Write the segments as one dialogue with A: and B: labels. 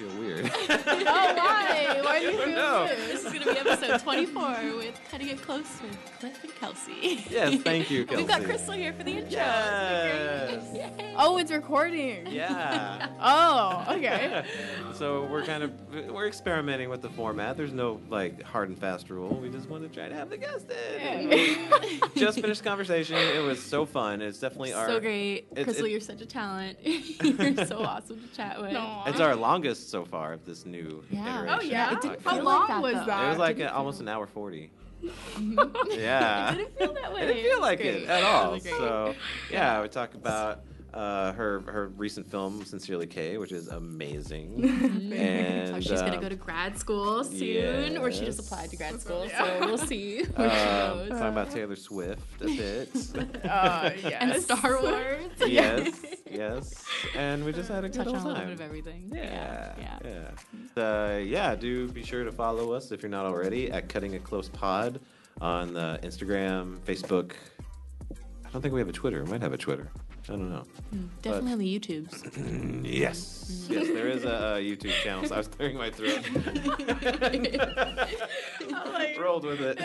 A: feel weird.
B: oh, why? Why do you feel
A: know.
B: weird?
C: This is going to be episode 24 with Cutting It Close with Cliff and Kelsie.
A: yes, thank you, Kelsie.
C: We've got Kristle here for the intro.
A: Yes.
B: Oh, it's recording.
A: Yeah.
B: Oh, okay.
A: so we're kind of we're experimenting with the format. There's no like hard and fast rule. We just want to try to have the guest in.
B: Hey.
A: just finished conversation. It was so fun. It's definitely our
C: so great.
A: it-
C: Kristle,
A: it-
C: you're such a talent. you're so awesome to chat with.
B: No.
A: it's our longest so far of this new
C: Yeah.
A: iteration.
B: Oh, yeah?
C: It didn't
A: podcast.
B: How long
C: like that,
B: was
C: though.
B: that?
A: It was like
C: didn't
A: uh, almost an hour forty.
C: It
A: Yeah.
C: didn't feel that way.
A: It didn't feel like it
B: great.
A: at all.
B: Really.
A: So yeah, we talk about uh, her her recent film Sincerely Kaye, which is amazing. and
C: So she's gonna
A: um,
C: go to grad school soon, or she just applied to grad school.
B: Yeah.
C: So we'll see where
A: um,
C: she goes.
A: talking about Taylor Swift a bit.
B: Uh, yes.
C: and Star Wars.
A: yes, yes, and we just had a good
C: Touch on
A: old
C: a little bit of everything.
A: Yeah,
C: Yeah.
A: yeah. Uh, yeah, do be sure to follow us if you're not already at Cutting It Close Pod on uh, Instagram, Facebook. I don't think we have a Twitter. We might have a Twitter. I don't know.
C: Mm, Definitely on the YouTubes.
A: yes, yes, there is a, uh YouTube channel. So I was clearing my throat. Rolled with it.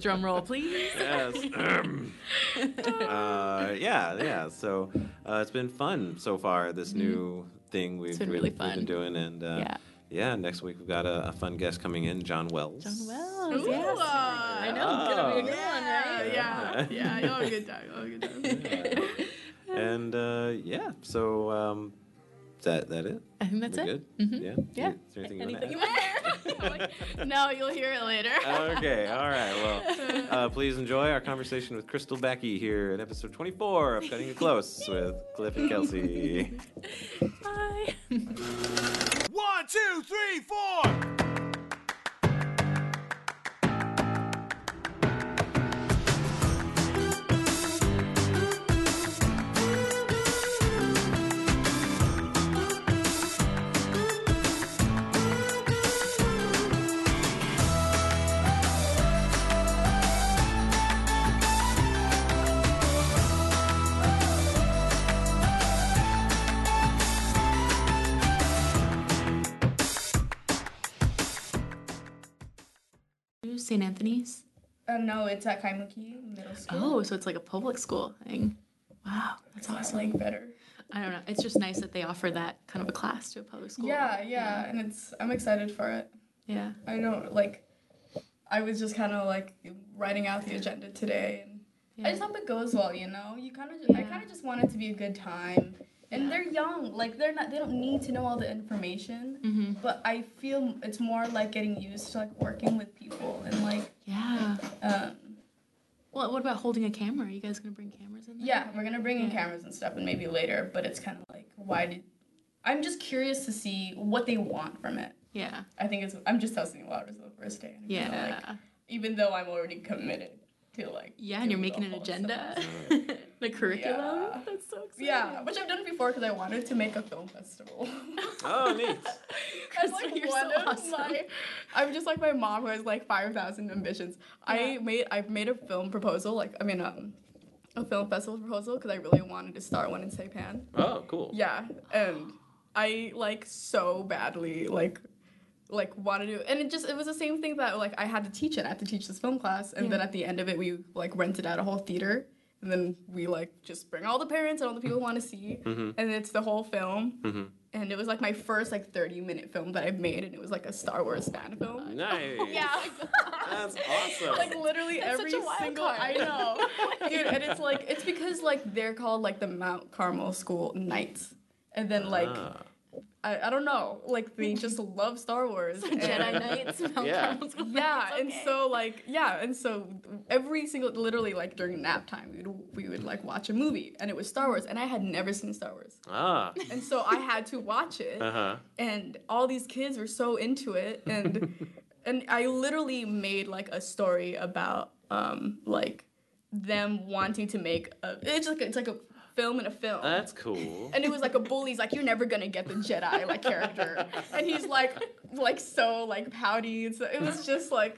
C: Drum roll, please.
A: yes. uh, yeah, yeah. So uh, it's been fun so far. This new thing we've,
C: Mm-hmm. been
A: we've,
C: really
A: we've been doing, and uh,
C: Yeah.
A: Yeah. Next week we've got a, a fun guest coming in, John Wells.
C: John Wells.
B: Ooh,
C: yes. I know. It's gonna be a good
B: Yeah,
C: one, right?
B: yeah, yeah. You'll have a good time. You'll have a good time.
A: And uh, yeah, so um, is that that it?
C: I think that's
A: We're
C: it.
A: good.
C: Mhm.
A: Yeah.
C: Yeah.
A: Is there anything,
C: Anything
A: you
C: you
A: want to
C: want to
B: no, you'll hear it later.
A: okay. All right. Well, uh, please enjoy our conversation with Kristle Backe here in episode 24 of Cutting It Close with Cliff and Kelsie.
C: Bye.
D: One, two, three, four.
C: St. Anthony's.
B: Uh, no, it's at Kaimuki Middle School.
C: Oh, so it's like a public school thing. Wow, that's awesome.
B: like better.
C: I don't know. It's just nice that they offer that kind of a class to a public school.
B: Yeah, yeah, and it's I'm excited for it.
C: Yeah.
B: I know, like, I was just kind of like writing out the agenda today, and I just hope it goes well. You know, you kind of, I kind of just want it to be a good time. And
C: Yeah.
B: they're young, like they're not, they don't need to know all the information.
C: Mm-hmm.
B: But I feel it's more like getting used to like working with people and like,
C: Yeah.
B: um,
C: Well, what about holding a camera? Are you guys gonna bring cameras in? There?
B: yeah, we're gonna bring in cameras and stuff, and maybe later. But it's kind of like, why did? I'm just curious to see what they want from it.
C: Yeah.
B: I think it's. I'm just testing the waters the first day.
C: Yeah.
B: like, even though I'm already committed to like.
C: yeah, and you're making an agenda,
B: semester.
C: the curriculum.
B: Yeah.
C: That's so exciting.
B: Yeah, which I've done before because I wanted to make a film festival.
A: Oh, neat.
B: That's like
C: you're
B: one
C: so
B: of
C: awesome.
B: my. I'm just like my mom who has like five thousand ambitions. I made I've made a film proposal like I mean um, a film festival proposal because I really wanted to start one in Saipan.
A: Oh, cool.
B: Yeah, and I like so badly like like wanted to do and it just it was the same thing that like I had to teach it. I had to teach this film class and then at the end of it we like rented out a whole theater and then we like just bring all the parents and all the people who want to see
A: Mhm.
B: and it's the whole film
A: Mhm.
B: and it was like my first like 30 minute film that I've made and it was like a Star Wars fan film.
A: Nice.
B: Yeah.
A: That's awesome.
B: like literally
C: That's
B: every
C: such a
B: single
C: card.
B: I know. Dude, and it's like it's because like they're called like the Mount Carmel School Knights. And then like
A: Ah.
B: I, I don't know, like they just love Star Wars. and-
C: Jedi Knights. Mount
A: Yeah.
B: Yeah,
C: "It's
B: and so like yeah, and so every single literally like during nap time we would we would like watch a movie and it was Star Wars and I had never seen Star Wars.
A: Ah.
B: And so I had to watch it
A: Uh huh.
B: and all these kids were so into it and and I literally made like a story about um like them wanting to make a it's like it's like a film in a film.
A: That's cool.
B: and it was like a bully's like you're never gonna get the Jedi like character, and he's like like so like pouty. And so it was just like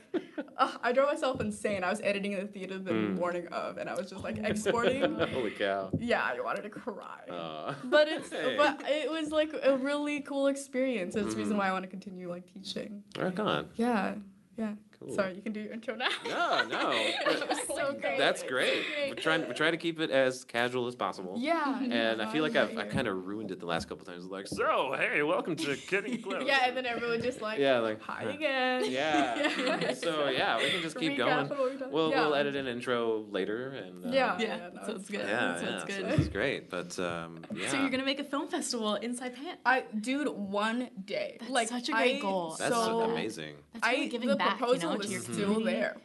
B: uh, I drove myself insane. I was editing in the theater the
A: Mm.
B: morning of, and I was just like exporting.
A: Holy cow.
B: yeah, I wanted to cry.
A: Uh,
B: but it's
A: hey.
B: but it was like a really cool experience. It's
A: Mm-hmm.
B: reason why I want to continue like teaching.
A: rock on.
B: Yeah, yeah.
A: Cool.
B: Sorry, you can do your intro now.
A: No, no.
B: It so great.
A: That's great. We're trying. We're trying to keep it as casual as possible.
B: Yeah.
A: And I feel like I've I kind of ruined it the last couple times. Like, so hey, welcome to Kidding Clips.
B: Yeah, and then everyone just like,
A: Yeah, like,
B: hi
A: huh.
B: again.
A: Yeah. so yeah, we can just keep
B: Recap
A: going.
B: we done.
A: We'll
B: yeah.
A: we'll edit an intro later and. Uh,
B: Yeah.
C: Yeah,
B: no,
C: sounds
B: it's
C: good.
A: Yeah,
C: That
A: yeah.
C: sounds
A: So
C: good.
A: this is great, but um, yeah.
C: So you're gonna make a film festival in Saipan.
B: I, dude, one day.
C: That's
B: like
C: such a great
B: I-
C: goal.
A: That's
B: so
A: amazing.
C: That's really
B: I
C: giving
B: the
C: back,
B: proposal
C: you know,
B: was
C: your
B: still
C: community.
B: there.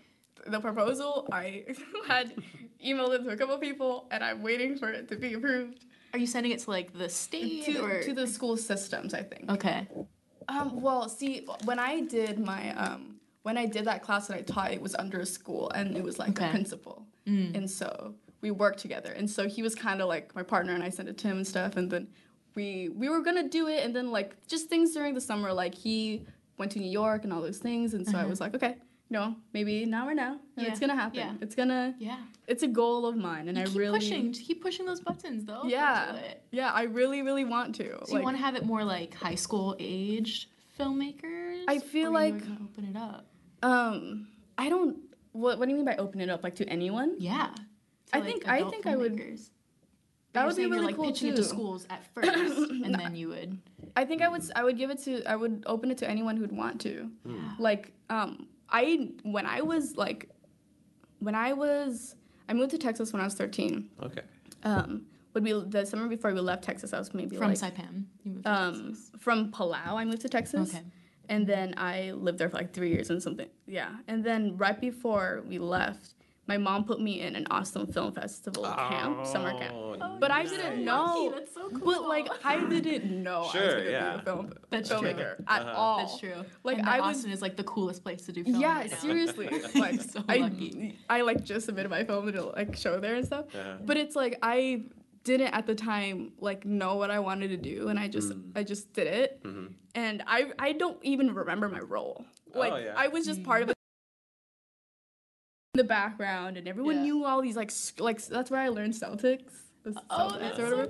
B: The proposal I had emailed it to a couple people, and I'm waiting for it to be approved
C: Are you sending it to like the state
B: to,
C: or
B: to the school systems. I think.
C: Okay.
B: Um, well, see, when I did my um, when I did that class that I taught, it was under a school, and it was like
C: Okay.
B: a principal, and so we worked together, and so he was kind of like my partner, and I sent it to him and stuff, and then we we were gonna do it, and then like just things during the summer, like he went to New York and all those things, and so I was like, okay, you know, maybe now or now, and it's gonna happen.
C: yeah.
B: It's gonna,
C: Yeah.
B: it's a goal of mine, and I
C: keep
B: really
C: pushing. Keep pushing those buttons though.
B: Yeah,
C: it.
B: yeah, I really, really want to.
C: So you want to have it more like high school aged filmmakers?
B: I feel like-
C: open it up.
B: um, I don't. What What do you mean by open it up? Like to anyone?
C: Yeah.
B: I
C: like,
B: think- I
C: adult
B: think I would-. That would be
C: saying you're,
B: really
C: like
B: cool
C: pitching it
B: too.
C: to schools at first, and then you would.
B: I think I would I would give it to I would open it to anyone who'd want to.
C: Yeah.
B: Like um I when I was like when I was I moved to Texas when I was 13.
A: Okay.
B: Um would be the summer before we left Texas I was maybe like
C: From
B: like
C: Saipan, you moved to
B: um
C: Texas.
B: from Palau I moved to Texas.
C: Okay.
B: And then I lived there for like 3 years and something. Yeah. And then right before we left my mom put me in an awesome film festival camp, summer camp.
A: Oh,
B: But I didn't know.
C: That's so cool.
B: But like I didn't know I was gonna
A: yeah.
B: be a film
C: That's true.
B: filmmaker at
A: Uh-huh.
B: all.
C: That's true.
B: Like,
C: and that
B: I was-
C: Austin is like the coolest place to do film.
B: Yeah,
C: right now.
B: seriously. Like
C: So
B: I,
C: lucky.
B: I like just submitted my film to like show there and stuff.
A: Uh-huh.
B: But it's like I didn't at the time like know what I wanted to do, and I just
A: Mm.
B: I just did it,
A: Mhm.
B: and I I don't even remember my role. Like
A: Oh, yeah.
B: I was just part of it. In the background, and everyone
C: Yeah.
B: knew all these like s- like that's where I learned Celtics. the
C: Oh, that's
B: or
C: so
B: whatever.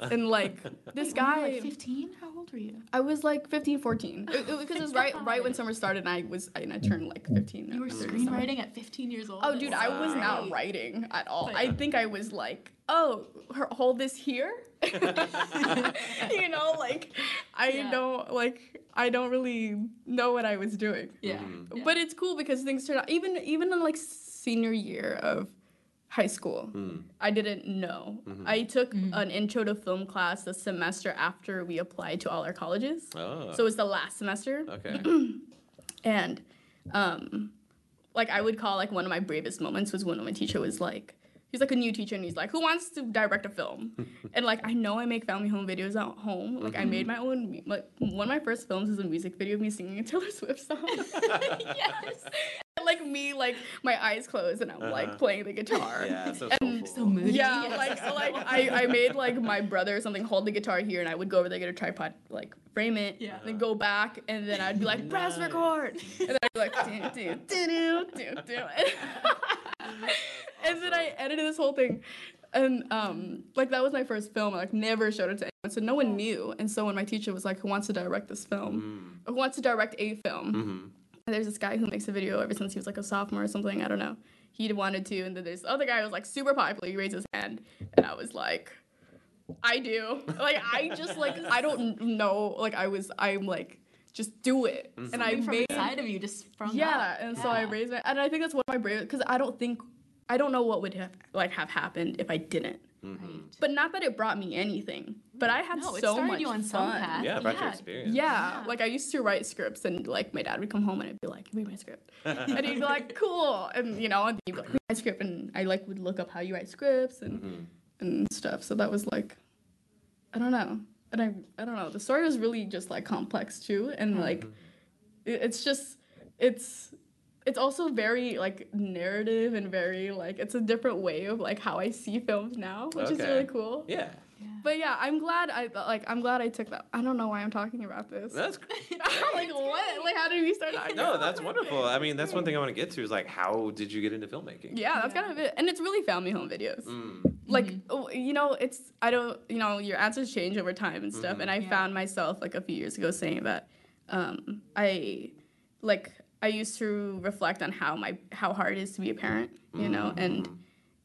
C: great.
B: And like this
C: Wait, were you,
B: guy,
C: like 15? How old were you?
B: I was like 15, 14. It, it, because it was right right when summer started, and I was and I turned like 15.
C: You were screenwriting at 15 years old.
B: Oh, dude, I was not writing at all.
C: But
B: I think I was like, oh, her, hold this here. you know, like I
C: Yeah.
B: don't like I don't really know what I was doing.
C: Yeah.
A: Mhm.
C: Yeah.
B: But it's cool because things turn out even even in like senior year of high school.
A: Mm.
B: I didn't know. I took an intro to film class the semester after we applied to all our colleges.
A: Oh.
B: So it was the last semester
A: okay.
B: and um like i would call like one of my bravest moments was when my teacher was like he's like a new teacher and he's like who wants to direct a film and like i know i make family home videos at home like i made my own like one of my first films is a music video of me singing a taylor swift song yes And, like me like my eyes closed and i'm
A: Uh-huh.
B: like playing the guitar
A: yeah, so
B: And.
C: So moody.
B: yeah,
C: Yes.
B: like like I, I made like my brother or something hold the guitar here, and I would go over there get a tripod, like frame it,
C: Yeah.
B: then go back, and then I'd be like press
A: Nice.
B: record, and then I'd be like do do do do do do, and then I edited this whole thing, and um like that was my first film. I like never showed it to anyone, so no one knew. And so when my teacher was like, "Who wants to direct this film? Who wants to direct a film?"
A: Mhm.
B: And there's this guy who makes a video ever since he was like a sophomore or something. I don't know. He wanted to, and then there's the other guy who was like super popular. He raised his hand, and I was like, I do. Like I just like I don't know. Like I was I'm like just do it, mm-hmm. and I
C: from
B: made
C: inside of you just sprung
B: yeah.
C: up.
B: And so I raised my and I think that's one of my bravest because I don't think I don't know what would have like have happened if I didn't. Mm-hmm.
C: Right.
B: But not that it brought me anything. But I had
C: No,
B: so
C: started
B: much
C: you on some
B: fun.
C: path.
A: Yeah, about your
C: Yeah.
A: experience.
B: Yeah,
C: Yeah.
B: like I used to write scripts, and like my dad would come home and I'd be like, "Read my script," and he'd be like, "Cool," and you know, and he'd be like, "Read my script," and I like would look up how you write scripts and
A: Mhm.
B: and stuff. So that was like, I don't know, and I I don't know. The story was really just like complex too, and like, it, it's just it's it's also very like narrative and very like it's a different way of like how I see films now, which is really cool.
A: Yeah.
B: But yeah, I'm glad I like I'm glad I took that. I don't know why I'm talking about this.
A: That's great.
B: I'm like what? Like how did we start talking?
A: no, that's wonderful. I mean, that's one thing I want to get to is like, how did you get into filmmaking?
B: Yeah, that's kind of it. And it's really family home videos.
A: Mm.
B: Like oh, you know, it's I don't you know your answers change over time and stuff. And I
C: Yeah.
B: found myself like a few years ago saying that um, I like I used to reflect on how my how hard it is to be a parent, you know, and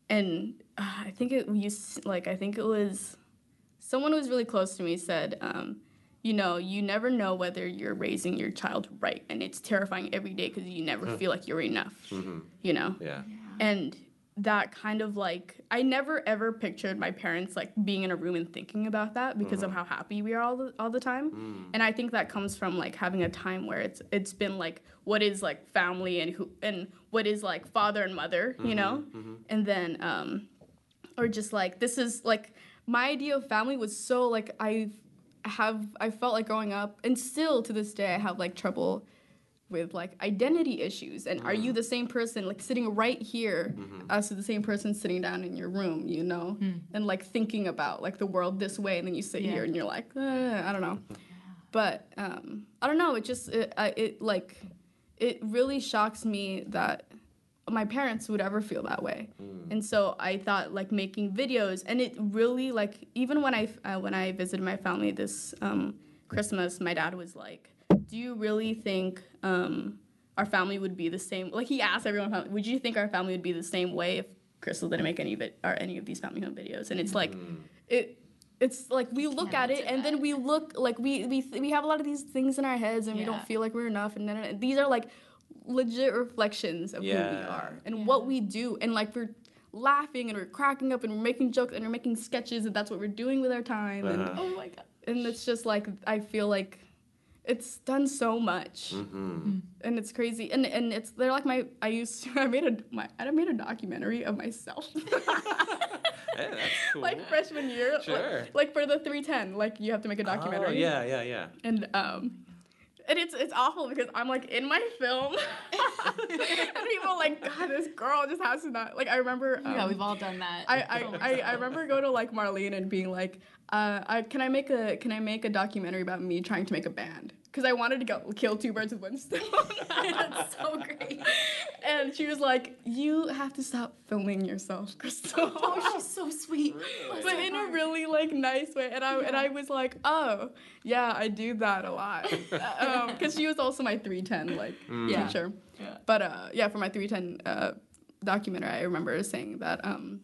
B: and uh, I think it used like I think it was someone who was really close to me said, um, you know, you never know whether you're raising your child right, and it's terrifying every day because you never hmm. feel like you're enough, mm-hmm. you know,
A: Yeah.
B: and that kind of like I never ever pictured my parents like being in a room and thinking about that because of mm-hmm. how happy we are all the all the time. Mm. And I think that comes from like having a time where it's it's been like what is like family and who and what is like father and mother, you mm-hmm. know? And then um or just like this is like my idea of family was so like I have I felt like growing up and still to this day I have like trouble with like identity issues. And are you the same person like sitting right here as to the same person sitting down in your room you know? And like thinking about like the world this way and then you sit
C: Yeah.
B: here and you're like "Uh, I don't know. But um I don't know it just it, I, it like it really shocks me that my parents would ever feel that way. And so i thought like making videos and it really like even when i uh, when i visited my family this um, christmas my dad was like do you really think um, our family would be the same? Like he asked everyone would you think our family would be the same way if Kristle didn't make any of it or any of these family home videos? And it's like it it's like we look at it
C: answer
B: and then we look like we we we have a lot of these things in our heads and we don't feel like we're enough and then these are like legit reflections of who we are and
C: Yeah.
B: what we do and like we're laughing and we're cracking up and we're making jokes and we're making sketches and that's what we're doing with our time
A: Uh-huh.
B: and,
C: Oh my god.
B: and it's just like I feel like it's done so much
A: Mm-hmm.
B: and it's crazy and and it's they're like my I used to, I made a my I made a documentary of myself
A: Hey, that's cool.
B: like freshman year like-
A: Sure.
B: like, for the 310 like you have to make a documentary
A: Oh, yeah, yeah, yeah.
B: and um and it's it's awful because I'm like in my film and people are like God this girl just has to not like I remember um,
C: yeah, we've all done that.
B: I, I, I, I remember going to like Marlene and being like, uh, I, can I make a can I make a documentary about me trying to make a band? Because I wanted to go kill two birds with one stone.
C: That's so great.
B: and she was like, you have to stop filming yourself, Kristle.
C: Oh, she's so sweet. Bless
B: but
C: her
B: in a really like nice way, and I and I was like, oh yeah, I do that a lot, because she was also my three ten like
C: Yeah.
B: teacher.
C: Yeah.
B: But uh, yeah, for my three ten uh, documentary, I remember saying that um,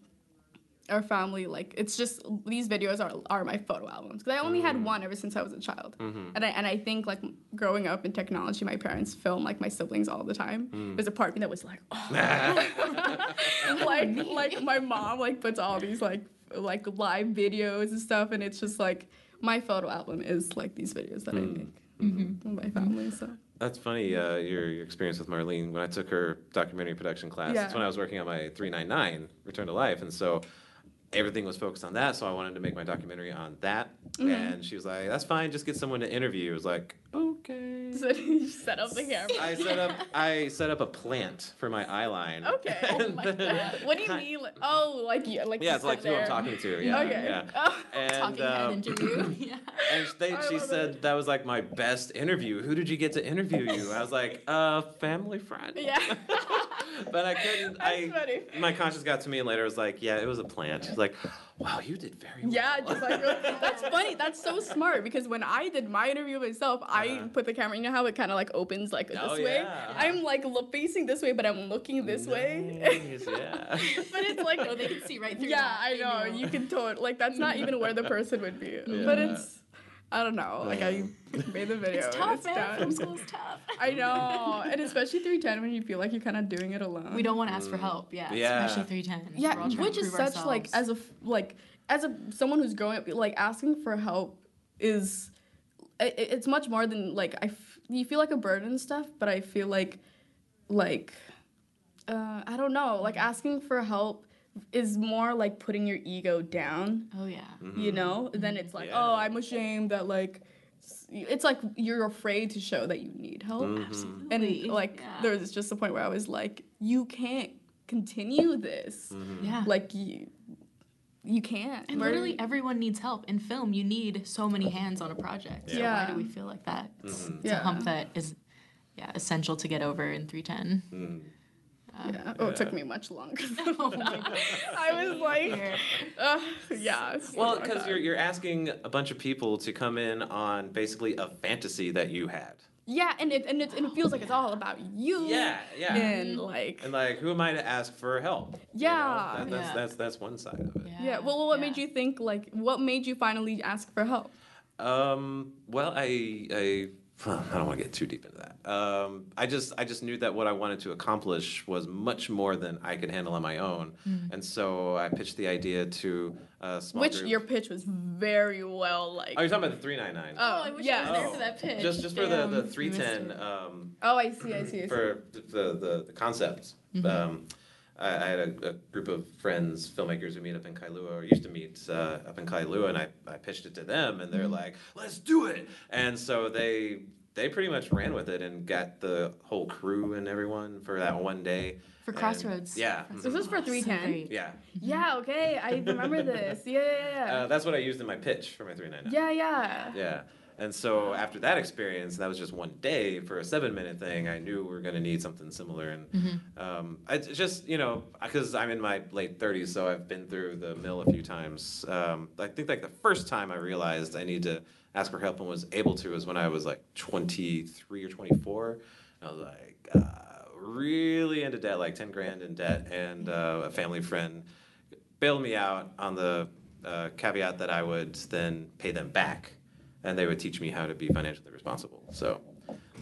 B: our family like it's just these videos are are my photo albums because I only had mm. one ever since I was a child, mm-hmm. and I and I think like growing up in technology, my parents film like my siblings all the time. Mm. There's a part of me that was like, oh, like like my mom like puts all these like like live videos and stuff, and it's just like my photo album is like these videos that I mm. make mm-hmm. with my family. So
A: That's funny, uh, your, your experience with Marlene. When I took her documentary production class,
B: yeah.
A: that's when I was working on my 399, Return to Life. And so everything was focused on that. So I wanted to make my documentary on that.
B: Mm-hmm.
A: And she was like, that's fine, just get someone to interview. I was like, okay.
B: so you set up the camera.
A: I set up I set up a plant for my eye line.
B: Okay. Oh my God. What do you mean? Like, oh, like you like
A: Yeah, it's like
B: sit
A: who I'm talking to. Yeah.
B: okay.
A: Yeah.
B: Oh.
A: And,
C: Talking head
A: um,
C: interview. yeah.
A: And they, she said
B: it.
A: that was like my best interview. Who did you get to interview you? I was like, uh, family friend.
B: Yeah.
A: But I couldn't. I
B: funny.
A: my conscience got to me, and later I was like, yeah, it was a plant. She's like, wow, you did very well.
B: Yeah, just like that's funny. That's so smart because when I did my interview myself, I
A: Uh-huh.
B: put the camera. You know how it kind of like opens like this
A: Oh,
B: way.
A: yeah.
B: I'm like look, facing this way, but I'm looking this way.
A: Yeah.
B: but it's like
C: Oh, they can see right through
B: yeah,
C: that.
B: I know. You can totally like that's not even where the person would be. But it's I don't know. Like I made the video.
C: It's tough,
B: it's
C: man.
B: done.
C: Film school's tough.
B: I know, and especially 310 when you feel like you're kind of doing it alone.
C: We don't want to ask for help. Yeah.
A: Yeah.
C: Especially 310.
B: Yeah,
C: We're all trying
B: which is
C: prove
B: such like as a like as a someone who's growing up, like asking for help is i- i- it's much more than like I f- you feel like a burden and stuff, but I feel like like uh, I don't know, like asking for help is more like putting your ego down
C: Oh yeah.
B: you know then it's like
A: Yeah.
B: oh i'm ashamed that like it's like you're afraid to show that you need help.
A: Mm-hmm.
B: And like
C: Yeah.
B: there was just a point where I was like, you can't continue this.
A: Mm-hmm.
C: Yeah.
B: Like you you can't.
C: And
B: We're-
C: literally everyone needs help. In film, you need so many hands on a project. So
B: Yeah.
C: why do we feel like that? It's,
A: Mm-hmm.
C: it's
B: Yeah.
C: a hump that is yeah, essential to get over in 310.
A: Mm-hmm.
B: yeah. Oh, it took me much longer.
C: Oh my
B: I was like, uh, yeah.
A: Well, because you're you're asking a bunch of people to come in on basically a fantasy that you had.
B: yeah, and it and it, and it feels like it's all about you.
A: Yeah, yeah.
B: And like,
A: And like, who am I to ask for help? You know?
B: Yeah.
A: That- that's,
C: Yeah.
A: that's that's one side of it.
B: yeah. Well, what
C: Yeah.
B: made you think like? What made you finally ask for help?
A: Um, well, I, I, I don't want to get too deep into that. Um, I just, I just knew that what I wanted to accomplish was much more than I could handle on my own, and so I pitched the idea to a small
B: Which
A: group.
B: your pitch was very well like.
A: Oh, you're talking about the three nine nine.
B: Oh,
C: I wish
B: yeah.
C: I was there
A: Oh.
C: for that pitch.
A: Just, just for
C: Damn,
A: the the
C: we
A: three
C: missed
A: ten.
C: it.
A: Um,
B: Oh, I see. I see. I see.
A: for the the, the concept. Um, I, I had a, a group of friends, filmmakers who meet up in Kailua, or used to meet uh, up in Kailua, and I, I pitched it to them, and they're like, "Let's do it!" And so they they pretty much ran with it and got the whole crew and everyone for that one day.
C: For
A: And-
C: Crossroads.
A: yeah,
C: Crossroads.
B: This is for 310?
C: great.
A: yeah.
B: Yeah. Okay. I remember this. Yeah. Yeah. Yeah.
A: Uh, that's what I used in my pitch for my three nine nine.
B: yeah. Yeah.
A: Yeah. And so after that experience, that was just one day for a seven minute thing. I knew we were going to need something similar. And um, I it's just, you know, because I'm in my late 30s, so I've been through the mill a few times. Um, I think like the first time I realized I need to ask for help and was able to was when I was like 23 or 24. I was like, uh, really into debt, like 10 grand in debt. And uh, a family friend bailed me out on the uh, caveat that I would then pay them back and they would teach me how to be financially responsible. So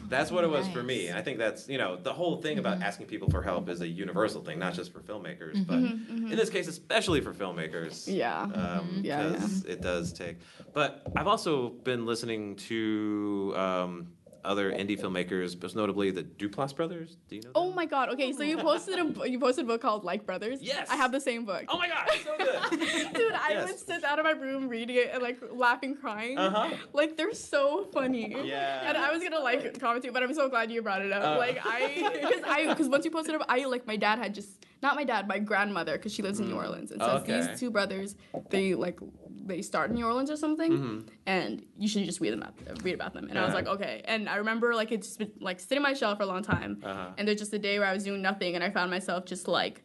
A: that's what it was for me. And I think that's, you know, the whole thing about asking people for help is a universal thing, not just for filmmakers, but in this case, especially for filmmakers.
B: Yeah.
A: Um,
B: Yeah,
A: because it does take. But I've also been listening to um, other indie filmmakers, most notably the Duplass brothers. Do you know?
B: Oh my god. Okay, so you posted a you posted a book called Like Brothers.
A: Yes.
B: I have the same book.
A: Oh my god, so good.
B: Dude, I
A: Yes.
B: would sit out of my room reading it and like laughing, crying.
A: Uh-huh.
B: Like they're so funny.
A: Yeah.
B: And I was gonna like comment too, but I'm so glad you brought it up.
A: Uh.
B: like I, because I, because once you posted it, up, I like my dad had just not my dad, my grandmother, because she lives in New Orleans, and so
A: Mm. Okay.
B: these two brothers, they like they start in New Orleans or something,
A: Mm-hmm.
B: and you should just read them up, read about them. And I was
A: Uh-huh.
B: like, okay. And I remember like it's been like sitting on my shelf for a long time,
A: Uh-huh.
B: and there's just a day where I was doing nothing, and I found myself just like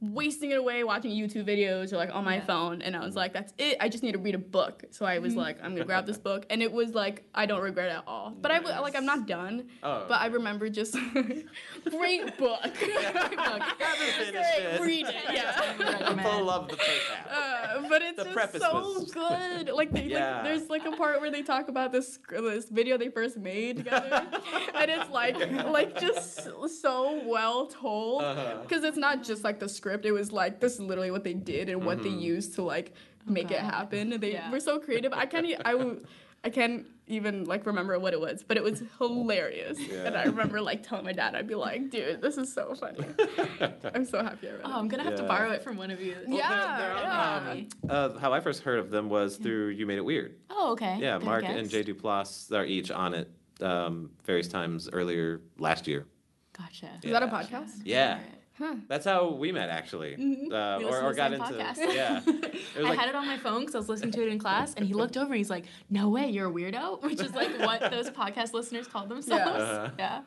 B: wasting it away watching YouTube videos or like on my
C: Yeah.
B: phone. And I was like that's it. I just need to read a book. So I was like I'm gonna grab this book. And it was like I don't regret it at all. But I w- like I'm not done.
A: Oh,
B: but I remember just great book.
A: Haven't finished
B: Great,
A: it.
B: read it. Yeah.
C: Recommend.
A: love the first half.
B: uh, but it's
A: The
B: just
A: preface
B: so
A: was-
B: good. Like, they,
A: Yeah.
B: like there's like a part where they talk about this this video they first made together. And it's like like just so well told.
A: Uh-huh.
B: because it's not just like the script it was like this is literally what they did and what they
A: Mm-hmm.
B: used to like make it happen and they
C: Yeah.
B: were so creative i can't i w- I can't even like remember what it was, but it was hilarious. And I remember like telling my dad, I'd be like, "Dude, this is so funny." I'm so happy I read it.
C: Oh, I'm gonna have to borrow it from one of you.
B: yeah,
A: they're on,
B: yeah.
C: um,
A: Uh, how I first heard of them was through You Made It Weird.
C: Oh, okay.
A: Yeah,
C: Good
A: Mark
C: guess.
A: and Jay Duplass are each on it um, various times earlier last year.
C: Gotcha.
B: Is that a
A: Yeah.
B: podcast?
A: Yeah,
B: Huh.
A: that's how we met actually, uh,
C: We
A: or, or
C: to
A: got into.
C: podcast.
A: Yeah, it was
C: I
A: like
C: had it on my phone because I was listening to it in class, and he looked over. And He's like, "No way, you're a weirdo," which is like what those podcast listeners call themselves.
A: Uh-huh.
C: Yeah.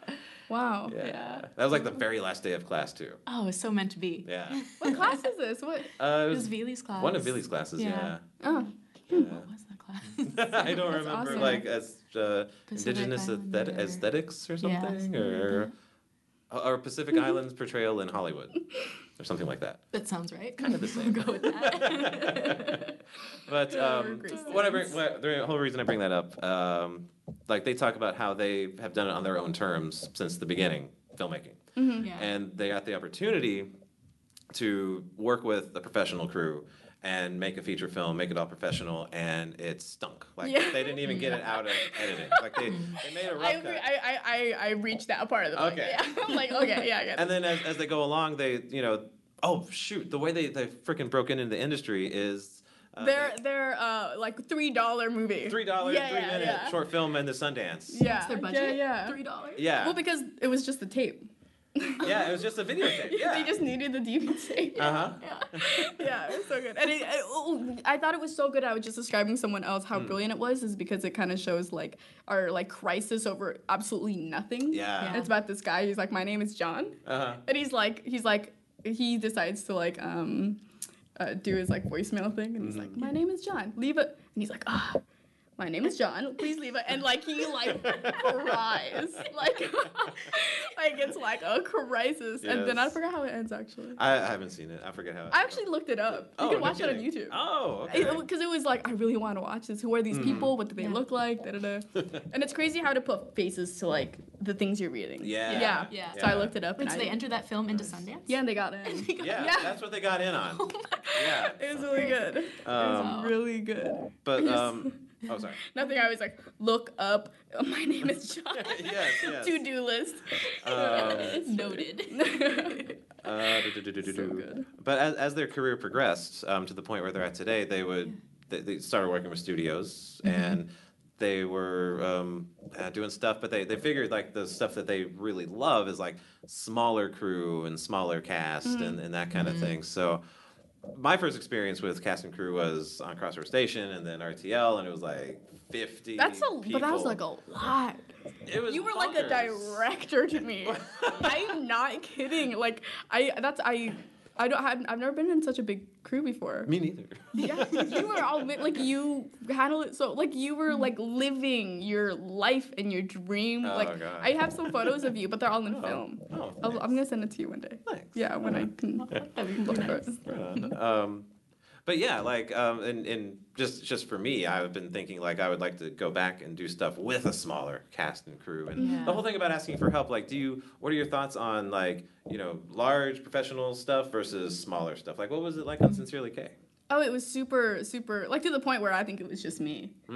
B: Wow.
A: yeah.
C: Yeah.
A: that was like the very last day of class too.
C: Oh, it's so meant to be.
A: Yeah,
B: What class is this? What?
A: uh,
C: It was Vili's class.
A: one of Billy's classes. Yeah,
C: Yeah.
B: Oh.
A: Yeah.
C: What was that class?
A: I don't
B: That's
A: remember
B: awesome.
A: like as uh, indigenous aesthet- aesthetics or something,
C: something like
A: or or Pacific Islands portrayal in Hollywood, or something like that.
C: That sounds right.
A: Kind of the same.
C: We'll go with that.
A: but
B: Yeah,
A: um,
B: we're
A: what I bring, what, the whole reason I bring that up, um, like they talk about how they have done it on their own terms since the beginning, filmmaking,
C: yeah.
A: and they got the opportunity to work with a professional crew and make a feature film, make it all professional, and it stunk. Like
B: Yeah.
A: they didn't even get it out of editing. Like they, they made a rough
B: I,
A: cut.
B: agree. I, I, I, I reached that part of the book.
A: Okay.
B: Yeah. I'm like, okay, yeah, I get it.
A: and then as, as they go along, they, you know, oh shoot, the way they, they freaking broke into the industry is Uh,
B: they're
A: they-
B: they're uh like three dollar movie.
A: three dollars,
B: Yeah,
A: three
B: yeah,
A: minute
B: yeah.
A: short film and the Sundance.
B: Yeah,
C: That's their budget.
B: Yeah, yeah.
C: Three dollars.
A: Yeah.
B: Well, because it was just the tape.
A: Yeah, it was just a videotape. Yeah.
B: they just needed the DVD.
A: Uh huh.
B: yeah, it was so good. And it, it- oh, I thought it was so good. I was just describing someone else how brilliant it was, is because it kind of shows like our like crisis over absolutely nothing.
A: Yeah.
B: And it's about this guy. He's like, my name is John,
A: Uh huh.
B: and he's like, he's like, he decides to like um, uh, do his like voicemail thing, and he's like,
A: Mm-hmm.
B: my name is John. Leave it. And he's like, ah. My name is John. Please leave it. And like he like cries, like like it's like a crisis. And then I forgot how it ends actually.
A: I, I haven't seen it. I forget how.
B: It I actually looked it up. You
A: Oh,
B: can
A: no
B: watch it on. YouTube.
A: Oh, okay.
B: Because it, was like, I really want to watch this. Who are these people? What do they
C: Yeah.
B: look like? Da, da, da. and it's crazy how to put faces to like the things you're reading.
A: Yeah.
B: Yeah.
C: Yeah.
B: So I looked it up.
C: Wait,
B: and
C: so
B: I,
C: they entered that film into Sundance?
B: Yeah, and they got in.
A: yeah,
B: Yeah.
A: that's what they got in on.
C: Oh
A: Yeah.
B: It was really good. it
A: Um,
B: was really good.
A: But um, oh sorry.
B: Nothing. I was like, look up. uh, My name is John.
A: Yes, yes.
B: To do list.
A: Um,
C: Noted.
A: Uh, do, do, do,
B: So good.
A: But as, as their career progressed um, to the point where they're at today, they would they, they started working with studios
B: Mm-hmm.
A: and they were um, uh, doing stuff. But they, they figured like the stuff that they really love is like smaller crew and smaller cast
B: Mm-hmm.
A: and, and that kind of thing. So my first experience with cast and crew was on Crossroad Station and then RTL, and it was like fifty.
B: That's a, but that was like a lot.
A: It was
B: You were like a director to me. I'm not kidding. Like I, that's I, I don't have. I've never been in such a big crew before.
A: Me neither.
B: Yeah, you were all like you handle it so like you were like living your life and your dream.
A: Oh,
B: like
A: God.
B: I have some photos of you, but they're all in film.
A: Oh,
B: I'll, I'm gonna send it to you one day.
A: Thanks.
B: Yeah, when I can look for it.
A: Right on. um, but yeah, like, um, and, and just just for me, I've been thinking like I would like to go back and do stuff with a smaller cast and crew. And
C: Yeah.
A: the whole thing about asking for help, like, do you? What are your thoughts on like you know large professional stuff versus smaller stuff? Like, what was it like on Sincerely Kaye?
B: Oh, it was super, super, like to the point where I think it was just me.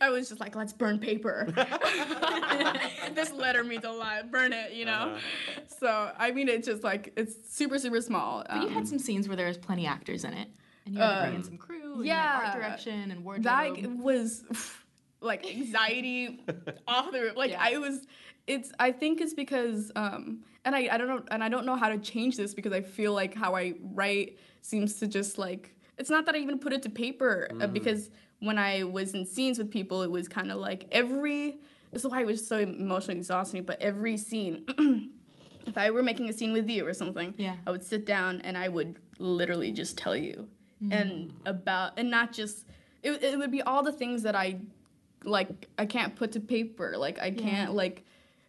B: I was just like, let's burn paper. this letter means a lot. Burn it, you know?
A: Uh-huh.
B: So, I mean, it's just like, it's super, super small.
C: But you
B: Um,
C: had some scenes where there was plenty actors in it. And you had to bring in
B: Uh,
C: some crew and
B: yeah.
C: art direction and wardrobe.
B: that was like anxiety off the roof. Like
C: Yeah.
B: I was, it's. I think it's because, um, and I, I don't know, and I don't know how to change this because I feel like how I write seems to just like. It's not that I even put it to paper uh, because when I was in scenes with people, it was kind of like every. This is why it was so emotionally exhausting. But every scene. If I were making a scene with you or something,
C: Yeah.
B: I would sit down and I would literally just tell you and about and not just it, it would be all the things that I like I can't put to paper like I can't like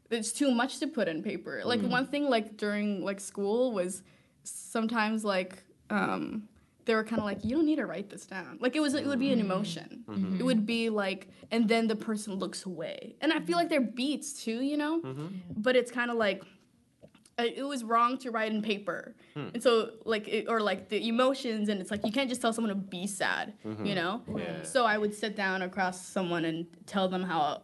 B: it's too much to put in paper. Like mm. one thing like during like school was sometimes like um they were kind of like you don't need to write this down. Like it was it would be an emotion. Mm-hmm. It would be like and then the person looks away. And I feel like they're beats too you know? Mm-hmm. But it's kind of like uh, it was wrong to write in paper. Hmm. And so like it, or like the emotions and it's like you can't just tell someone to be sad you mm-hmm. know?
A: Yeah.
B: so i would sit down across someone and tell them how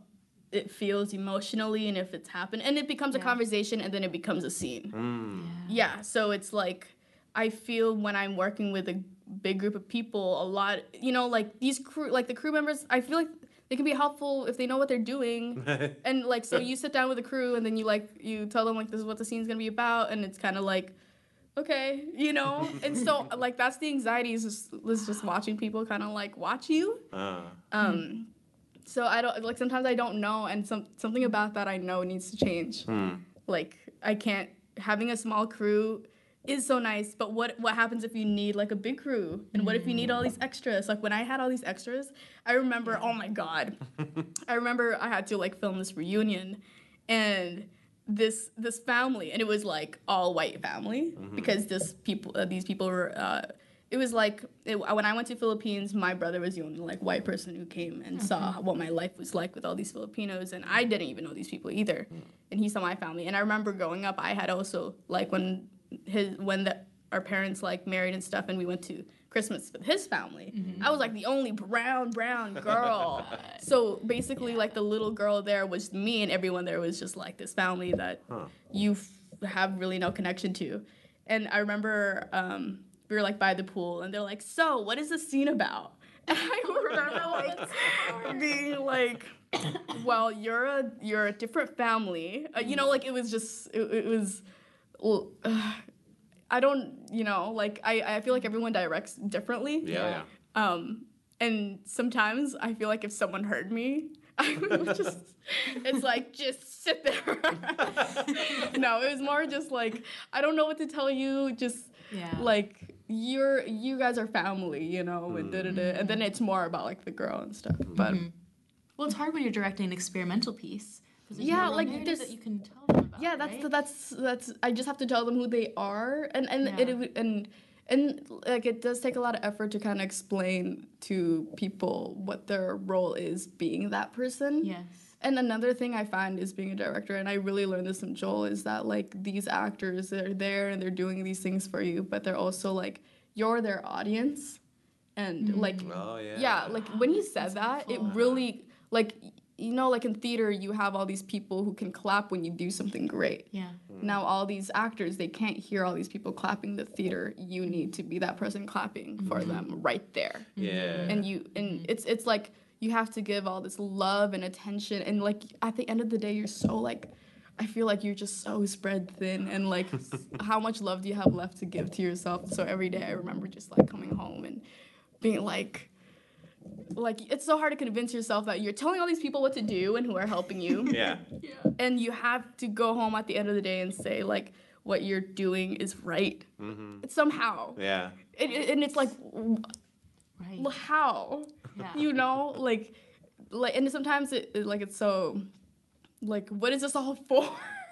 B: it feels emotionally and if it's happened and it becomes a conversation and then it becomes a scene.
A: Mm.
B: yeah. So it's like i feel when i'm working with a big group of people a lot you know like these crew like the crew members i feel like they can be helpful if they know what they're doing. And like so you sit down with the crew and then you like you tell them like this is what the scene's gonna be about and it's kind of like okay you know? And so like that's the anxiety is just is just watching people kind of like watch you.
A: Uh,
B: um so i don't like sometimes i don't know and some something about that i know needs to change.
A: Hmm.
B: like i can't having a small crew is so nice but what what happens if you need like a big crew? And what if you need all these extras? Like when i had all these extras i remember oh my god. I remember i had to like film this reunion and this this family and it was like all white family because this people uh, these people were uh, it was like it, when I went to Philippines, my brother was the only like white person who came and saw mm-hmm. what my life was like with all these Filipinos, and I didn't even know these people either. Mm. And he saw my family, and I remember growing up, I had also like when his when the our parents like married and stuff, and we went to Christmas with his family. Mm-hmm. I was like the only brown brown girl. so basically, like the little girl there was me, and everyone there was just like this family that
A: Huh.
B: you f- have really no connection to. And I remember um, we were like by the pool, and they're like, "So, what is the scene about?" And I remember like being like, "Well, you're a you're a different family." Uh, you know, like it was just it, it was. well, I don't, you know, like I, I feel like everyone directs differently.
A: Yeah, yeah.
B: Um, and sometimes I feel like if someone heard me, I would just, it's like, just sit there. no, it was more just like, I don't know what to tell you. Just
C: Yeah.
B: like, you're, you guys are family, you know, and, da, da, da. and then mm-hmm. it's more about like the girl and stuff. Mm-hmm. But mm-hmm.
C: Well, it's hard when you're directing an experimental piece.
B: Yeah,
C: no
B: like,
C: narrative
B: there's-
C: that you can tell them about.
B: yeah, that's
C: right?
B: that's that's. I just have to tell them who they are, and and
C: Yeah.
B: it, and and like it does take a lot of effort to kind of explain to people what their role is being that person.
C: yes.
B: And another thing I find is being a director, and I really learned this from Joel, is that like these actors, they're there and they're doing these things for you, but they're also like you're their audience, and mm. like
A: Oh yeah.
B: yeah, like when he said that, it really like you know like in theater you have all these people who can clap when you do something great.
C: Yeah. Mm.
B: Now all these actors they can't hear all these people clapping the theater. You need to be that person clapping for mm-hmm. them right there
A: Yeah.
B: and you and mm-hmm. it's it's like you have to give all this love and attention and like at the end of the day you're so like I feel like you're just so spread thin and like how much love do you have left to give to yourself? So every day I remember just like coming home and being like like it's so hard to convince yourself that you're telling all these people what to do and who are helping you
A: yeah. Yeah.
B: And you have to go home at the end of the day and say like what you're doing is right mm-hmm. somehow
A: Yeah.
B: it, it- and it's like
C: Right.
B: how
C: Yeah.
B: you know like like and sometimes it, it- like it's so like what is this all for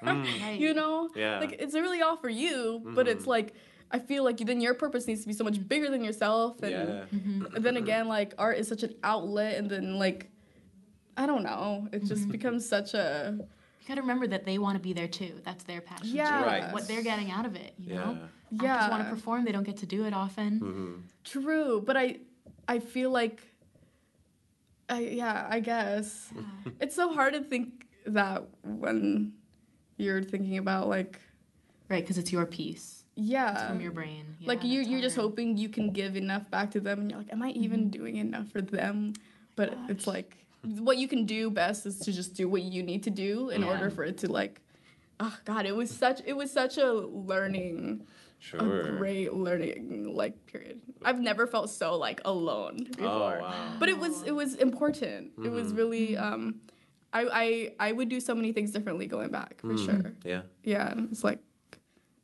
B: mm.
C: Right.
B: you know
A: Yeah.
B: like it's really all for you but it's mm-hmm. like i feel like then your purpose needs to be so much bigger than yourself and,
A: Yeah.
B: and then again like art is such an outlet and then like i don't know it just mm-hmm. becomes such a
C: You gotta remember that they want to be there too. That's their passion.
B: Yeah.
C: Too.
A: Right.
C: What they're getting out of it, you know?
A: Yeah.
B: yeah
C: Actors want to perform, they don't get to do it often.
A: Mm-hmm.
B: True, but I I feel like I yeah, I guess. It's so hard to think that when you're thinking about like
C: Right, because it's your piece. It's
B: yeah.
C: from your brain. Yeah,
B: like you you're just hoping you can give enough back to them and you're like am I even mm-hmm. doing enough for them? But it's like what you can do best is to just do what you need to do in
C: Yeah.
B: order for it to like oh god, it was such it was such a learning
A: Sure.
B: a great learning like period. I've never felt so like alone
A: Oh
B: before.
A: wow.
B: But it was it was important. It was really um I, I I would do so many things differently going back for sure.
A: Yeah.
B: Yeah, it's like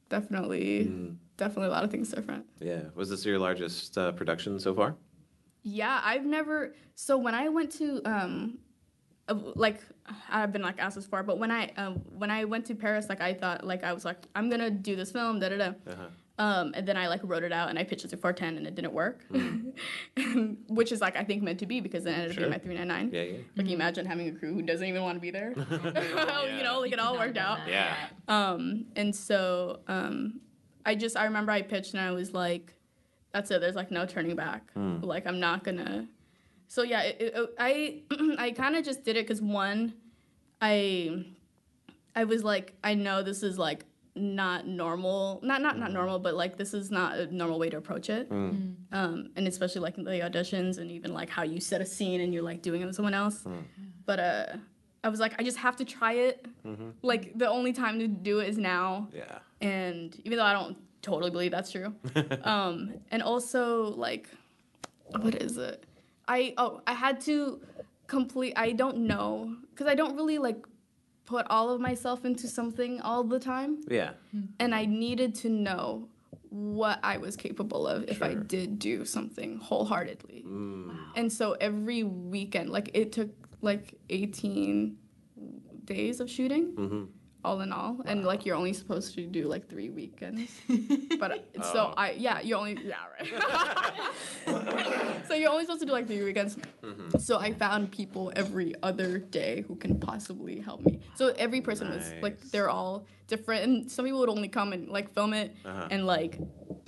B: definitely
A: Mm.
B: definitely a lot of things different.
A: Yeah. Was this your largest uh, production so far?
B: Yeah, I've never. So when I went to um, like I've been like asked this before, but when I um, when I went to Paris, like I thought like I was like I'm gonna do this film, da da da.
A: Uh-huh.
B: Um, and then I like wrote it out and I pitched it to 410 and it didn't work, which is like I think meant to be because it ended up
A: Sure.
B: being my 399.
A: Yeah. Yeah.
B: Like you imagine having a crew who doesn't even want to be there. you know, like it all worked out.
A: Yeah.
B: Um, and so um, I just I remember I pitched and I was like, that's it. There's like no turning back. Like I'm not gonna. So yeah, it, it, I I kind of just did it because one, I I was like I know this is like not normal, not not not normal, but like this is not a normal way to approach it. Um, and especially like in the auditions and even like how you set a scene and you're like doing it with someone else. But uh, I was like I just have to try it. Like the only time to do it is now
A: Yeah.
B: and even though I don't totally believe that's true, um, and also like, what is it? I oh I had to complete. I don't know because I don't really like put all of myself into something all the time,
A: Yeah.
B: and I needed to know what I was capable of if I did do something wholeheartedly.
A: Mm.
B: And so every weekend, like it took like 18 days of shooting,
A: Mm-hmm.
B: All in all. And like you're only supposed to do like three weekends. But uh, so
A: Oh.
B: I, yeah, you're only, yeah, right. so you're only supposed to do like three weekends.
A: Mm-hmm.
B: So I found people every other day who can possibly help me. So every person was like, they're all different. And some people would only come and like film it
A: Uh-huh.
B: and like,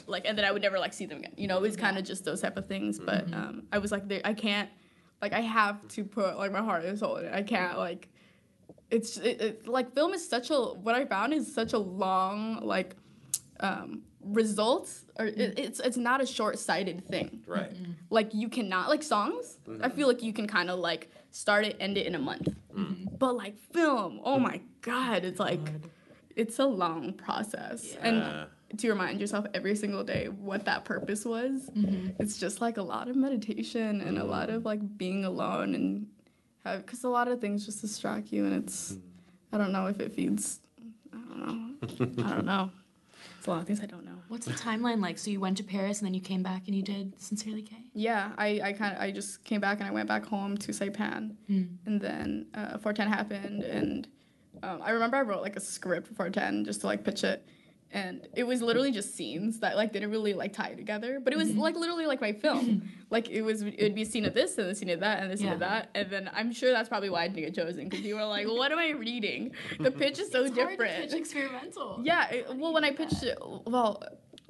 B: like, and then I would never like see them again. You know, it was kind of just those type of things. But
A: Mm-hmm.
B: um, I was like, I can't, like, I have to put like my heart and soul in it. I can't like, it's it, it, like film is such a what I found is such a long like um, results are
C: Mm.
B: it, it's it's not a short-sighted thing
A: Right.
B: like you cannot like songs
A: Mm-hmm.
B: i feel like you can kind of like start it end it in a month
A: Mm.
B: but like film oh my god it's like it's a long process
A: Yeah.
B: and to remind yourself every single day what that purpose was it's just like a lot of meditation and a
A: Mm.
B: lot of like being alone and because a lot of things just distract you and it's
A: Mm.
B: i don't know if it feeds i don't know i don't know it's a lot of things i don't know
C: What's the timeline like? So you went to Paris and then you came back and you did Sincerely Kaye.
B: Yeah, I, I kind of I just came back and I went back home to Saipan, and then uh, 410 happened, and um, I remember I wrote like a script for 410 just to like pitch it, and it was literally just scenes that like didn't really like tie together, but it was like literally like my film, like it was it would be a scene of this and a scene of that and a scene of that, and then I'm sure that's probably why I didn't get chosen because you were like, what am I reading? The pitch is so
C: It's
B: different.
C: pitch experimental.
B: Yeah, it, well, when I pitched it, well,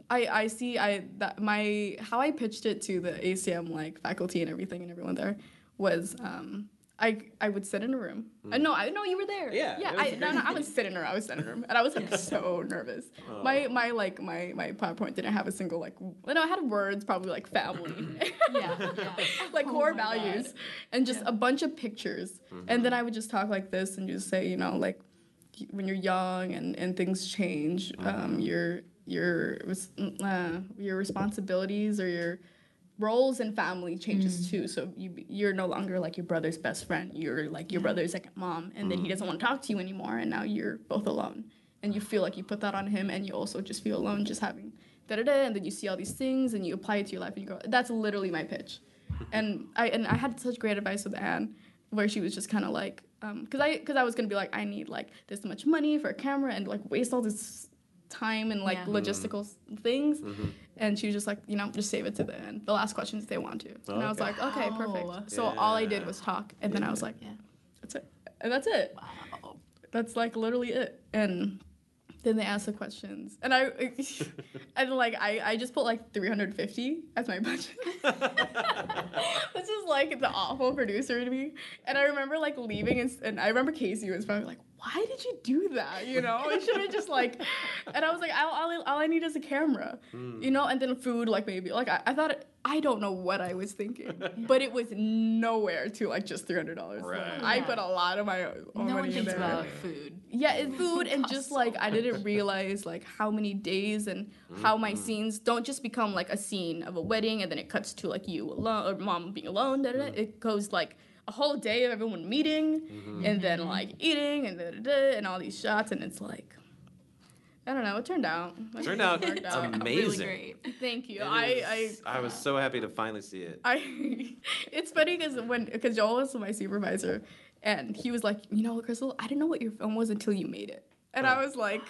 B: I I see I that my how I pitched it to the ACM like faculty and everything and everyone there was um I I would sit in a room. I know I know you were there.
A: Yeah,
B: yeah. I no, no I would sit in a room. I was sitting in a room and I was like so nervous. My my like my my PowerPoint didn't have a single like w- no it had words probably like family.
C: Yeah, yeah.
B: like
C: Oh
B: core
C: my God.
B: values and just a bunch of pictures and then i would just talk like this and just say you know like when you're young and, and things change um, your your uh, your responsibilities or your roles in family changes mm. too. So you you're no longer like your brother's best friend. You're like your brother's second mom and then he mm. doesn't want to talk to you anymore and now you're both alone. And you feel like you put that on him and you also just feel alone just having da da da and then you see all these things and you apply it to your life and you go that's literally my pitch. And I and I had such great advice with Anne, where she was just kind of like, um, because I because I was gonna be like, I need like this much money for a camera and like waste all this time and like
C: Yeah.
B: logistical s things, mm-hmm. And she was just like, you know, just save it to the end, the last questions if they want to, and I was
A: Okay.
B: like, okay,
C: Wow.
B: perfect. Oh. So all I did
A: Yeah.
B: was talk, and then I was like,
C: Yeah.
B: that's it, and that's it.
C: Wow.
B: That's like literally it, and. Then they ask the questions, and I, and like I, I just put like 350 as my budget. this is like the awful producer to me. And I remember like leaving, and, and I remember Casey was probably like, "Why did you do that? You know, it should have just like." And I was like, all, all, I- all I need is a camera, hmm. you know, and then food, like maybe, like I, I thought, it, I don't know what I was thinking, but it was nowhere to like just three hundred dollars.
A: Right.
B: I
C: Yeah.
B: put a lot of my own
C: No
B: money
C: one
B: in
C: thinks
B: there.
C: about food.
B: Yeah, it's food and just like I didn't realize like how many days and how my
A: Mm-hmm.
B: scenes don't just become like a scene of a wedding and then it cuts to like you alone or mom being alone. Da, da, da.
A: Mm-hmm.
B: It goes like a whole day of everyone meeting and then like eating and da, da, da, and all these shots and it's like I don't know. It turned out. I
A: Turned
B: think it
A: out
B: out.
A: amazing.
C: Really great.
B: Thank you.
A: It
B: I,
A: is-
B: I
A: I was so happy to finally see it.
B: I it's funny because when because Joel was my supervisor and he was like, you know, Kristle, I didn't know what your film was until you made it, and I oh. was like.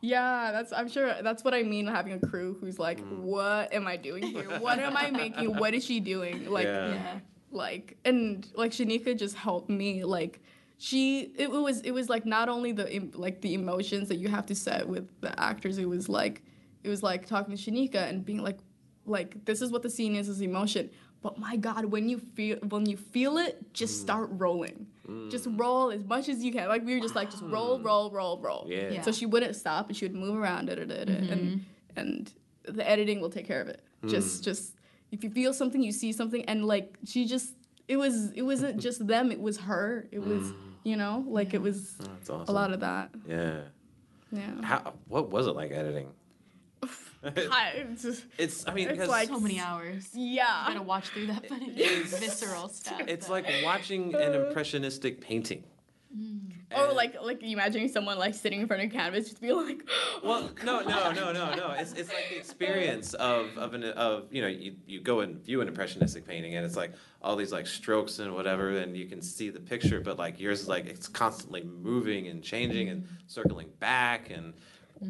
B: Yeah, that's I'm sure that's what I mean having a crew who's like, mm. what am I doing here? What am I making? What is she doing? Like
A: Yeah.
C: Yeah.
B: like and like Shanika just helped me like she it was it was like not only the like the emotions that you have to set with the actors it was like it was like talking to Shanika and being like like this is what the scene is is emotion. But my god when you feel when you feel it just mm. start rolling. Mm. Just roll as much as you can. Like we were just like just roll roll roll roll.
A: Yeah.
C: Yeah.
B: so she wouldn't stop and she would move around da, da, da, da, and mm-hmm. and the editing will take care of it. Just mm. just if you feel something you see something and like she just it was it wasn't just them it was her it was mm. you know like it was
A: Oh, awesome.
B: a lot of that
A: Yeah.
B: yeah
A: How? What was it like editing?
B: I, it's, just-
A: It's. I mean,
B: It's like-
C: So many hours. You
B: yeah
C: gotta watch through that footage.
A: It's-
C: Visceral stuff.
A: it's
C: that-
A: like watching an uh. impressionistic painting.
B: Or
A: And-
B: like like imagining someone like sitting in front of canvas just be like
A: Well, no, no, no, no, no. It's, it's like the experience of of an of you know you, you go and view an impressionistic painting and it's like all these like strokes and whatever and you can see the picture, but like yours is like it's constantly moving and changing and circling back and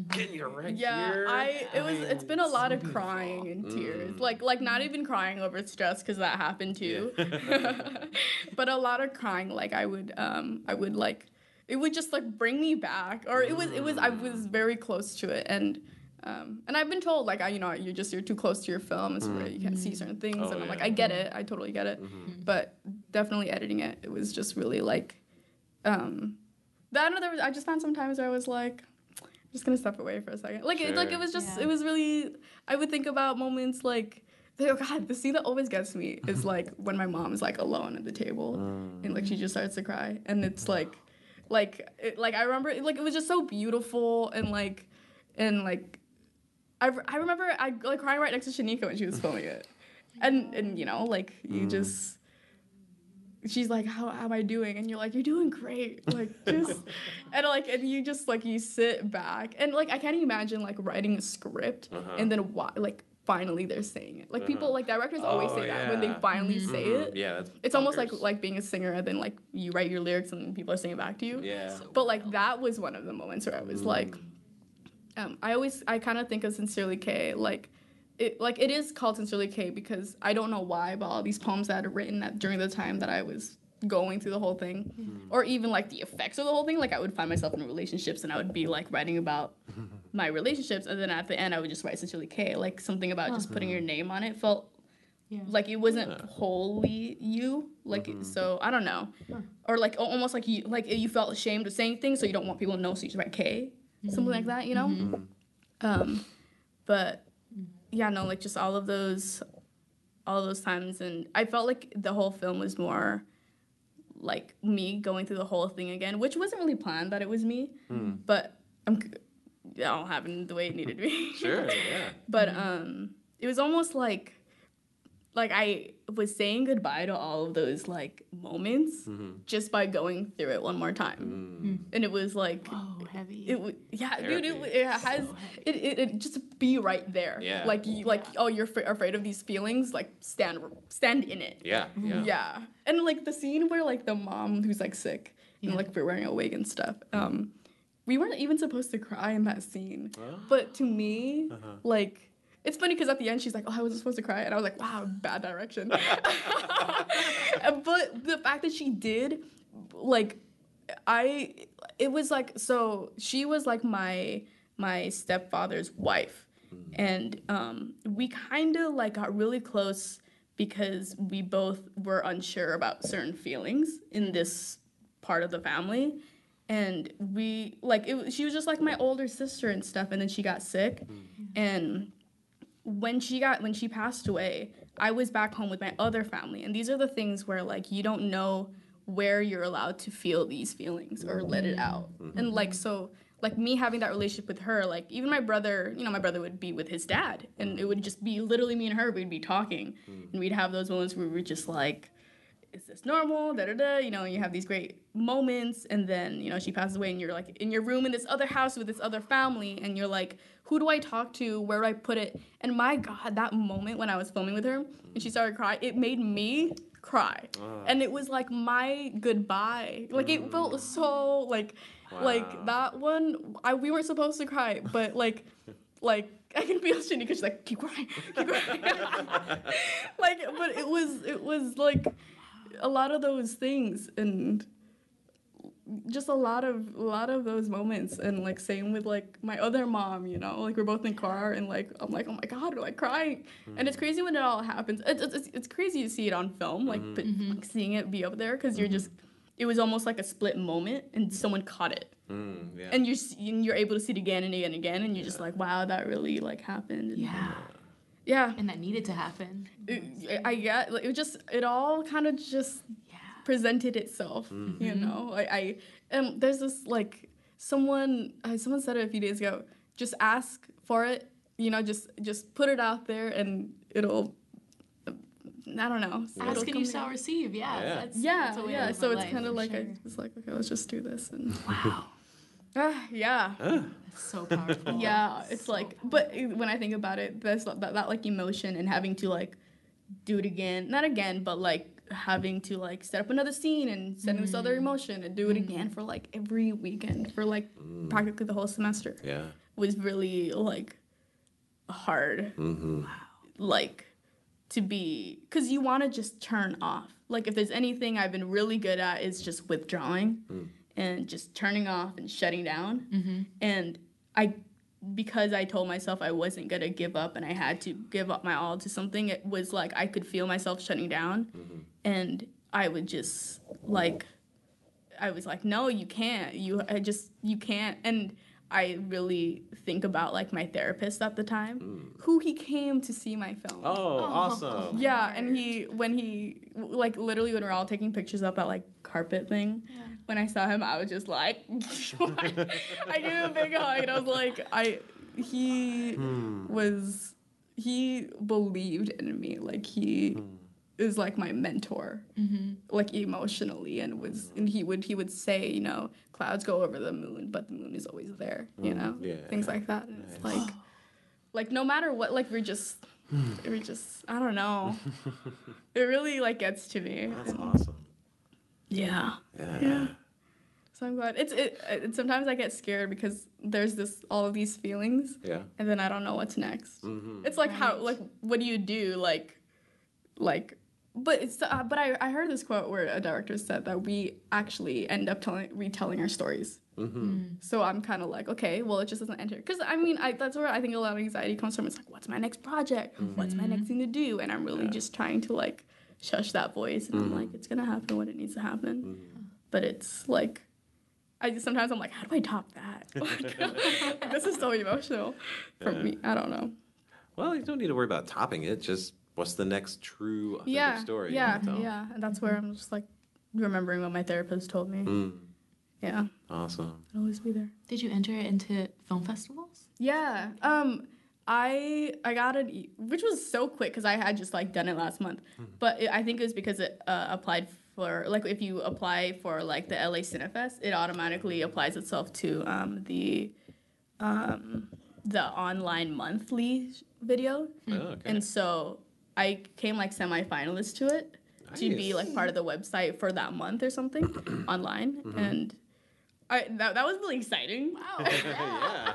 A: getting you right
B: yeah
A: here.
B: i it was it's been a lot of crying and tears.
A: Mm.
B: like like not even crying over stress because that happened too. But a lot of crying like i would um i would like it would just like bring me back or it was it was i was very close to it. And um, and I've been told like I, you know you're just you're too close to your film, it's where you can't see certain things,
A: Oh,
B: and I'm like. I get it, I totally get it, but definitely editing it, it was just really like, um, that other I just found some times where I was like, just gonna step away for a second. Like it, like it was just
C: Yeah.
B: it was really. I would think about moments like. Oh God, the scene that always gets me is like when my mom is like alone at the table and like she mm. just starts to cry and it's like, like it, like I remember like it was just so beautiful and like, and like, I, I remember I like crying right next to Shanika when she was filming it, and and you know like you mm. just she's like, how, how am I doing? And you're like, you're doing great. Like just and like and you just like you sit back and like I can't imagine like writing a script
A: Uh-huh.
B: and then why like finally they're saying it. Like people like directors always
A: Oh,
B: say that when they
A: yeah.
B: finally say it.
A: Yeah, that's
B: It's almost like like being a singer and then like you write your lyrics and then people are singing back to you.
A: yeah.
B: But like that was one of the moments where I was like, um, I always I kind of think of Sincerely Kaye like. It, like it is called Sincerely Kaye because I don't know why, but all these poems that are written at, during the time that I was going through the whole thing, mm-hmm. or even like the effects of the whole thing. Like I would find myself in relationships and I would be like writing about my relationships, and then at the end I would just write Sincerely K. Like something about just putting your name on it felt
C: Yeah.
B: like it wasn't
A: Yeah.
B: wholly you. Like mm-hmm. so, I don't know, or like almost like you like you felt ashamed of saying things, so you don't want people to know, so you just write K, something like mm-hmm. that, you know. Um, but yeah, no, like just all of those, all of those times, and I felt like the whole film was more like me going through the whole thing again, which wasn't really planned that it was me, but I'm. It all happened the way it needed to be.
A: Sure, yeah.
B: But um, it was almost like, like I was saying goodbye to all of those like moments
A: Mm-hmm.
B: just by going through it one more time, and it was like.
C: Oh, heavy.
B: It would, yeah, dude. It, it has it, it, it just be right there.
A: Yeah.
B: Like you, like oh, you're fr- afraid of these feelings. Like stand, stand in it.
A: Yeah, yeah.
B: Yeah. And like the scene where like the mom who's like sick and like we're wearing a wig and stuff. Um, we weren't even supposed to cry in that scene.
A: Oh.
B: But to me,
A: Uh-huh.
B: like it's funny because at the end she's like, "Oh, I wasn't supposed to cry," and I was like, "Wow, bad direction." but the fact that she did, like, I, it was like so she was like my my stepfather's wife, and um, we kind of like got really close because we both were unsure about certain feelings in this part of the family. And we like it she was just like my older sister and stuff and then she got sick. And when she got when she passed away i was back home with my other family. And these are the things where like you don't know where you're allowed to feel these feelings or let it out. Mm-hmm. And like so like me having that relationship with her like even my brother you know my brother would be with his dad. And it would just be literally me and her. We'd be talking. Mm. And we'd have those moments where we were just like is this normal? Da da da. You know, you have these great moments, and then you know she passes away, and you're like in your room in this other house with this other family, and you're like, who do I talk to? Where do I put it? And my God, that moment when I was filming with her and she started crying, it made me cry, and it was like my goodbye. Like it felt mm. so like,
A: Wow.
B: like that one. I we weren't supposed to cry, but like, like. I can feel Shinny because she's like, keep crying, keep crying. like, but it was, it was like, a lot of those things and just a lot of a lot of those moments and like same with like my other mom you know? Like we're both in car and like i'm like oh my god we're like crying. And it's mm. crazy when it all happens. It's, it's, it's crazy to see it on film like mm-hmm. but mm-hmm. like, seeing it be up there because you're mm-hmm. just it was almost like a split moment and someone caught it.
A: Mm, yeah.
B: and you're and you're able to see it again and again and again and you're just like wow that really like happened. And
C: yeah.
B: yeah.
C: And that needed to happen.
B: it, i get like, it was just it all kind of just
C: Yeah.
B: Presented itself you know I, I um there's this like someone uh, someone said it a few days ago just ask for it you know just just put it out there and it'll i don't know it'll
C: Ask and you
B: to
C: shall receive. Yeah.
A: Yeah.
C: That's,
B: yeah
C: that's a way
B: yeah so it's kind of like
C: sure.
B: i was like okay let's just do this and
C: Wow.
B: ah, yeah
A: Ah,
C: That's so powerful.
B: yeah it's
C: So
B: like but when i think about it that's that, that like emotion and having to like do it again not again but like having to like set up another scene and send this other mm. emotion and do it mm. again for like every weekend for like mm. practically the whole semester
A: yeah.
B: was really like hard.
A: Mm-hmm.
B: like to be because you want to just turn off. Like if there's anything i've been really good at is just withdrawing and just turning off and shutting down. Mm-hmm. And i because i told myself i wasn't going to give up and i had to give up my all to something it was like i could feel myself shutting down and i would just like i was like no you can't you i just you can't and I really think about like my therapist at the time, who he came to see my film.
A: Mm. Oh, awesome.
B: Yeah, and he when he like literally when we are all taking pictures up at like carpet thing, when I saw him, I was just like, I gave him a big hug, and I was like, I he
A: Hmm.
B: was he believed in me, like he
A: Hmm.
B: is like my mentor, like emotionally, and was and he would he would say, you know, clouds go over the moon, but the moon is always there, you know,
A: Hmm. yeah.
B: things like that, and it's like. Like no matter what, like we're just, we're just, I don't know. it really like gets to me.
A: That's
B: and-
A: awesome.
B: Yeah.
A: Yeah.
B: Yeah. So I'm glad. It's it, it. Sometimes I get scared because there's this all of these feelings,
A: Yeah.
B: and then I don't know what's next.
A: Mm-hmm.
B: It's like how like what do you do like, like. But it's uh, but I, I heard this quote where a director said that we actually end up telling retelling our stories.
A: Mm-hmm.
B: So I'm kind of like, okay, well, it just doesn't enter. Because I mean, I, that's where I think a lot of anxiety comes from. It's like, what's my next project? What's my next thing to do? And I'm really just trying to like shush that voice and I'm like, it's gonna happen when it needs to happen. But it's like, I just sometimes I'm like, how do I top that? Like, this is so emotional for me. I don't know.
A: Well, you don't need to worry about topping it. Just what's the next true authentic
B: Yeah,
A: story?
B: yeah, yeah. And that's where I'm just like remembering what my therapist told me.
A: Mm,
B: Yeah,
A: awesome.
B: I'll always be there.
C: Did you enter into film festivals?
B: Yeah. Um I I got it which was so quick cuz I had just like done it last month. But it, I think it was because it uh, applied for like if you apply for like the LA Cinefest, it automatically applies itself to um the um the online monthly video.
A: Oh, okay.
B: And so I came like semi-finalist to it to be like part of the website for that month or something online and I that, that was really exciting.
C: Wow.
A: yeah.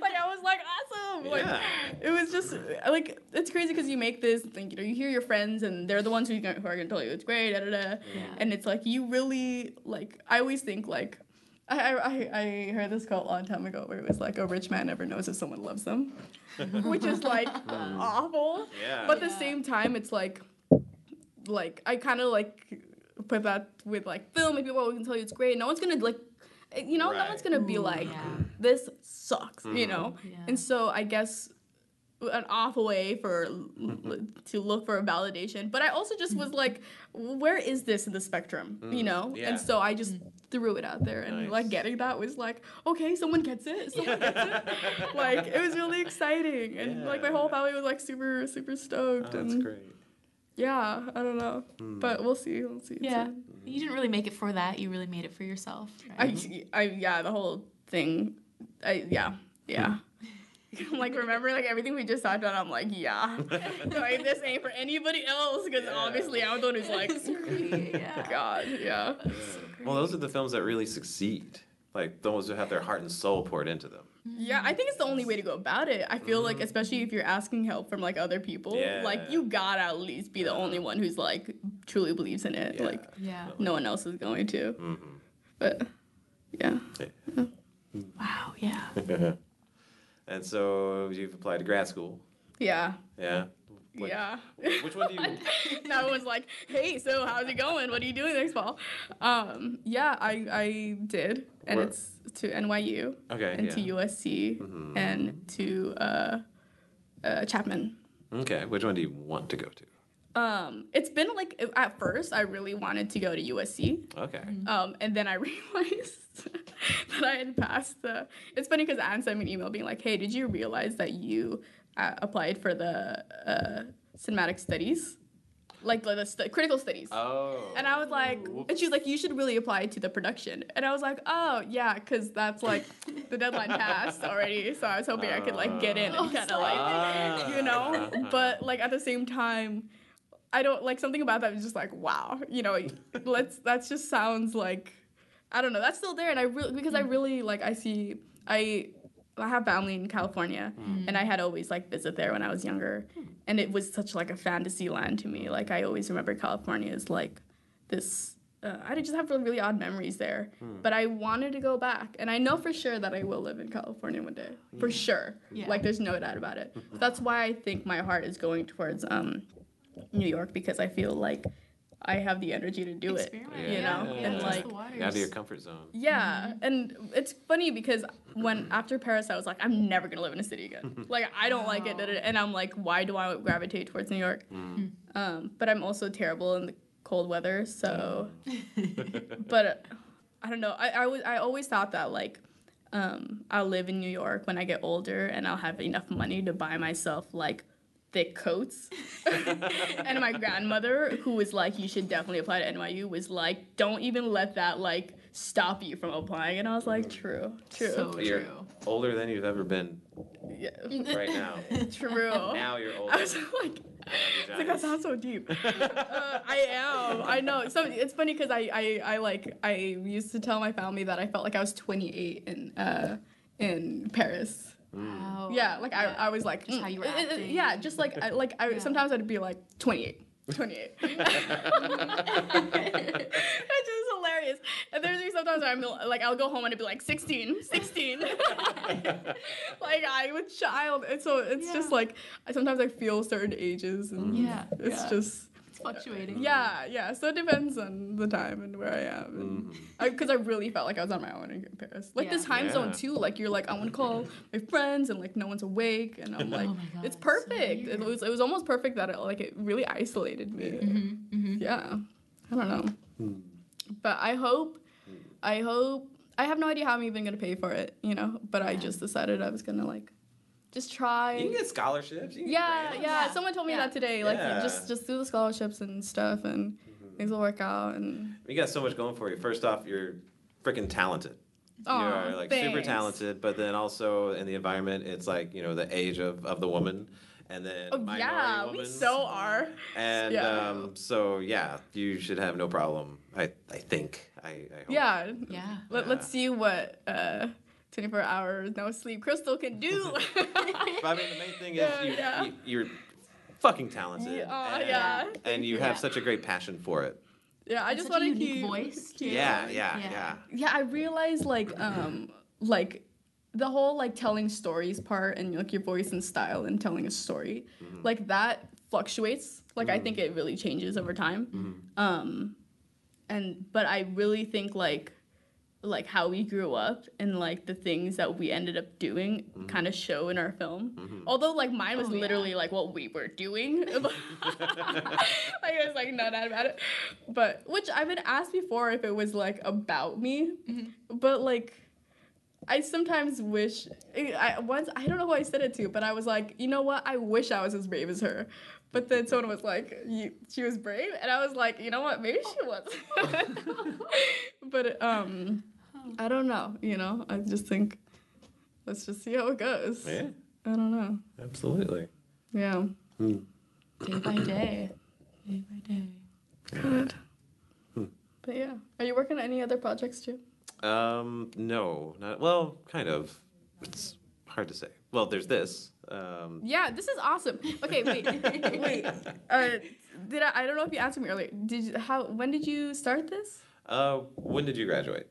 B: like I was like awesome. Like
A: Yeah.
B: it was just like it's crazy because you make this thing. You know, you hear your friends and they're the ones who, are gonna- who are gonna tell you it's great. Da, da, da. And it's like you really like. I always think like. I, I, I- I heard this quote a long time ago where it was like a rich man never knows if someone loves them, which is like awful.
A: Yeah.
B: But at the
C: Yeah.
B: same time, it's like, like I kind of like put that with like film and people always can tell you it's great. No one's gonna like, Uh, you know, no one's gonna be like,
C: yeah.
B: this sucks,
A: Mm-hmm.
B: you know.
C: Yeah.
B: And so I guess an awful way for l- l- to look for a validation. But I also just was like, where is this in the spectrum, mm, you know?
A: yeah.
B: And so I just mm. threw it out there, and
A: Nice.
B: like getting that was like, okay, someone gets it, someone gets it. like it was really exciting, and like my whole family was like super super stoked,
A: Oh, that's
B: and
A: great.
B: yeah, I don't know, hmm. but we'll see, we'll see.
C: Yeah.
B: Soon.
C: You didn't really make it for that. You really made it for yourself.
B: I,
C: Right?
B: I, yeah, the whole thing, I, yeah, yeah. like remember like everything we just talked about. I'm like, yeah, like this ain't for anybody else because
A: Yeah.
B: obviously I'm the one who's like,
C: yeah.
B: God, yeah,
A: Well, those are the films that really succeed. Like those who have their heart and soul poured into them.
B: yeah. I think it's the only way to go about it. I feel like especially if you're asking help from like other people, like you gotta at least be the only one who's like truly believes in it.
A: Yeah.
B: Like
C: Yeah.
B: no one else is going to.
A: Mhm.
B: But yeah,
C: Wow. Yeah.
A: and so you've applied to grad school.
B: yeah,
A: Yeah. What-
B: yeah.
A: Which one do you?
B: now everyone's like, "Hey, so how's it going? What are you doing next fall?" Um, yeah, I I did, and
A: Where-
B: it's to NYU
A: Okay.
B: and
A: yeah.
B: to USC
A: Mhm.
B: and to uh, uh, Chapman.
A: Okay. Which one do you want to go to?
B: Um, it's been like at first I really wanted to go to USC,
A: Okay.
B: um, and then I realized that I had passed the. It's funny because Anne sent me an email being like, "Hey, did you realize that you uh, applied for the uh, cinematic studies, like the, the stu- critical studies?"
A: Oh.
B: And I was like, and she was like, you should really apply to the production. And I was like, oh yeah, because that's like the deadline passed already. So I was hoping I could like get in and kind of like,
A: Ah.
B: you know. But like at the same time, I don't like something about that is just like, wow, you know, let's that just sounds like, I don't know, that's still there. And I really because I really like I see I. I have family in California, and I had always like visit there when I was younger, and it was such like a fantasy land to me. Like I always remember California as like this. Uh, I just have really, really odd memories there, but I wanted to go back, and I know for sure that I will live in California one day, for sure.
C: Yeah.
B: Like there's no doubt about it. That's why I think my heart is going towards um, New York because I feel like I have the energy to do it.
C: Experiment,
B: You
A: Yeah.
B: know,
A: Yeah.
B: and
A: Test
B: like
C: the waters.
A: Out of your comfort zone.
B: yeah, and it's funny because when after Paris, I was like, I'm never gonna live in a city again. like I don't like it, and I'm like, why do I gravitate towards New York? Um, but I'm also terrible in the cold weather, so. but uh, I don't know. I I, was, I always thought that like. Um, I'll live in New York when I get older, and I'll have enough money to buy myself like thick coats. and my grandmother, who was like, "You should definitely apply to NYU," was like, "Don't even let that like stop you from applying." And I was like, "True, true,
C: So
A: You're
C: true.
A: older than you've ever been
B: yeah,
A: right now.
B: true."
A: now you're older.
B: I was like, it's like that sounds so deep. uh, I am. I know. So it's funny because I, I, I like I used to tell my family that I felt like I was 28 in uh in Paris.
C: Wow.
B: Yeah, like I, I was like,
C: Just how you were
B: mm, uh, uh,
C: acting.
B: Yeah, just like I, like I
C: Yeah.
B: sometimes I'd be like 28. 28. it's just hilarious. And there's sometimes I'm like, I'll go home and it'd be like 16, 16. like I'm a child. And so it's just like, I, sometimes I feel certain ages and
C: Yeah,
B: it's
C: yeah.
B: just,
C: It's fluctuating.
B: yeah, yeah. So it depends on the time and where I am. Because I, really felt like I was on my own in Paris. Like the
C: Yeah.
B: time zone too. Like you're like, I want to call my friends and like no one's awake. And I'm like,
C: Oh God,
B: it's
C: so
B: perfect. it was it was almost perfect that it like it really isolated me.
C: Mm-hmm.
B: Yeah. I don't know. But I hope, I hope, I have no idea how I'm even gonna pay for it, you know. But I just decided I was gonna like, just try.
A: You can get scholarships. Can
B: yeah,
A: grants.
B: yeah,
C: Yeah.
B: Someone told me
C: Yeah.
B: that today. Like, you
A: Yeah.
B: just just do the scholarships and stuff, and things will work out. And
A: You got so much going for you. First off, you're freaking talented.
B: Aw,
A: you're like super talented, but then also in the environment, it's like you know the age of, of the woman, and then
B: Oh
A: minority
B: yeah, we so are.
A: And
B: Yeah.
A: um, so yeah, you should have no problem. I I think I, I hope.
B: Yeah.
C: Yeah.
B: Let, let's see what uh, 24 hours no sleep Kristle can do.
A: But I mean, the main thing is
B: Yeah,
A: you,
B: yeah.
A: you you're fucking talented.
B: Yeah,
A: and,
B: yeah.
A: And you
B: you.
A: have
C: Yeah.
A: such a great passion for it.
B: yeah, I just
C: Such
B: want to
C: unique
B: keep
C: voice, too.
A: Yeah, yeah,
C: Yeah.
A: yeah.
B: yeah i realized like um like the whole like telling stories part and like your voice and style and telling a story like that fluctuates like i think it really changes over time um and but i really think like like how we grew up and like the things that we ended up doing mm-hmm. kind of show in our film. Mm-hmm. Although like mine oh, was
C: Oh, yeah.
B: literally like what we were doing. Like it was like not that about it but which i've been asked before if it was like about me. Mm-hmm. But like I sometimes wish eh, I once I don't know who I said it to, but I was like, you know what? I wish I was as brave as her. But then someone was like, you, she was brave, and I was like, you know what? Maybe she was. but um, I don't know. You know, I just think let's just see how it goes.
A: Yeah,
B: I don't know.
A: absolutely.
B: Yeah.
C: Day by day. Day by day.
B: Good. But yeah, are you working on any other projects too?
A: Um, no, not well, kind of. It's hard to say. Well, there's this. Um,
B: Yeah, this is awesome. Okay, wait, wait. Uh, did I? I don't know if you answered me earlier. Did you, how? When did you start this?
A: uh, when did you graduate?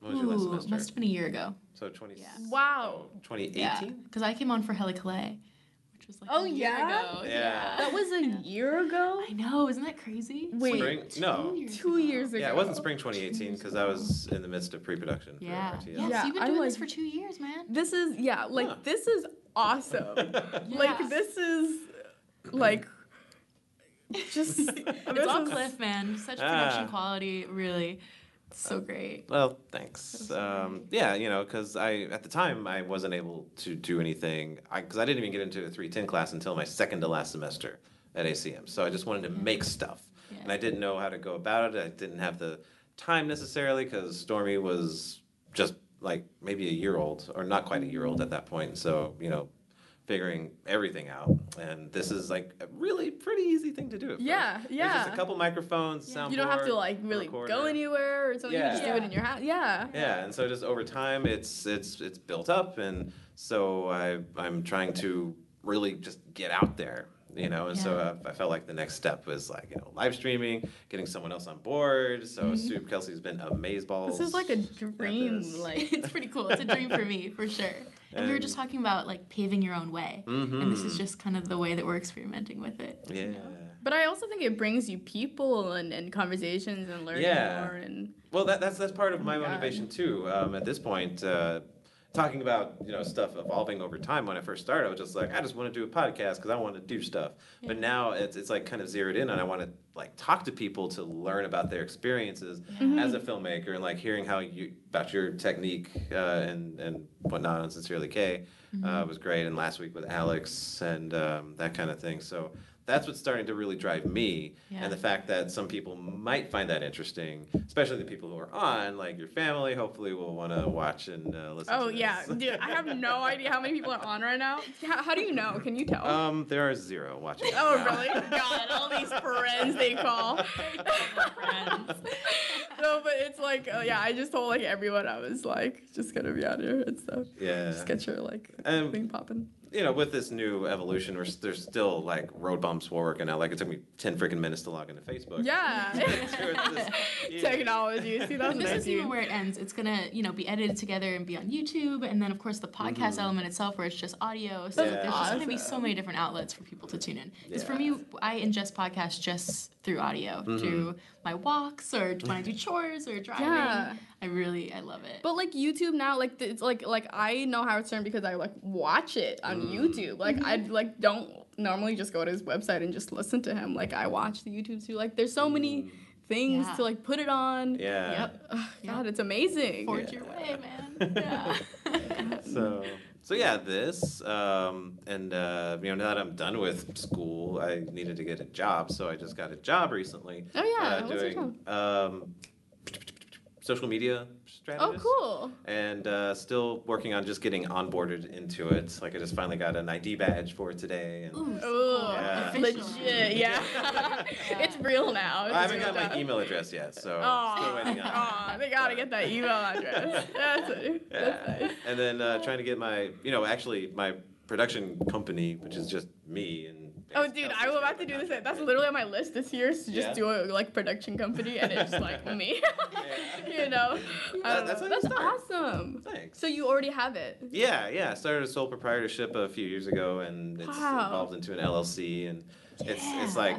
A: When was your last
C: Ooh,
A: semester?
C: must have been a year ago.
A: So 20,
C: Yeah.
B: Wow.
A: 2018?
C: Yeah, because I came on for Heli Calais, which was like
B: Oh,
C: a year
B: yeah?
C: ago.
A: Yeah.
B: That was a year ago.
C: I know, isn't that crazy?
B: Wait,
A: Spring? No.
C: years
B: two
C: ago.
B: years ago.
A: Yeah, it wasn't spring 2018 because I was in the midst of pre-production. for
C: Yeah.
A: RTS.
C: Yeah,
B: Yeah,
C: so you've been doing
B: like-
C: this for two years, man.
B: This is yeah, like
A: Huh.
B: this is awesome. Like this is like just
C: It's all Cliff, man. Such production
A: Ah.
C: quality, really. So great.
A: Well, thanks. Um, yeah, you know, because I at the time I wasn't able to do anything because I, didn't even get into a three ten class until my second to last semester at ACM. So I just wanted to make stuff, and I didn't know how to go about it. I didn't have the time necessarily because Stormy was just like maybe a year old or not quite a year old at that point. So you know, figuring everything out, and this is like a really pretty easy thing to do.
B: Yeah,
A: first. There's just
B: yeah.
A: a couple microphones, soundboard.
B: you don't have to like really go anywhere or something. You can just do it in your house. Yeah.
A: Yeah, and so just over time, it's it's it's built up, and so I I'm trying to really just get out there, you know. And so
C: Yeah.
A: I, I felt like the next step was like you know live streaming, getting someone else on board. So Soup Kelsie's been amazeballs.
B: This is like a dream. Like
C: it's pretty cool. It's a dream for me, for sure. And we were just talking about like paving your own way. And this is just kind of the way that we're experimenting with it.
A: yeah,
B: But I also think it brings you people and, and conversations and learning
A: Yeah.
B: more and
A: Well, that, that's that's part of my
B: Oh my God.
A: motivation too. Um, at this point, uh, talking about you know stuff evolving over time. When I first started, I was just like, I just want to do a podcast because I want to do stuff. But now it's it's like kind of zeroed in, and I want to like talk to people to learn about their experiences as a filmmaker and like hearing how you about your technique uh, and and whatnot. And sincerely, Kaye uh, was great, and last week with Alex and um, that kind of thing. So. That's what's starting to really drive me,
C: Yeah.
A: and the fact that some people might find that interesting, especially the people who are on, like your family, hopefully will want to watch and uh, listen.
B: Oh
A: to
B: yeah,
A: this.
B: dude, I have no idea how many people are on right now. How, how do you know? Can you tell?
A: Um, there are zero watching.
B: oh
A: now.
B: really? God, all these friends they call.
C: friends.
B: no, but it's like, uh, yeah, I just told like everyone I was like just gonna be out here and stuff.
A: Yeah.
B: Just get your like
A: Um,
B: thing popping.
A: You know, with this new evolution, we're, there's still like road bumps we're working out. Like it took me ten freaking minutes to log into Facebook.
B: Yeah.
A: Yeah.
B: Technology,
C: This isn't even where it ends. It's gonna, you know, be edited together and be on YouTube, and then of course the podcast element itself, where it's just audio. So
A: Mm-hmm. Yeah.
C: there's just gonna be so many different outlets for people to tune in. Because for me, I ingest podcasts just through audio,
A: Mm-hmm.
C: through my walks or when I do chores or driving.
B: Yeah.
C: I really, I love it.
B: But like YouTube now, like it's like like I know Howard Stern because I like watch it on mm. YouTube. Like I mm-hmm. like don't normally just go to his website and just listen to him. Like I watch the YouTube too. Like there's so many mm. things
C: Yeah.
B: to like put it on.
A: Yeah.
C: Yep.
B: Ugh, God, it's amazing.
C: Forge your way, man. Yeah.
A: So, so yeah, this, um, and uh, you know, now that I'm done with school, I needed to get a job, so I just got a job recently.
B: Oh, yeah,
A: uh, doing um, social media
B: Oh, cool.
A: And uh, still working on just getting onboarded into it. Like I just finally got an ID badge for it today. And
C: Ooh,
B: Oh,
C: cool.
A: Yeah.
B: Legit. Yeah. it's real now. It's
A: I haven't
B: real
A: got my email address yet, so
B: Aw,
A: still waiting on.
B: aw, they gotta get that email address. That's it. That's nice.
A: And then uh, trying to get my, you know, actually my production company, which is just me and.
B: Oh, dude, I was about to do this. same. That's literally on my list this year is to just
A: Yeah?
B: do a like production company, and it's like me. you know, I um,
A: That's
B: know. That's awesome.
A: Thanks.
B: So you already have it.
A: Yeah, yeah. I started a sole proprietorship a few years ago, and it's
B: Wow.
A: evolved into an LLC, and it's it's like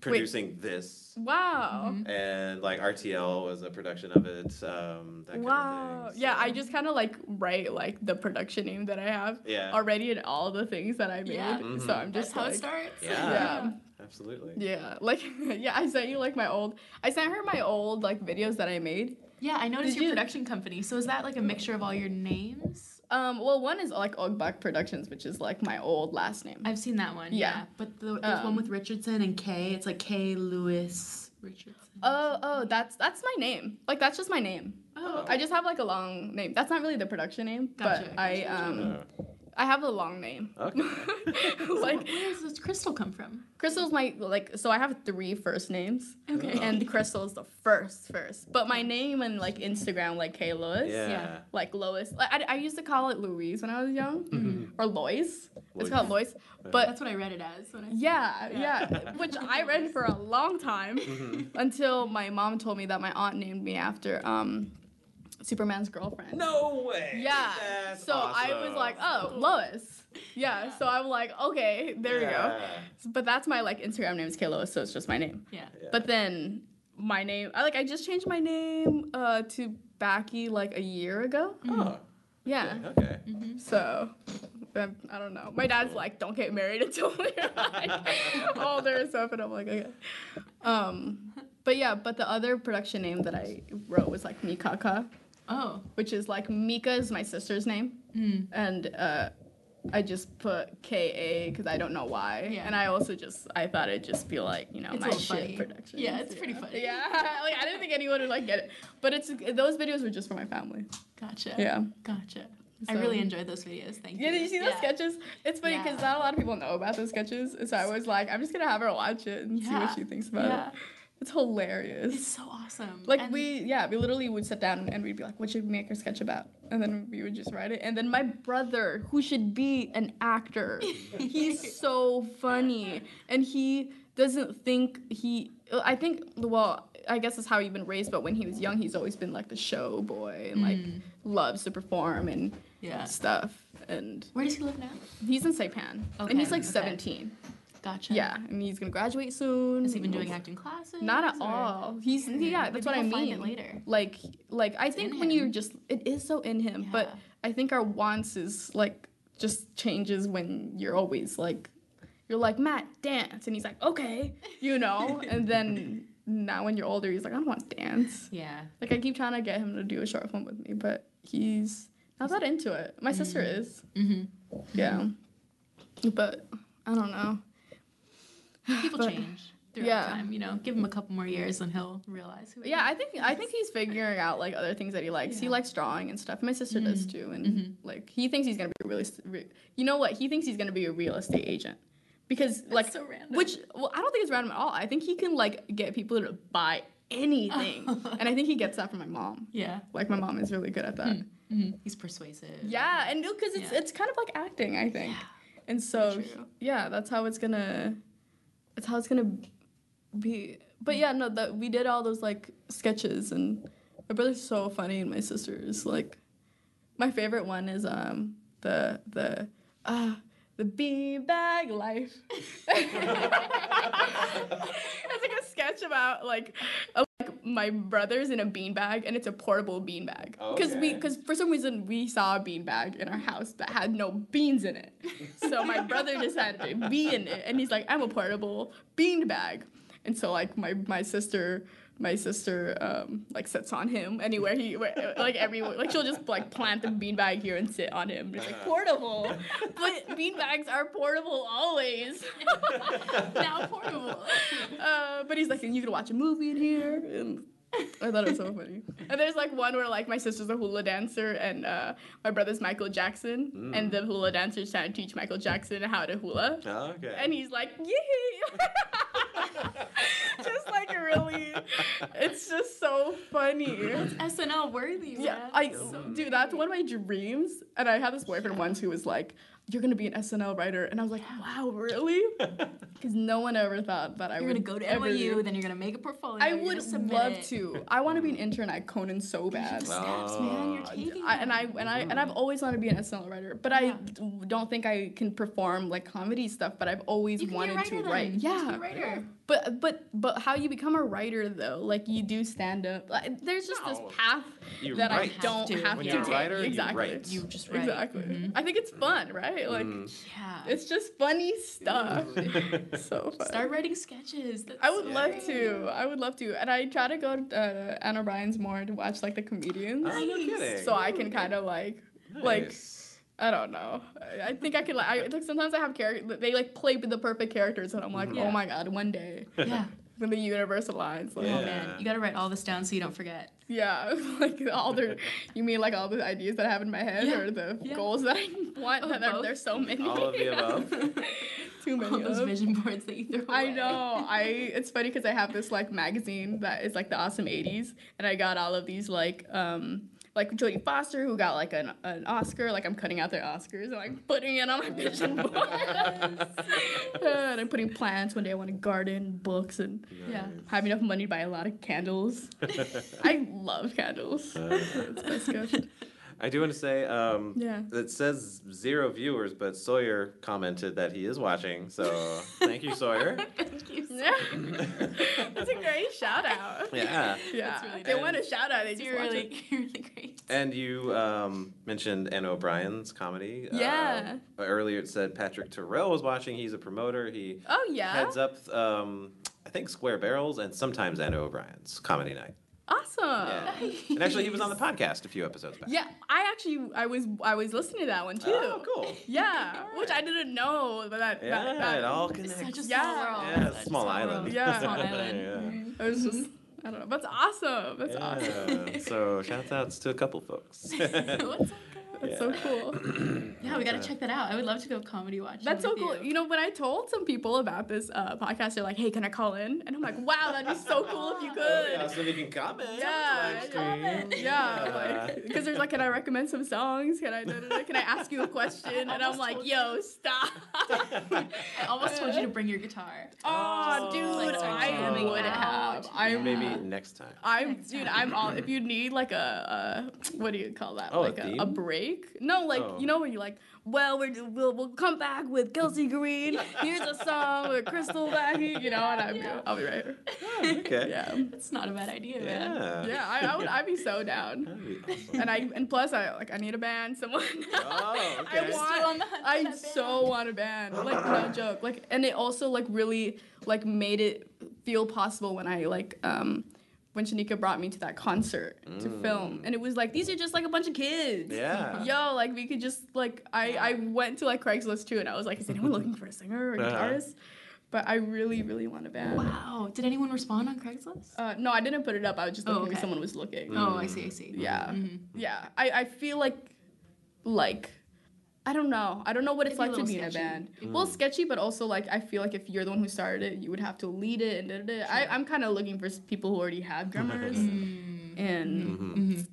A: producing this,
B: Wow.
A: and like RTL was a production of it. Um, that kind
B: Wow.
A: Of thing.
B: Yeah, I just kind of like write like the production name that I have
A: Yeah.
B: already and all the things that I made.
C: Yeah.
B: So I'm
C: That's
B: just
C: how
B: like,
C: it starts.
A: Yeah.
B: Yeah.
A: absolutely.
B: Yeah, like yeah, I sent you like my old. I sent her my old like videos that I made.
C: Yeah, I noticed
B: Did
C: your
B: you-
C: production company. So is that like a mixture of all your names?
B: Um, well, one is like Ogbach Productions, which is like my old last name.
C: I've seen that one.
B: Yeah.
C: Yeah. But the, there's one
B: Um,
C: with Richardson and K. It's like K Lewis Richardson.
B: Oh, oh, that's that's my name. Like that's just my name.
C: Oh.
B: I just have like a long name. That's not really the production name,
C: Gotcha,
B: but I
C: gotcha,
B: um
A: Oh,
B: I have a long name.
A: Okay.
B: like
C: Where does this Kristle come from?
B: Kristle's my like so I have three first names.
C: Okay.
B: And Kristle is the first first. But my name and like Instagram like K Lewis.
A: yeah.
C: Yeah.
B: Like Lois. Like I, I used to call it Louise when I was young. mm-hmm. Or Lois. It's called Lois. But
C: That's what I read it as. When I
B: Yeah, yeah, which I read for a long time until my mom told me that my aunt named me after um, Superman's girlfriend.
A: No way.
B: Yeah.
A: That's
B: so I was like, oh, Lois. Yeah. So I'm like, okay, there we go. But that's my like Instagram name is K Lois, so it's just my name.
C: Yeah.
A: Yeah.
B: But then my name, I like, I just changed my name uh, to Backe like a year ago.
A: Oh,
B: Yeah.
A: okay.
B: So, um, I don't know. My dad's like, don't get married until you're like older and stuff, and I'm like, okay. Um, but yeah, but the other production name that I wrote was like Mikaka,
C: Oh.
B: which is like Mika is my sister's name,
C: Mm.
B: and uh, I just put K A because I don't know why,
C: Yeah.
B: and I also just I thought it'd just be like you know
C: It's
B: my shit
C: funny.
B: production.
C: Yeah, it's pretty funny.
B: Yeah, like I didn't think anyone would like get it, but it's those videos were just for my family.
C: Gotcha.
B: Yeah.
C: Gotcha. I really enjoyed those videos. Thank you.
B: Yeah, did you see those
C: Yeah.
B: sketches? It's funny because
C: Yeah.
B: not a lot of people know about those sketches. So I was like, I'm just gonna have her watch it and see what she thinks about
C: Yeah.
B: it. It's hilarious.
C: It's so awesome.
B: like
C: And-
B: we, yeah, we literally would sit down and we'd be like, "What should we make our sketch about?" And then we would just write it. And then my brother, who should be an actor, he's so funny, and he doesn't think he. I think well, I guess that's how he's been raised. But when he was young, he's always been like the show boy and like mm. loves to perform and
C: Yeah.
B: stuff. And
C: Where does he live now?
B: He's in Saipan,
C: Okay,
B: and he's like
C: okay.
B: 17.
C: Gotcha.
B: Yeah, and he's gonna graduate soon.
C: Has he been doing acting classes?
B: Not at
C: or-
B: all. He's yeah, that's
C: Maybe
B: what I mean.
C: later.
B: Like like I think
C: in
B: when you're just it is so in him, but I think our wants is like just changes when you're always like you're like Matt dance and he's like okay, you know, and then now when you're older he's like I don't want to dance.
C: Yeah.
B: Like I keep trying to get him to do a short film with me, but he's not that into it. My sister is.
C: Mm-hmm.
B: Yeah. But I don't know.
C: People
B: But-
C: change throughout
B: yeah.
C: time. You know, give him a couple more years and he'll realize who. he
B: Yeah, I
C: is.
B: think I think he's figuring out like other things that he likes. He likes drawing and stuff. My sister does too, and
C: Mhm.
B: like he thinks he's gonna be a real. Re- you know what? He thinks he's gonna be a real estate agent because like
C: so random.
B: which well I don't think it's random at all. I think he can like get people to buy anything, and I think he gets that from my mom.
C: Yeah.
B: Like my mom is really good at that.
C: hmm He's persuasive.
B: Yeah, and because it's
C: Yeah.
B: it's kind of like acting, I think.
C: Yeah.
B: And so yeah, that's how it's gonna that's how it's gonna be. But yeah, no, that we did all those like sketches and my brother's so funny and my sister is like my favorite one is um the the uh the beanbag life. it's like a sketch about like, a, like my brother's in a beanbag and it's a portable beanbag. Because we because for some reason we saw a beanbag in our house that had no beans in it. So my brother decided to be in it and he's like, I'm a portable beanbag. And so like my my sister my sister um like sits on him anywhere he where, like everywhere like she'll just like plant the beanbag here and sit on him. It's like portable. But beanbags are portable always. now portable. Uh, but he's like, and you can watch a movie in here. And I thought it was so funny. And there's like one where like my sister's a hula dancer and uh, my brother's Michael Jackson, and the hula dancer's trying to teach Michael Jackson how to hula.
A: Oh, okay.
B: And he's like, yay! just like really, it's just so funny.
C: It's SNL worthy.
B: Yeah,
C: man.
B: I
C: So
B: dude, that's one of my dreams. And I had this boyfriend once who was like, "You're gonna be an SNL writer," and I was like, "Wow, really?" Because no one ever thought that I
C: You're
B: would
C: gonna go to
B: ever
C: NYU,
B: do-
C: then you're gonna make a portfolio.
B: I would love
C: it.
B: to. I want to be an intern at Conan so bad.
C: The steps, man. You're
A: Oh,
C: taking.
B: I, and I
C: them.
B: and I and I've always wanted to be an SNL writer, but I
C: Yeah.
B: d- don't think I can perform like comedy stuff. But I've always
C: You can be a
B: wanted
C: writer
B: to
C: then.
B: write.
C: Just be
B: Yeah,
C: a writer.
B: but but but how you become a writer though? Like you do stand up. Like, there's just this path
A: You
B: that
A: write.
B: I don't
C: Have to.
B: have
A: When
B: to
A: you're a
B: take.
A: writer, you
B: exactly.
A: write.
C: You just write.
B: Exactly.
C: Mhm.
B: I think it's fun, right? Like
C: Yeah.
B: it's just funny stuff. so fun.
C: Start writing sketches. That's
B: I would
C: so
B: love to. I would love to. And I try to go to uh, Anna O'Brien's more to watch like the comedians.
A: Oh, no kidding.
B: so I can kind of like like I don't know. I, I think I could like I like sometimes I have characters they like play the perfect characters and I'm like,
C: Yeah.
B: oh my god, one day
C: Yeah.
B: when the universe aligns. Like,
C: Oh man, you gotta write all this down so you don't forget.
B: yeah, like all the you mean like all the ideas that I have in my head
C: Yeah.
B: or the
C: Yeah.
B: goals that I want?
C: Oh,
B: that there,
C: both.
B: there's so many.
A: All of the above.
B: Too many.
C: All those
B: of.
C: vision boards that you throw Away.
B: I know. I it's funny because I have this like magazine that is like the awesome '80s, and I got all of these like um like Jodie Foster who got like an, an Oscar. Like I'm cutting out their Oscars and like putting it on my vision board. and I'm putting plants. One day I want a garden, books, and
C: Yeah.
B: have enough money to buy a lot of candles. I love candles. Uh. It's best gift.
A: I do want to say, um,
B: Yeah.
A: it says zero viewers, but Sawyer commented that he is watching. So thank you, Sawyer.
C: Thank you. so
B: Yeah. That's a great shout out.
A: Yeah.
B: Yeah.
C: really
B: they
A: nice.
B: want a shout out. They just
C: You're really, you're really great.
A: And you um, mentioned Anna O'Brien's comedy.
B: Yeah.
A: Uh, earlier it said Patrick Terrell was watching. He's a promoter. He
B: Oh yeah.
A: heads up, um, I think, Square Barrels and sometimes Anna O'Brien's comedy night.
B: Awesome.
A: Yeah. And actually, he was on the podcast a few episodes back.
B: Yeah, I actually I was I was listening to that one too.
A: Oh, cool.
B: Yeah, which I didn't know but that.
A: Yeah,
B: that, that
A: it all
C: It's
A: connects.
C: such a small
B: Yeah.
C: world.
A: Yeah,
C: Such a
A: small island.
C: world.
B: Yeah.
C: Small island.
A: Yeah.
B: I was just I don't know. That's awesome. That's awesome.
A: So shout outs to a couple folks.
C: What's up, guys?
B: That's so cool.
C: Yeah, we gotta check that out. I would love to go comedy watch.
B: That's so cool. You know, when I told some people about this uh, podcast, they're like, "Hey, can I call in?" And I'm like, "Wow, that'd be so cool if you could
A: yeah,
B: could."
A: so we can comment.
B: Yeah,
A: live
B: comment.
A: stream.
B: Yeah, like because there's like, can I recommend some songs? Can I da, da, da, can I ask you a question? And I'm like, yo, stop.
C: I almost told you to bring your guitar.
B: Oh,
A: Oh.
B: dude,
C: Like,
B: I
C: jamming
B: would
C: out.
B: have. I'm
A: Maybe next time.
B: I'm
C: Next
B: dude.
C: time.
B: I'm all. If you need like a, a what do you call that?
A: Oh,
B: like a,
A: theme?
B: a break. Break. No, like
A: Oh.
B: you know when you like, well, we're, we'll we'll come back with Kelsie Green. Here's a song with Kristle Backe, you know, and I'm
C: Yeah.
B: I'll be right here.
A: okay.
B: Yeah,
C: It's not a bad idea, man.
A: Yeah.
B: yeah, I, I would I'd be so down.
A: That'd be awesome.
B: And I and plus I like I need a band, someone.
A: Oh,
B: I
A: okay.
C: Still
B: want
C: on the hunt
B: I so want a band. Like no joke. Like and it also like really like made it feel possible when I like um when Shanika brought me to that concert to film. And it was like these are just like a bunch of kids.
A: Mm. Yeah.
B: Yo, like we could just like I I went to like Craigslist too and I was like, is anyone looking for a singer or a
A: Uh-huh.
B: guitarist? But I really, really want a band.
C: Wow. Did anyone respond on Craigslist?
B: Uh, no, I didn't put it up. I was just
C: Oh,
B: looking if someone was looking.
C: Oh, I see, I see.
B: Yeah.
C: Mhm.
B: Yeah. I, I feel like like I don't know. I don't know what it's
C: It'd be
B: like to
C: little
B: be in a
C: sketchy.
B: band. Well, sketchy, but also like I feel like if you're the one who started it, you would have to lead it and da, da, da. I, I'm kind of looking for people who already have drummers
C: Mm-hmm.
B: and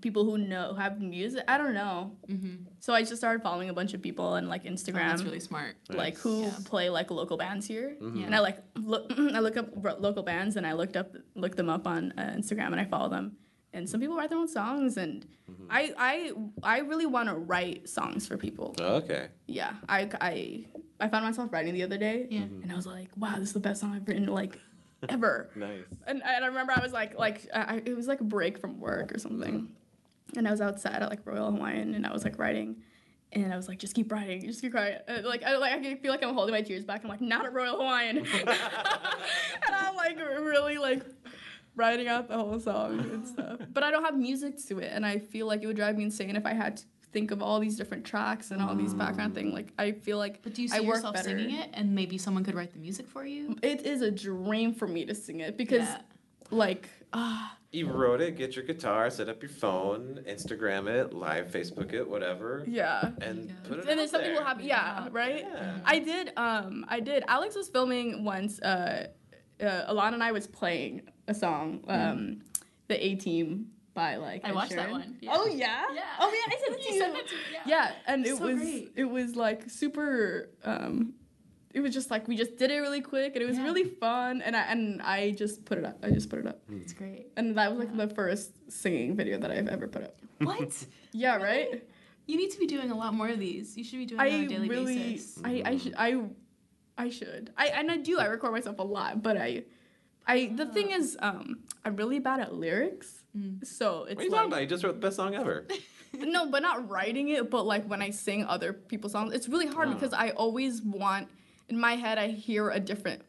B: people who know have music. I don't know.
C: Mm-hmm.
B: So I just started following a bunch of people on like
C: Oh,
B: Instagram,
C: that's really smart.
B: like
A: Nice.
B: who
C: Yeah.
B: play like local bands here.
C: Yeah.
B: And I like look, I look up local bands and I looked up looked them up on uh, Instagram and I follow them. And some people write their own songs and I I I really want to write songs for people.
A: Okay.
B: Yeah, I I I found myself writing the other day.
C: Yeah.
B: And I was like, wow, this is the best song I've written like ever.
A: Nice.
B: And, and I remember I was like, like I, it was like a break from work or something, and I was outside at like Royal Hawaiian, and I was like writing, and I was like, just keep writing, just keep writing. Uh, like I like I feel like I'm holding my tears back. I'm like, not at Royal Hawaiian, and I'm like really like writing out the whole song and stuff. But I don't have music to it, and I feel like it would drive me insane if I had to think of all these different tracks and all these background thing. Like I feel like
C: But do you
B: I
C: see
B: work
C: yourself
B: better.
C: singing it and maybe someone could write the music for you?
B: It is a dream for me to sing it because
C: Yeah.
B: like ah.
A: You wrote it, get your guitar, set up your phone, Instagram it, live Facebook it, whatever,
B: Yeah.
A: and
C: Yeah.
A: put it
B: And then
A: out
B: some people
A: there.
B: have yeah,
C: Yeah.
B: right?
A: Yeah.
B: I did um I did. Alex was filming once uh, uh Alana and I was playing a song, um the A Team by like
C: I
B: Ed
C: watched that one. Yeah.
B: Oh yeah?
C: Yeah.
B: Oh yeah, I sent it to
C: You
B: you.
C: sent it to me, yeah.
B: Yeah, and it
C: So
B: was
C: great.
B: it was like super um it was just like we just did it really quick and it was
C: Yeah.
B: really fun and I and I just put it up. I just put it up.
C: It's great.
B: And that was like the first singing video that I've ever put up.
C: What?
B: Yeah, right?
C: You need to be doing a lot more of these. You should be doing
B: I
C: it on a daily
B: really,
C: basis.
B: I, I should, I, I should. I and I do. I record myself a lot, but I, I. The thing is, um, I'm really bad at lyrics,
C: Mm.
B: so it's
A: What are you
B: like
A: talking about? You just wrote the best song ever.
B: no, but not writing it. But like when I sing other people's songs, it's really hard
A: Oh.
B: because I always want in my head. I hear a different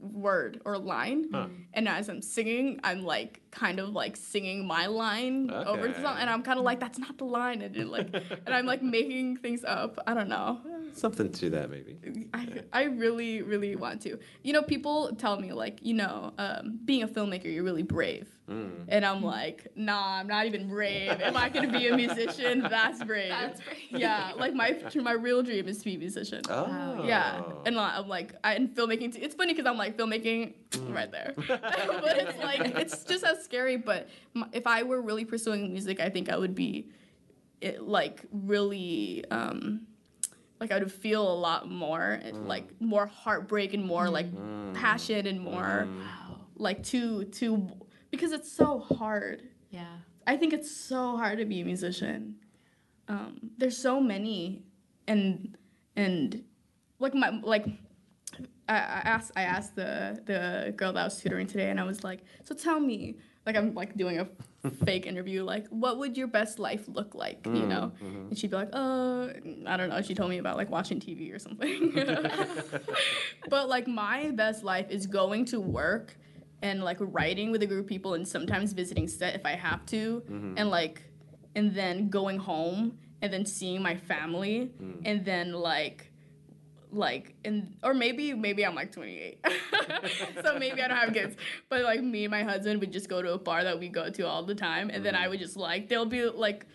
B: word or line,
A: Huh.
B: and as I'm singing, I'm like kind of like singing my line over the song, and I'm kind of like that's not the line, and like, and I'm like making things up. I don't know.
A: Something to that, maybe.
B: I, I really, really want to. You know, people tell me, like, you know, um, being a filmmaker, you're really brave.
A: Mm.
B: And I'm like, nah, I'm not even brave. Am I gonna be a musician, that's brave.
C: That's brave.
B: Yeah, like my my real dream is to be a musician.
A: Oh.
B: Yeah, and I'm like, I, and filmmaking. Too. It's funny because I'm like filmmaking
A: Mm.
B: right there, but it's like it's just as scary. But m- if I were really pursuing music, I think I would be, it, like really, um, like I would feel a lot more, and, like more heartbreak and more like
A: Mm.
B: passion and more
C: Wow.
B: like to to because it's so hard.
C: Yeah.
B: I think it's so hard to be a musician. Um, there's so many, and and like my like I, I asked I asked the the girl that I was tutoring today, and I was like, so tell me, like I'm like doing a fake interview, like what would your best life look like, you know? Mm-hmm, mm-hmm. And she'd be like, uh, I don't know. She told me about like watching TV or something. but like my best life is going to work and like writing with a group of people and sometimes visiting set if I have to mm-hmm. and like and then going home and then seeing my family mm. and then like like and or maybe maybe I'm like 28 so maybe I don't have kids but like me and my husband would just go to a bar that we go to all the time and then I would just like they'll be like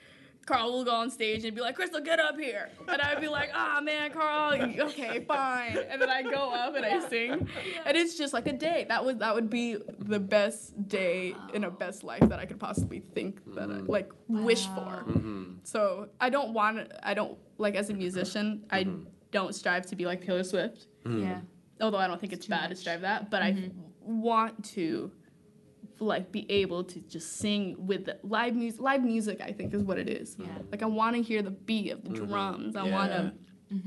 B: Carl will go on stage and be like, Kristle, get up here. And I'd be like, ah, man, Carl, okay, fine. And then I go up and I sing. And it's just like a day. That would that would be the best day in a best life that I could possibly think that I like wish for.
A: Mm-hmm.
B: So I don't want I don't like as a musician, I
A: Mm-hmm.
B: Don't strive to be like Taylor Swift. Mm-hmm.
C: Yeah.
B: Although I don't think it's,
C: too
B: bad to strive that, but I mm-hmm. want to like be able to just sing with the live music. Live music, I think, is what it is.
C: Yeah.
B: Like I want to hear the beat of the mm-hmm. drums. I want
A: Yeah.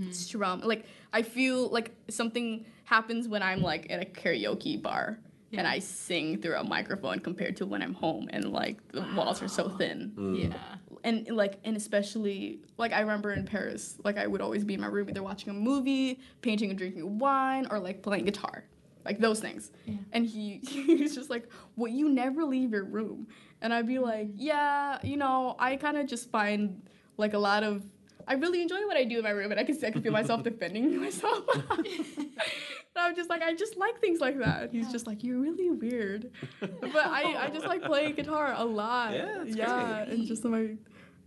B: to strum. Like I feel like something happens when I'm like in a karaoke bar. And I sing through a microphone compared to when I'm home and like the walls are so thin mm.
C: Yeah.
B: and like and especially like I remember in Paris, like I would always be in my room either watching a movie, painting and drinking wine, or like playing guitar, like those things.
C: Yeah.
B: And he he was just like, "Well, you never leave your room," and I'd be like, "Yeah, you know, I kind of just find like a lot of." I really enjoy what I do in my room, and I can I can feel myself defending myself. And I'm just like, I just like things like that. He's just like, you're really weird, but I, I just like playing guitar a lot.
A: Yeah, it's
B: yeah,
C: great.
B: and just in my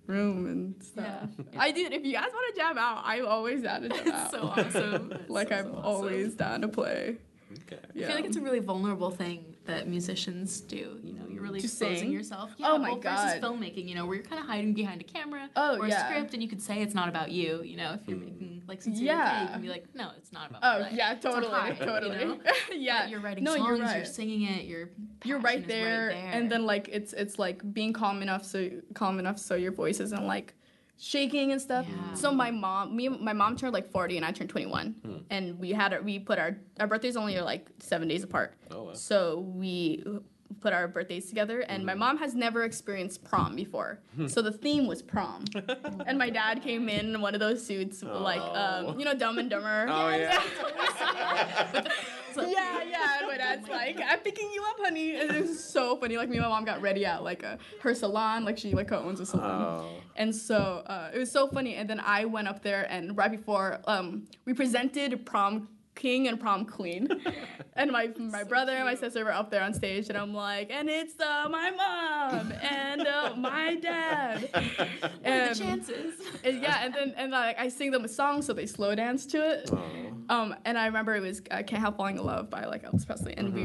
B: room and stuff.
C: Yeah.
B: I did. If you guys want to jam out, I'm always down to jam out.
C: so awesome.
B: like
C: So,
B: I'm
C: so awesome.
B: always down to play.
A: Okay.
B: Yeah.
C: I feel like it's a really vulnerable thing that musicians do. You know, you're really
B: To
C: exposing
B: sing?
C: yourself.
B: Oh my
C: well,
B: God.
C: Versus filmmaking, you know, where you're kind of hiding behind a camera
B: Oh,
C: or
B: yeah.
C: a script, and you could say it's not about you. You know, if you're hmm. making like sincere
B: Yeah.
C: you can be like, no, it's not about.
B: Oh
C: life.
B: yeah,
C: It's a
B: totally,
C: you
B: totally.
C: know?
B: yeah,
C: But you're writing
B: no,
C: songs,
B: you're right.
C: you're, singing it, your
B: you're
C: passion
B: right there,
C: right there.
B: and then like it's it's like being calm enough so calm enough so your voice isn't like shaking and stuff.
C: Yeah.
B: So my mom, me, my mom turned like 40 and I turned 21, hmm. and we had our, we put our our birthdays only are like seven days apart.
A: Oh, wow.
B: So we put our birthdays together, and my hmm. mom has never experienced prom before. Hmm. so the theme was prom, and my dad came in in one of those suits like um,
A: Oh.
B: um, you know Dumb and Dumber.
A: Oh yeah.
B: yeah, yeah. yeah. my dad's like, I'm picking you up, honey. And it was so funny. Like me and my mom got ready at like a, her salon. Like she like owns a salon.
A: Oh.
B: And so uh, it was so funny. And then I went up there and right before um, we presented prom king and prom queen. and my my brother and my sister were up there on stage and I'm like, and it's uh, my mom and uh, my dad.
C: the
B: And,
C: chances.
B: and yeah, and then and like I sing them a song so they slow dance to it.
A: Oh.
B: Um, and I remember it was uh, "Can't Help Falling in Love" by like Elvis Presley, and we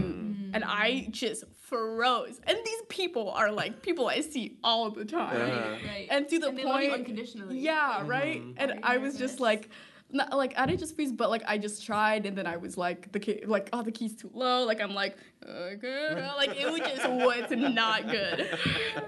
B: and I just froze. And these people are like people I see all the time,
A: Uh-huh.
C: Right.
B: and to the
C: And they love you
B: point,
C: unconditionally.
B: yeah, right. And
C: Are you
B: I was just like. Not, like I didn't just freeze, but like I just tried, and then I was like the key, like oh the key's too low. Like I'm like okay, like it was just was not good.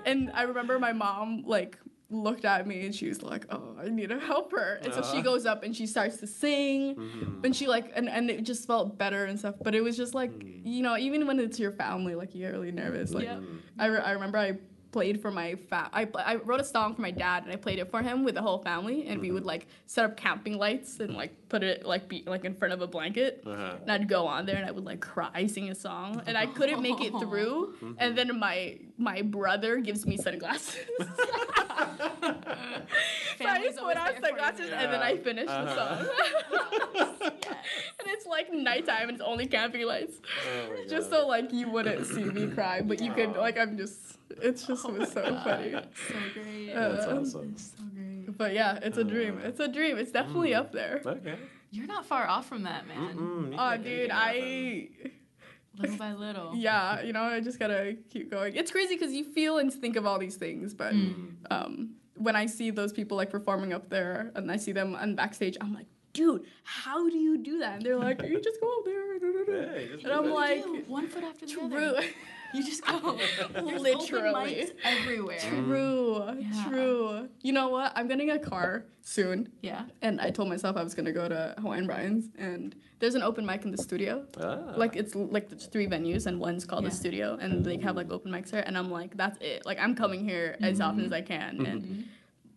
B: And I remember my mom like looked at me and she was like, "Oh, I need to help her." And so she
A: Uh.
B: goes up and she starts to sing,
A: Mhm.
B: and she like and, and it just felt better and stuff. But it was just like you know, even when it's your family, like you get really nervous. Like
C: Yep.
B: I, re- I remember I played for my fa- I, I wrote a song for my dad and I played it for him with the whole family and we would like set up camping lights and like put it like be like in front of a blanket
A: Uh-huh.
B: and I'd go on there and I would like cry sing a song and I couldn't make it through and then my my brother gives me sunglasses. so I
C: Family's
B: put on
C: there for
B: sunglasses and then I finish the
A: Uh-huh.
B: song. and it's like nighttime and it's only camping lights
A: Oh
B: just
A: God.
B: so like you wouldn't see me cry, but you could like I'm just it's just
C: Oh
B: was so funny.
C: So great.
A: That's
B: Uh,
A: awesome.
C: so great.
B: But yeah, it's a dream. It's a dream. It's definitely up there.
A: Okay.
C: You're not far off from that, man.
A: Mm-mm,
B: Oh,
A: can
B: dude. I
C: Little by little.
B: yeah, you know, I just gotta keep going. It's crazy because you feel and think of all these things, but
C: Mm.
B: um, when I see those people like performing up there and I see them on backstage, I'm like, dude, how do you do that? And they're like, you just go up there.
A: Yeah, you just
B: and I'm like,
C: one foot after the
B: true.
C: other. You just go. There's
B: Literally.
C: open mics everywhere.
B: True,
C: Yeah.
B: true. You know what? I'm getting a car soon,
C: Yeah.
B: and I told myself I was gonna go to Hawaiian Brian's, and there's an open mic in the studio.
A: Ah.
B: Like it's like there's three venues, and one's called the studio, and they have like open mics there, and I'm like, that's it. Like I'm coming here as often as I can, and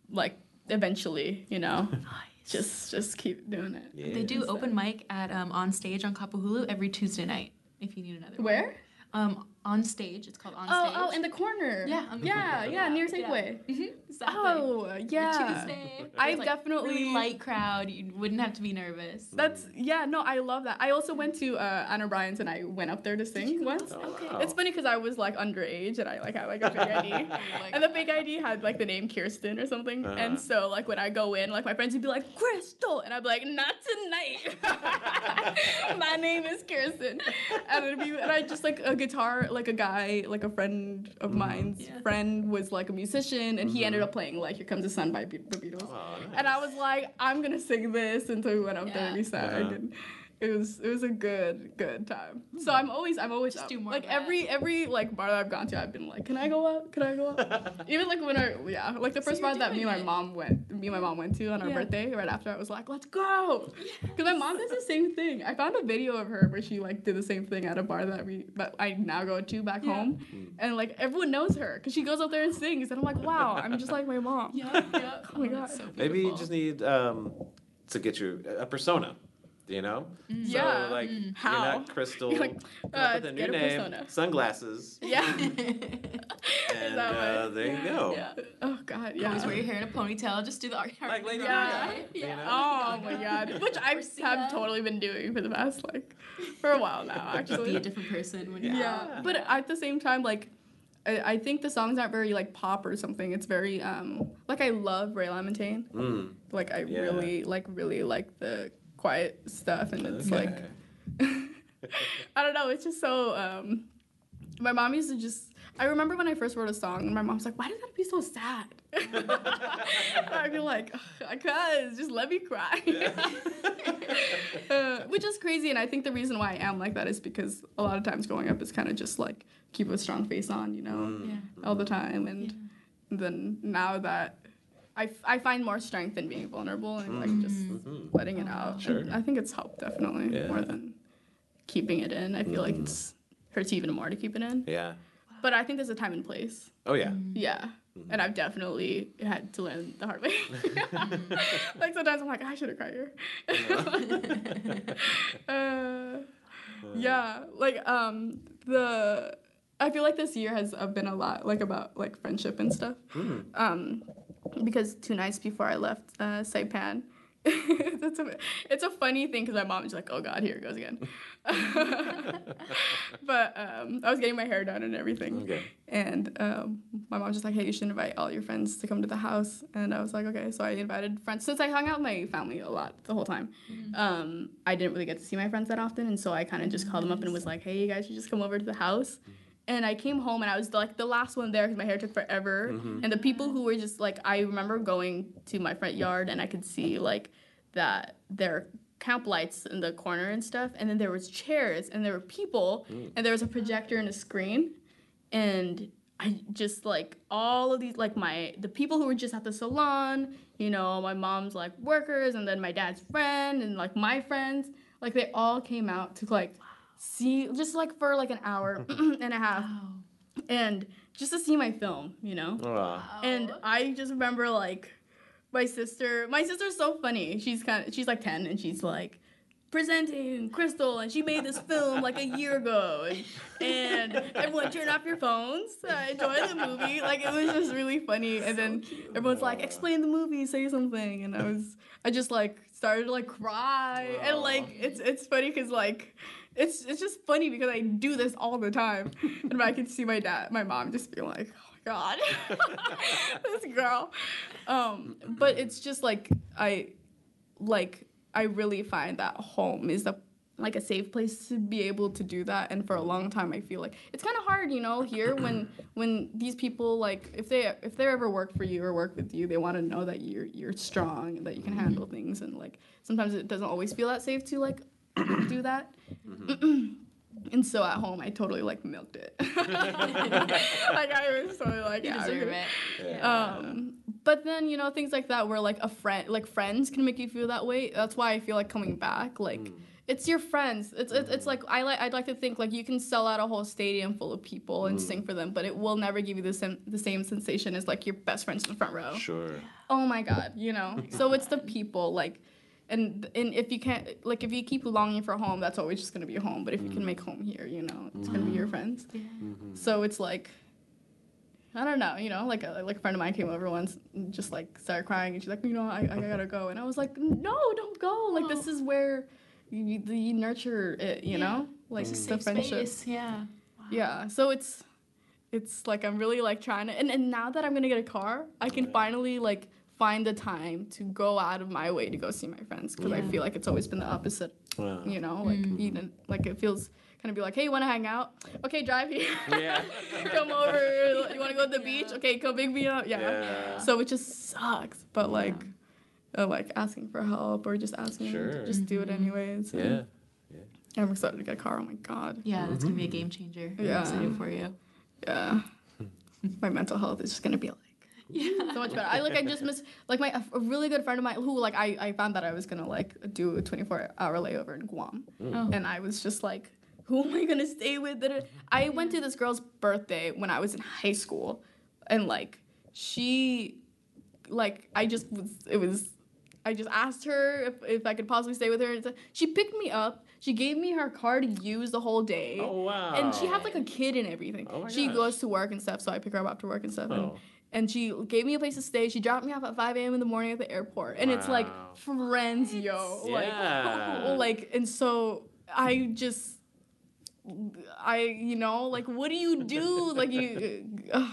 B: like eventually, you know, just just keep doing it.
A: Yeah.
C: They do open mic at um, on stage on Kapahulu every Tuesday night. If you need another. one.
B: Where?
C: Um, on stage. It's called on
B: Oh,
C: stage.
B: oh, in the corner.
C: Yeah, on the
B: yeah,
C: corner.
B: yeah, near
C: Yeah.
B: Safeway.
C: Mhm, exactly.
B: Oh, yeah.
C: Tuesday.
B: I've
C: like,
B: definitely-
C: really light crowd. You wouldn't have to be nervous.
B: That's yeah, no, I love that. I also went to uh, Anna O'Brien's and I went up there to sing once.
A: Oh,
C: Okay.
A: wow.
B: It's funny because I was like underage and I like had like a fake ID,
C: like,
B: and the fake ID had like the name Kirsten or something.
A: Uh-huh.
B: And so like when I go in, like my friends would be like Kristle, and I'd be like, not tonight. my name is Kirsten, and it'd be and I just like a guitar, like a guy, like a friend of mm-hmm. mine's
C: Yeah.
B: friend was like a musician, and he ended mm-hmm. up playing like Here Comes the Sun by Be- the Beatles.
A: Oh,
B: And I was like, I'm gonna sing this until we went up there and we
C: Yeah.
B: sang. And it was it was a good good time. So I'm always I'm always
C: Just
B: up.
C: do more
B: like every every like bar that I've gone to, I've been like, can I go up? Can I go up? Even like when I yeah, like the first
C: you're
B: bar that me and my
C: it.
B: mom went, me and my mom went to on our
C: Yeah.
B: birthday. Right after, I was like, let's go, because my mom does the same thing. I found a video of her where she like did the same thing at a bar that we that I now go to back
C: Yeah.
B: home, and like everyone knows her because she goes up there and sings, and I'm like, wow, I'm just like my mom.
C: Yeah, yeah.
B: Oh my
C: that's
B: God.
C: so
A: Maybe you just need um, to get your a persona, you know?
B: Yeah.
A: So like
C: Mm.
A: you're not Kristle.
B: You're like, uh,
A: with a new
B: get a
A: name,
B: persona.
A: sunglasses,
B: Yeah.
A: and uh,
B: way?
A: there you go.
C: Yeah.
B: Oh God. Yeah.
C: Always wear your hair in a ponytail. Just do the art.
A: Like Lady
B: Yeah.
A: Gaga, you
C: Yeah.
A: know?
B: Oh my god. Which I have totally been doing for the past like for a while now Actually.
C: Just be a different person when you're
B: Yeah. But at the same time like I, I think the songs aren't very like pop or something. It's very um like I love Ray LaMontagne.
A: Mm,
B: Like I
A: Yeah.
B: really like really like the quiet stuff and it's like. I don't know, it's just so um my mom used to just I remember when I first wrote a song and my mom's like, Why does that be so sad? I'd be like, cause just let me cry. uh, which is crazy, and I think the reason why I am like that is because a lot of times growing up is kind of just like keep a strong face on, you know,
A: Mm.
C: Yeah.
B: all the time, and then now that I, f- I find more strength in being vulnerable and like just
A: Mhm.
B: letting it out.
A: Sure.
B: And I think it's helped definitely
A: Yeah.
B: more than keeping it in. I feel like
A: Mhm.
B: it's hurts even more to keep it in.
A: Yeah.
B: But I think there's a time and place.
A: Oh yeah.
B: Yeah. And I've definitely had to learn the hard way. like sometimes I'm like, I should have cried here. uh, yeah. Like um the I feel like this year has uh, been a lot like about like friendship and stuff.
A: Mm.
B: Um because two nights before I left uh, Saipan, it's, a, it's a funny thing because my mom's like, oh God, here it goes again. but um, I was getting my hair done and everything.
A: Okay.
B: And um, my mom's just like, hey, you should invite all your friends to come to the house. And I was like, okay. So I invited friends. Since I hung out with my family a lot the whole time, um, I didn't really get to see my friends that often. And so I kind of just called them up and was like, hey, you guys should just come over to the house. And I came home and I was like the last one there because my hair took forever. Mm-hmm. And the people who were just like, I remember going to my front yard and I could see like that their camp lights in the corner and stuff. And then there was chairs and there were people mm. and there was a projector and a screen and I just like all of these like my the people who were just at the salon, you know, my mom's like workers and then my dad's friend and like my friends, like they all came out to like see just like for like an hour and a half
C: Wow.
B: and just to see my film, you know.
A: Aw.
B: And I just remember like my sister. My sister's so funny. She's kind of she's like ten, and she's like presenting Kristle, and she made this film like a year ago, and, and everyone turn off your phones, uh, enjoy the movie. Like it was just really funny. And then everyone's like, explain the movie, say something, and I was I just like started to like cry, and like it's it's funny because like. It's, it's just funny because I do this all the time. And I can see my dad, my mom just being like, oh my God, this girl. Um, but it's just like, I, like, I really find that home is the like a safe place to be able to do that and for a long time i feel like it's kind of hard you know here when when these people like if they if they ever work for you or work with you they want to know that you're you're strong and that you can handle things and like sometimes it doesn't always feel that safe to like do that mm-hmm. and so at home i totally like milked it like i was totally like
C: You
B: yeah,
C: deserve it.
A: Yeah.
B: Um, but then you know things like that where like a friend, like friends, can make you feel that way. That's why I feel like coming back, like mm. it's your friends. It's it's, it's mm-hmm. like I like I'd like to think like you can sell out a whole stadium full of people and sing mm. for them, but it will never give you the same the same sensation as like your best friends in the front row.
A: Sure.
B: Oh my god, you know. so it's the people like. And, and if you can't like if you keep longing for home that's always just gonna be home but if you can mm. make home here you know it's gonna be mm-hmm. your friends
C: Yeah. Mm-hmm.
B: so it's like, I don't know, you know, like a, like a friend of mine came over once and just like started crying and she's like, you know, I, I gotta go. And I was like, no, don't go. Like, this oh. is where you, you nurture it, you
C: Yeah.
B: know? Like,
C: It's
B: the friendship.
C: space. Yeah.
B: Yeah. So it's, it's like, I'm really like trying to, and, and now that I'm gonna get a car, I can finally like find the time to go out of my way to go see my friends because I feel like it's always been the opposite,
A: Wow.
B: you know? Like,
C: Mm.
B: even, like, it feels kind of be like, hey, you wanna hang out? Okay, drive here.
A: Yeah.
B: come over. You want to go to the beach? Okay, come pick me up. Yeah.
A: Yeah.
B: So it just sucks, but like, uh, like asking for help or just asking them
A: Sure.
B: to just do it anyways. and-
A: Yeah.
B: I'm excited to get a car. Oh my god.
C: Yeah, that's gonna be a game changer. I'm
B: Yeah.
C: excited for you.
B: Yeah. my mental health is just gonna be like
C: Yeah.
B: so much better. I like I just miss like my a, a really good friend of mine who like I, I found that I was gonna like do a 24 hour layover in Guam, mm.
C: Oh.
B: and I was just like, who am I gonna stay with? Da-da. I went to this girl's birthday when I was in high school, and like she, like I just was it was. I just asked her if, if I could possibly stay with her. and She picked me up. She gave me her car to use the whole day.
A: Oh wow.
B: And she had like a kid and everything.
A: Oh my
B: she
A: gosh.
B: goes to work and stuff, so I pick her up after work and stuff.
A: Oh.
B: and she gave me a place to stay. She dropped me off at 5 a.m. in the morning at the airport. And it's like
A: Wow.
B: friends, yo.
A: Yeah.
B: Like, like, and so I just, I, you know, like, what do you do? like, you, ugh.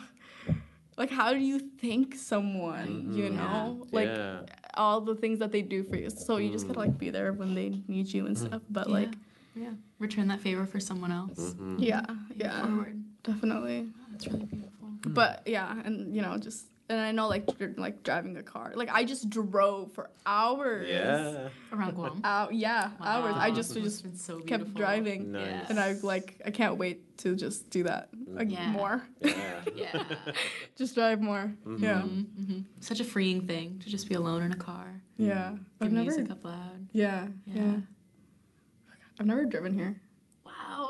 B: like, how do you thank someone, you
A: Mhm.
B: know? Like,
A: yeah.
B: all the things that they do for you. So you just gotta like be there when they need you and stuff. But
C: Yeah.
B: like,
C: Yeah. Return that favor for someone else.
A: Mhm.
B: yeah, yeah,
C: Forward.
B: definitely.
C: Oh, that's really beautiful. Mm.
B: But yeah, and you know, just and I know like dr- like driving a car. Like I just drove for hours.
A: Yeah.
C: Around Guam.
B: Out, yeah, hours. I just
C: Must
B: just
C: been so
B: kept driving,
A: Nice.
B: and I like I can't wait to just do that like
C: Yeah.
B: more.
A: Yeah.
C: Yeah.
B: just drive more. Mm-hmm. Yeah,
C: hmm Such a freeing thing to just be alone in a car.
B: yeah. I've never.
C: music up loud.
B: Yeah,
C: Yeah.
B: yeah, I've never driven here.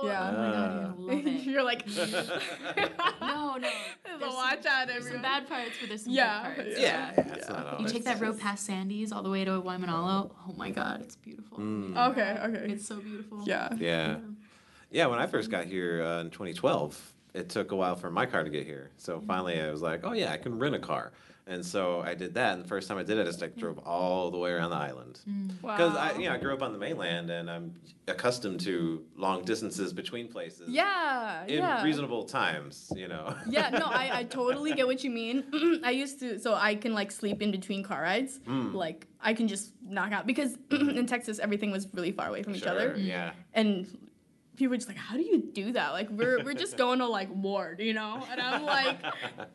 C: Wow.
B: Yeah.
C: Oh my god, you're love it.
B: You're like.
C: no, no.
B: So
C: There's
B: watch
C: some,
B: out,
C: there's some bad parts, but there's some
B: Yeah,
C: good parts.
A: Yeah.
B: Yeah.
A: It's
C: You take that road past Sandy's all the way to Waimanalo. Oh my god, it's beautiful.
A: Mm.
B: Okay, okay.
C: It's so beautiful.
B: Yeah.
A: Yeah. Yeah, when I first got here uh, in 2012, it took a while for my car to get here. So finally I was like, oh yeah, I can rent a car. And so I did that. And the first time I did it, I just like drove all the way around the island.
B: Wow.
A: Because I, you know, I grew up on the mainland and I'm accustomed to long distances between places.
B: Yeah.
A: In
B: yeah.
A: reasonable times, you know.
B: yeah, no, I, I totally get what you mean. I used to, so I can like sleep in between car rides.
A: Mm.
B: Like I can just knock out because in Texas everything was really far away from each other,
A: Yeah.
B: and people were just like, "How do you do that?" Like we're we're just going to like Ward, you know, and I'm like,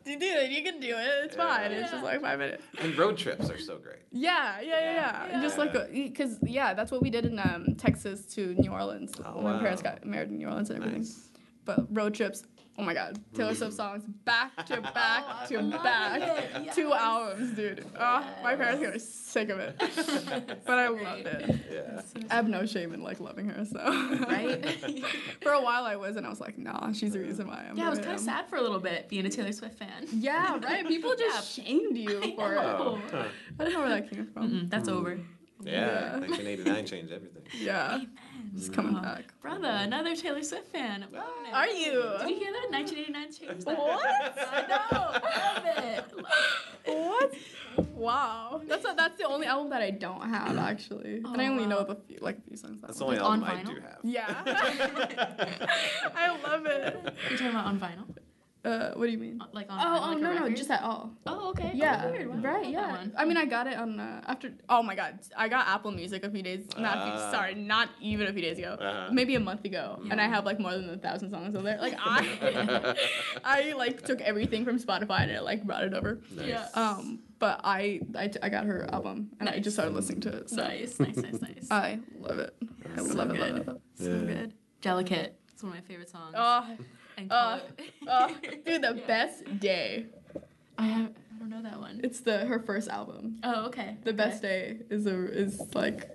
B: "Dude, you can do it. It's fine. It's just like five minutes."
A: And road trips are so great.
B: Yeah, yeah, yeah, yeah. And Just like, because yeah, that's what we did in um, Texas to New Orleans
A: Oh,
B: when my parents got married in New Orleans and everything.
A: Nice.
B: But road trips, oh my god, Taylor Swift songs back to back to
C: love
B: back,
C: it,
B: two albums, dude. Oh, my parents are sick of it, but I loved it.
A: Yeah.
B: I have no shame in like loving her, so
C: Right?
B: For a while I was, and I was like, nah, she's the reason why I'm.
C: Yeah, I was kind of sad for a little bit being a Taylor Swift fan.
B: Yeah, right. People just shamed you for it.
A: Oh.
B: I don't know where that came from.
C: Mm-mm, that's hmm. over.
A: Yeah.
B: Yeah.
A: 1989 changed everything.
B: Yeah, it's coming
C: Oh,
B: back.
C: Brother, another Taylor Swift fan. I'm loving it.
B: Are you?
C: Did you hear that? 1989 changed that.
B: What?
C: I know. Love it.
B: What? Wow. That's a, that's the only album that I don't have actually, oh, and I
C: Oh,
B: only know
C: wow.
B: the few, like a few songs.
A: That's
B: That
A: the only
C: It's
A: album
C: on
A: I
C: vinyl?
A: do have.
B: Yeah. I love it.
C: You're talking about on vinyl?
B: Uh, what do you mean?
C: Uh, Like on
B: Oh,
C: vinyl,
B: oh
C: like a
B: no, no, just at all.
C: Oh, okay. Oh,
B: Yeah,
C: weird. Wow,
B: right, yeah.
C: one.
B: I mean, I got it on uh, after. Oh my God, I got Apple Music a few days. Not a few,
A: Ah.
B: sorry, not even a few days ago.
A: Uh-huh.
B: Maybe a month ago, and I have like more than a thousand songs on there. Like I, I like took everything from Spotify and it like brought it over.
A: Nice.
C: Yeah.
B: Um, but I, I, I got her album and I just started listening to it. So
C: Nice, nice, nice, nice.
B: I love it. I
C: So
B: love it, love
C: good.
B: it, love it.
C: so
A: Yeah.
C: good. Delicate. It's one of my favorite songs.
B: Oh,
C: and
B: uh,
C: Color.
B: oh, dude, the
C: Yeah.
B: best day.
C: I have. I don't know that one.
B: It's the her first album.
C: Oh, okay.
B: The
C: okay.
B: best day is a is like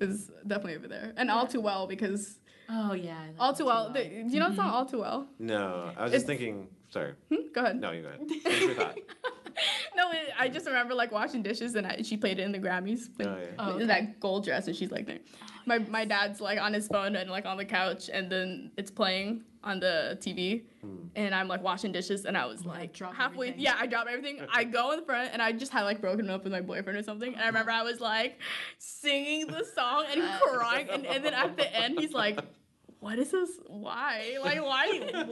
B: is definitely over there, and all too well because
C: Oh yeah. I
B: all
C: that
B: too well. The, do you know it's song all too well?
A: No, I was
B: It's-
A: just thinking. Sorry.
B: Hmm? Go ahead.
A: No, you go ahead. Finish your thought.
B: no, it, I just remember like washing dishes and I, she played it in the Grammys. Like,
A: Oh, yeah.
C: Oh,
B: in
C: okay.
B: that gold dress and she's like there. My my dad's like on his phone and like on the couch and then it's playing on the TV hmm. and I'm like washing dishes and I was like
C: drop
B: halfway
C: everything.
B: yeah I drop everything I go in the front and I just had like broken up with my boyfriend or something and I remember I was like singing the song and crying and, and then at the end he's like what is this why like why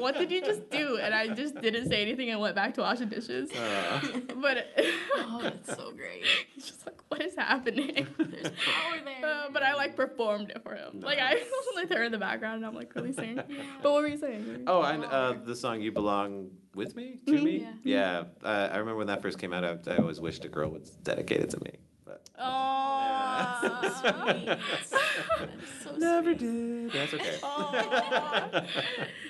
B: what did you just do and I just didn't say anything and went back to washing dishes
A: Uh,
B: but
C: Oh, that's so great.
B: he's just like what is happening
C: There's power there.
B: uh, but I like performed it for him. Like I
A: Nice.
B: was like there in the background and I'm like really singing. But what were you saying?
A: oh, and uh, the song "You Belong with Me" to
B: Mhm.
A: me.
C: Yeah.
A: Yeah, uh, I remember when that first came out. I, I always wished a girl was dedicated to me. But
B: Oh,
C: So sweet. so
A: Never
C: sweet.
A: did. That's okay.
B: Aw.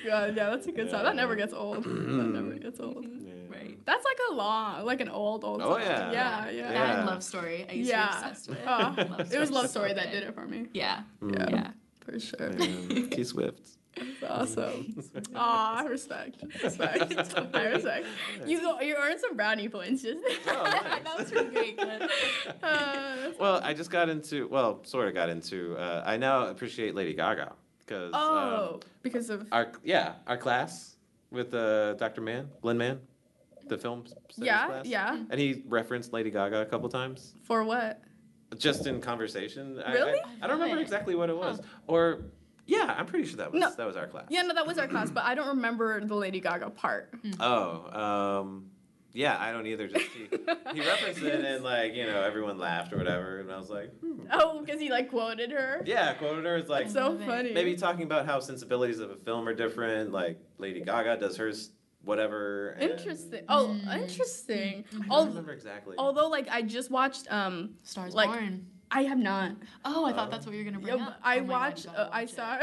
B: yeah, yeah, that's a good song. That never gets old. that mm-hmm. never gets old. Mm-hmm.
C: Right.
B: That's like a long, like an old, old
A: Oh,
B: song.
A: yeah.
B: Yeah,
A: Yeah.
B: yeah.
C: That and Love Story. I used
B: Yeah.
C: to be obsessed with.
B: Oh,
C: Love
B: it was
C: Story's
B: Love
C: so
B: Story that
C: good.
B: did it for me.
C: Yeah.
B: Yeah,
C: Yeah.
B: for sure.
A: Man, Key Swift.
B: That's awesome. Aw, respect. Respect. I respect. You go, you earned some brownie points just.
A: Oh, nice.
C: that was pretty great.
B: Uh,
A: Well, I just got into, well, sort of got into, uh, I now appreciate Lady Gaga. Because,
B: oh, because of
A: our, yeah, our class with uh, Dr. Mann, Glenn Mann, the film studies
B: yeah,
A: class.
B: yeah.
A: And he referenced Lady Gaga a couple times,
B: For what?
A: just in conversation. I-
B: Really?
A: I, I, don't remember
C: Really?
A: exactly what it was. Or, yeah, I'm pretty sure that was
B: No.
A: that was our class.
B: Yeah, no, that was our class, but I don't remember the Lady Gaga part.
A: Oh, um, yeah, I don't either. Just he, he referenced it and like you know everyone laughed or whatever, and I was like, hmm.
B: Oh, because he like quoted her.
A: yeah, quoted her. It's like
B: so funny.
A: maybe talking about how sensibilities of a film are different. Like Lady Gaga does hers whatever. and-
B: Interesting. Oh,
C: Mm.
B: interesting.
A: I don't
B: Al-
A: remember exactly.
B: although, like, I just watched. Um,
C: Stars
B: Like-
C: Born.
B: I have not.
C: Oh, I thought
A: Oh.
C: that's what you were gonna bring
B: Yeah,
C: up.
B: I
C: Oh my God,
B: watched. uh, I
C: watch it.
B: saw.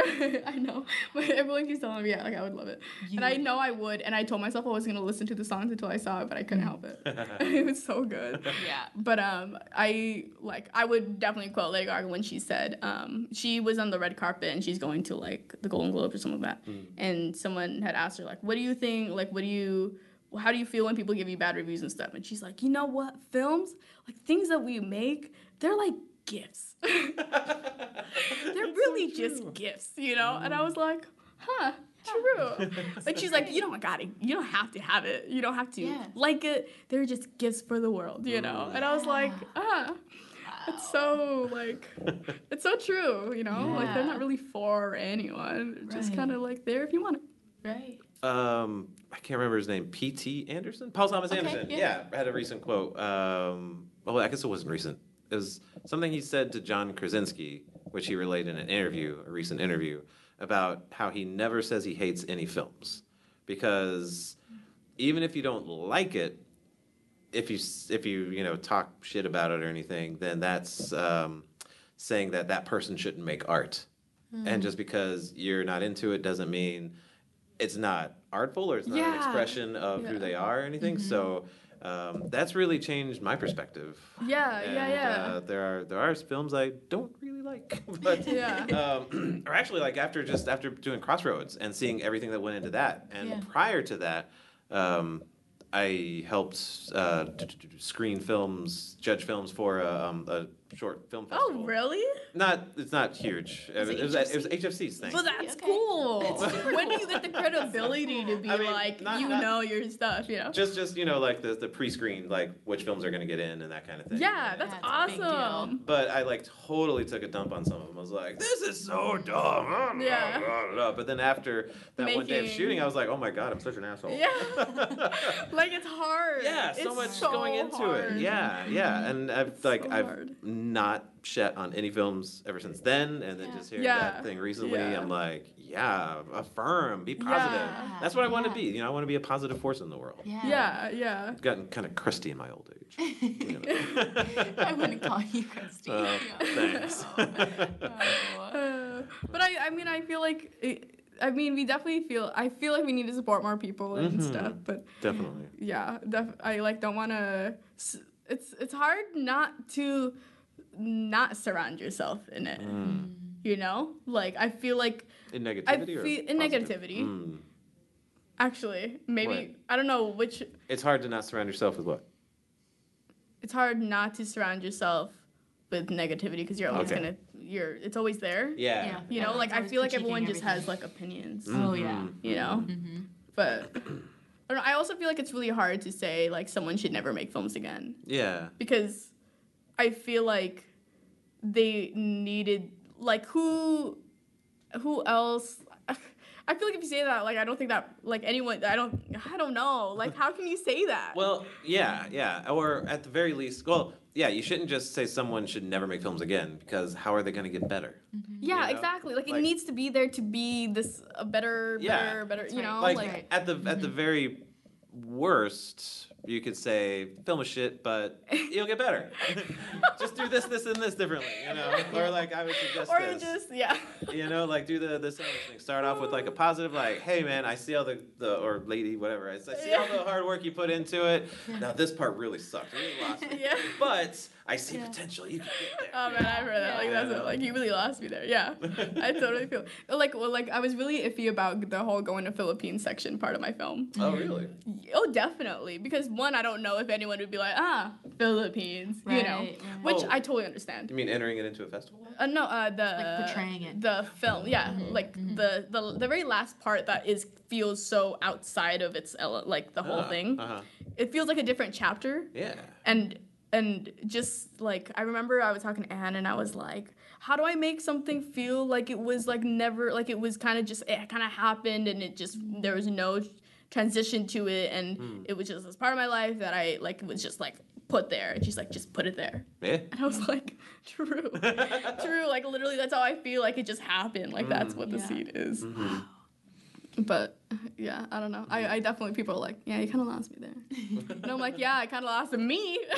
B: I know, but everyone keeps telling me, yeah, like I would love it,
C: You
B: and I know I would. And I told myself I was gonna listen to the songs until I saw it, but I couldn't help it. It was so good.
C: Yeah.
B: But um, I like I would definitely quote Lady Gaga when she said um she was on the red carpet and she's going to like the Golden Globes or something like that,
A: Mm.
B: and someone had asked her like, "What do you think? Like, what do you?" How do you feel when people give you bad reviews and stuff? And she's like, you know what? Films, like things that we make, they're like gifts. they're really just gifts, you know? And I was like, huh, true. Like she's like, you don't gotta, you don't have to have it. You don't have to
C: Yeah.
B: like it. They're just gifts for the world, you know? And I was like, ah. It's so like it's so true, you know? Like they're not really for anyone. They're just kind of like there if you want it.
C: Right.
A: um, I can't remember his name. P.T. Anderson, Paul Thomas
C: Okay,
A: Anderson.
C: yeah.
A: Yeah. had a recent quote. Um, well, I guess it wasn't recent. It was something he said to John Krasinski, which he relayed in an interview, a recent interview, about how he never says he hates any films because even if you don't like it, if you if you you know talk shit about it or anything, then that's um, saying that that person shouldn't make art. And just because you're not into it doesn't mean it's not artful or it's not an expression of
B: Yeah.
A: who they are or anything. So um, that's really changed my perspective.
B: Yeah,
A: And,
B: yeah, yeah.
A: Uh, there are there are films I don't really like, but
B: Yeah.
A: um, or actually like after just after doing Crossroads and seeing everything that went into that, and
C: Yeah.
A: prior to that, um, I helped uh, screen films, judge films for a, um, a short film oh, festival.
B: Oh, really?
A: Not it's not huge.
C: Was
A: it,
C: it
A: was, it was HFC's thing.
B: Well, that's
C: Okay.
B: cool.
C: That's super
B: when do you get the credibility to be
A: I mean,
B: like,
A: not-
B: you
A: not-
B: know your stuff, you know?
A: just just you know like the the pre-screen like which films are going to get in and that kind of thing.
B: yeah, that's
C: That's a big deal.
B: awesome.
A: But I like totally took a dump on some of them. I was like, this is so dumb.
B: Yeah.
A: But then after that one day of shooting, I was like, oh my god, I'm such an asshole.
B: Yeah. like it's hard.
A: yeah, so
B: It's
A: much
B: so
A: going into
B: hard.
A: it. Yeah, yeah. And I've like
B: so
A: I've
B: hard.
A: Not shat on any films ever since then, and then
C: Yeah.
A: just hearing
B: Yeah.
A: that thing recently,
B: Yeah.
A: I'm like, yeah, affirm, be positive.
B: Yeah.
A: That's what I want to
C: Yeah.
A: be. You know, I want to be a positive force in the world.
C: Yeah.
B: Yeah, yeah.
A: I've gotten kind of crusty in my old age. you know.
C: I wouldn't call you Christy.
A: Uh, thanks.
C: Oh.
B: Uh, but I, I mean, I feel like, it, I mean, we definitely feel, I feel like we need to support more people and
A: Mhm.
B: stuff. But
A: Definitely.
B: yeah, def- I like don't want to. It's it's hard not to not surround yourself in it.
A: Mm.
B: You know, like I feel like
A: In
B: I
A: negativity or
B: feel in
A: positive?
B: negativity.
A: Mm.
B: Actually, maybe
A: What?
B: I don't know which.
A: It's hard to not surround yourself with what?
B: It's hard not to surround yourself with negativity because you're always
A: Okay.
B: gonna. You're. It's always there.
A: Yeah.
C: Yeah.
B: You know, like I feel like everyone
C: critiquing
B: just has like opinions.
C: Oh yeah.
B: You know,
C: Mm-hmm.
B: but I, don't know, I also feel like it's really hard to say like someone should never make films again
A: Yeah.
B: because I feel like they needed like who who else I feel like if you say that like I don't think that like anyone I don't I don't know like how can you say that
A: Well, yeah, yeah. Or at the very least, well, yeah, you shouldn't just say someone should never make films again because how are they going to get better? Mm-hmm.
B: yeah
A: you know,
B: exactly like,
A: like-
B: it needs to be there to be this a better
A: Yeah.
B: better better you
C: right.
B: know
A: like,
B: like
A: at the at the mm-hmm. very worst, you could say film a shit, but you'll get better. just do this, this, and this differently, you know. Or like I would suggest
B: or
A: this.
B: just yeah.
A: you know, like do the the sandwich thing. Start off with like a positive, like, hey man, I see all the the or lady, whatever. I see all the hard work you put into it. Now this part really sucked. It really lost me.
B: Yeah.
A: But I see
C: Yeah.
A: potential. You can get there.
B: Oh man, I've heard that. Like that's it. Like you really lost me there. Yeah, I totally feel like well, like I was really iffy about the whole going to Philippines section part of my film.
A: oh really?
B: Oh, definitely. Because one, I don't know if anyone would be like, ah, Philippines, you know,
C: Right, right.
B: which
A: Oh.
B: I totally understand.
A: You mean entering it into a festival?
B: Uh, no, uh, the
C: Like portraying it.
B: the film, yeah, like the, the the very last part that is feels so outside of its ele- like the whole
A: Uh,
B: thing.
A: Uh-huh.
B: It feels like a different chapter
A: Yeah.
B: and and just like I remember I was talking to Anne and I was like, how do I make something feel like it was like never like it was kind of just it kind of happened and it just there was no transition to it and it was just this part of my life that I like it was just like put there and she's like just put it there
A: Yeah.
B: and I was like true true like literally that's how I feel like it just happened like that's what the
C: Yeah.
B: seed is
A: Mhm.
B: But yeah I don't know I, I definitely people are like yeah you kind of lost me there and I'm like yeah I kind of lost me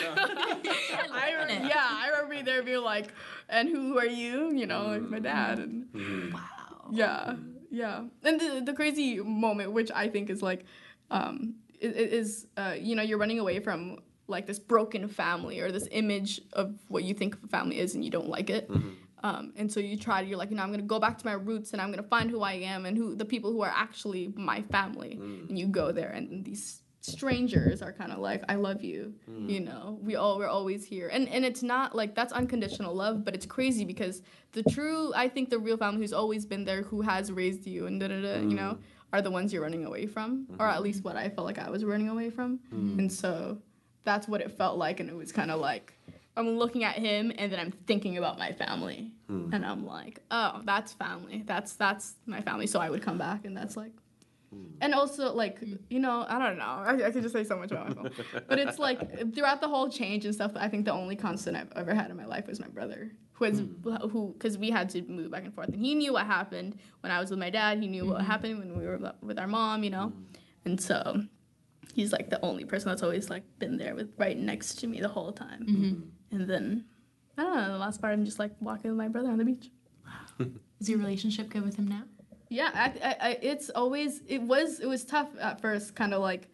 B: I
C: loving
B: re- yeah, I remember being there being like, and who are you? You know, like my dad. And
A: Mhm.
C: Wow.
B: yeah, yeah. And the, the crazy moment, which I think is like, um, i- i- is, uh, you know, you're running away from like this broken family or this image of what you think a family is and you don't like it. Um, and so you try to, you're like, you know, I'm going to go back to my roots and I'm going to find who I am and who the people who are actually my family. Mm. And you go there and these strangers are kind of like, I love you. Mm. You know, we all, we're always here. And, and it's not like that's unconditional love, but it's crazy because the true, I think the real family who's always been there, who has raised you and da da da, you know, mm. are the ones you're running away from, or at least mm-hmm. what I felt like I was running away from. And so that's what it felt like. And it was kind of like, I'm looking at him and then I'm thinking about my family. Hmm. And I'm like, oh, that's family. That's that's my family. So I would come back and that's like hmm. and also like you know I don't know. I, I could just say so much about my phone but it's like throughout the whole change and stuff I think the only constant I've ever had in my life was my brother who has hmm. who because we had to move back and forth. And he knew what happened when I was with my dad. He knew what happened when we were with our mom you know? And so he's like the only person that's always like been there with right next to me the whole time mm-hmm. And then I don't know the last part I'm just like walking with my brother on the beach
C: Is your relationship good with him now?
B: Yeah, I, I, I, it's always it was it was tough at first, kind of like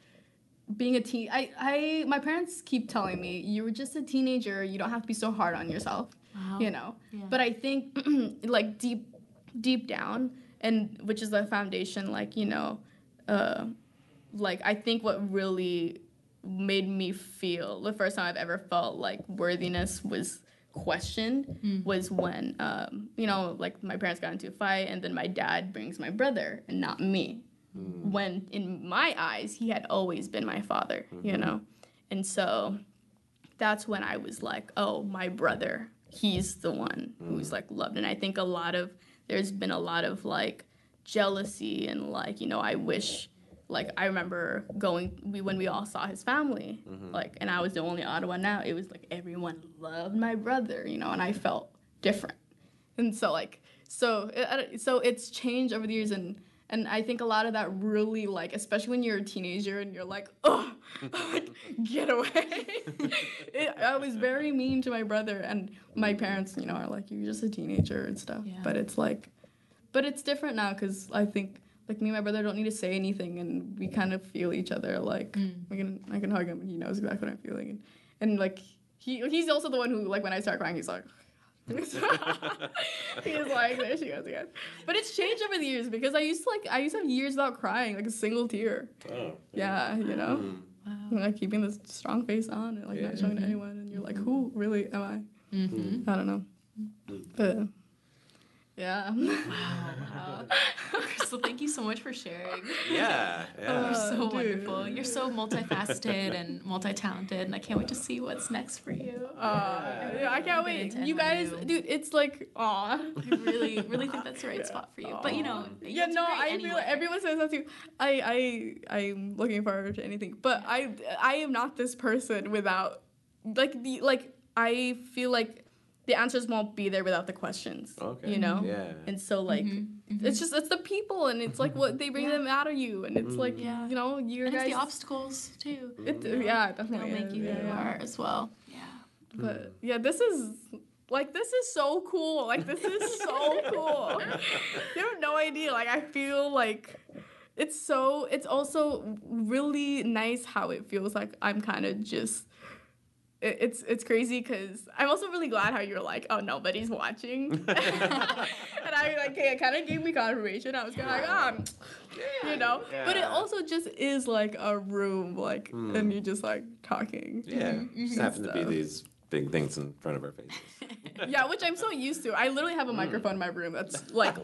B: being a teen. I, I my parents keep telling me you were just a teenager. You don't have to be so hard on yourself,
C: Wow.
B: you know.
C: Yeah.
B: But I think like deep deep down, and which is the foundation, like you know, uh, like I think what really made me feel the first time I've ever felt like worthiness was questioned hmm. was when um, you know like my parents got into a fight and then my dad brings my brother and not me. Hmm. When in my eyes he had always been my father you mm-hmm. know? And so that's when I was like oh my brother he's the one who's hmm. like loved. And I think a lot of there's been a lot of like jealousy and like you know I wish like I remember going we when we all saw his family mm-hmm. like and I was the only Ottawa now. it was like everyone loved my brother you know and I felt different and so like so it, so it's changed over the years and and I think a lot of that really like especially when you're a teenager and you're like oh like, get away it, I was very mean to my brother and my parents you know are like you're just a teenager and stuff
C: Yeah.
B: but it's like but it's different now because I think like me and my brother don't need to say anything and we kind of feel each other like I can I can hug him and he knows exactly what I'm feeling and, and like he he's also the one who like when I start crying he's like he's like there she goes again but it's changed over the years because I used to like I used to have years without crying like a single tear
A: Oh.
B: yeah you know
A: Mm.
C: Wow.
B: like keeping this strong face on and like not
A: Yeah.
B: showing to anyone and you're like who really am I
C: Mm-hmm.
B: I don't know but yeah
C: Wow. Kristle, thank you so much for sharing.
A: Yeah.
C: You're
B: Uh,
C: so
B: dude.
C: wonderful. You're so multifaceted and multi-talented, and I can't wait to see what's next for you.
B: Uh, yeah, I can't wait. You guys,
C: NYU.
B: dude, it's like, aw.
C: I really, really think that's the right spot for you. But you know,
B: yeah,
C: you'll do
B: no, I
C: anyway.
B: feel everyone says that too. I, I, I'm looking forward to anything, but I, I am not this person without, like the, like I feel like the answers won't be there without the questions.
A: Okay.
B: You know?
A: Yeah.
B: And so like it's just it's the people and it's like what they bring
C: Mm-hmm. Yeah.
B: them out of you and it's like
C: Yeah.
B: you know your
C: And it's
B: guys
C: the obstacles too.
B: it,
A: Mm-hmm.
B: yeah
C: That'll
B: definitely
C: make you who
B: yeah,
C: you are as well. Yeah.
B: But yeah, this is like this is so cool. Like this is so cool. You have no idea. Like I feel like it's so it's also really nice how it feels like I'm kind of just it- it's it's crazy because I'm also really glad how you're like oh nobody's watching. And I like okay, it kind of gave me confirmation. I was kind of like oh you know? But it also just is like a room like and hmm. you're just like talking.
A: Yeah. you Just happen to be these big things in front of our faces.
B: yeah, which I'm so used to. I literally have a mm. microphone in my room that's like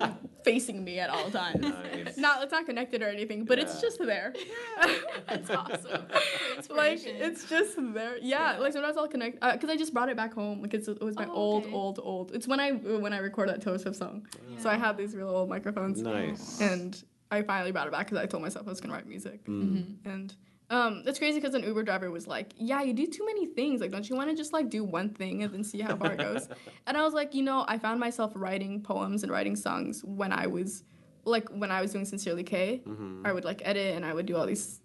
B: facing me at all times.
A: Nice.
B: Not it's not connected or anything, but it's just there.
C: That's awesome.
B: like it's just there. Yeah,
C: Yeah.
B: like sometimes I'll connect uh, because I just brought it back home. Like it's it was my
C: Oh,
B: old,
C: okay.
B: old, old. It's when I when I record that Taylor Swift song. So I have these real old microphones,
A: Nice.
B: and I finally brought it back because I told myself I was gonna write music.
A: Mm. Mm-hmm.
B: And um, it's crazy because an Uber driver was like, "Yeah, you do too many things. Like, don't you want to just like do one thing and then see how far it goes?" And I was like, you know, I found myself writing poems and writing songs when I was like when I was doing Sincerely Kaye.
A: Mm-hmm.
B: I would like edit and I would do all these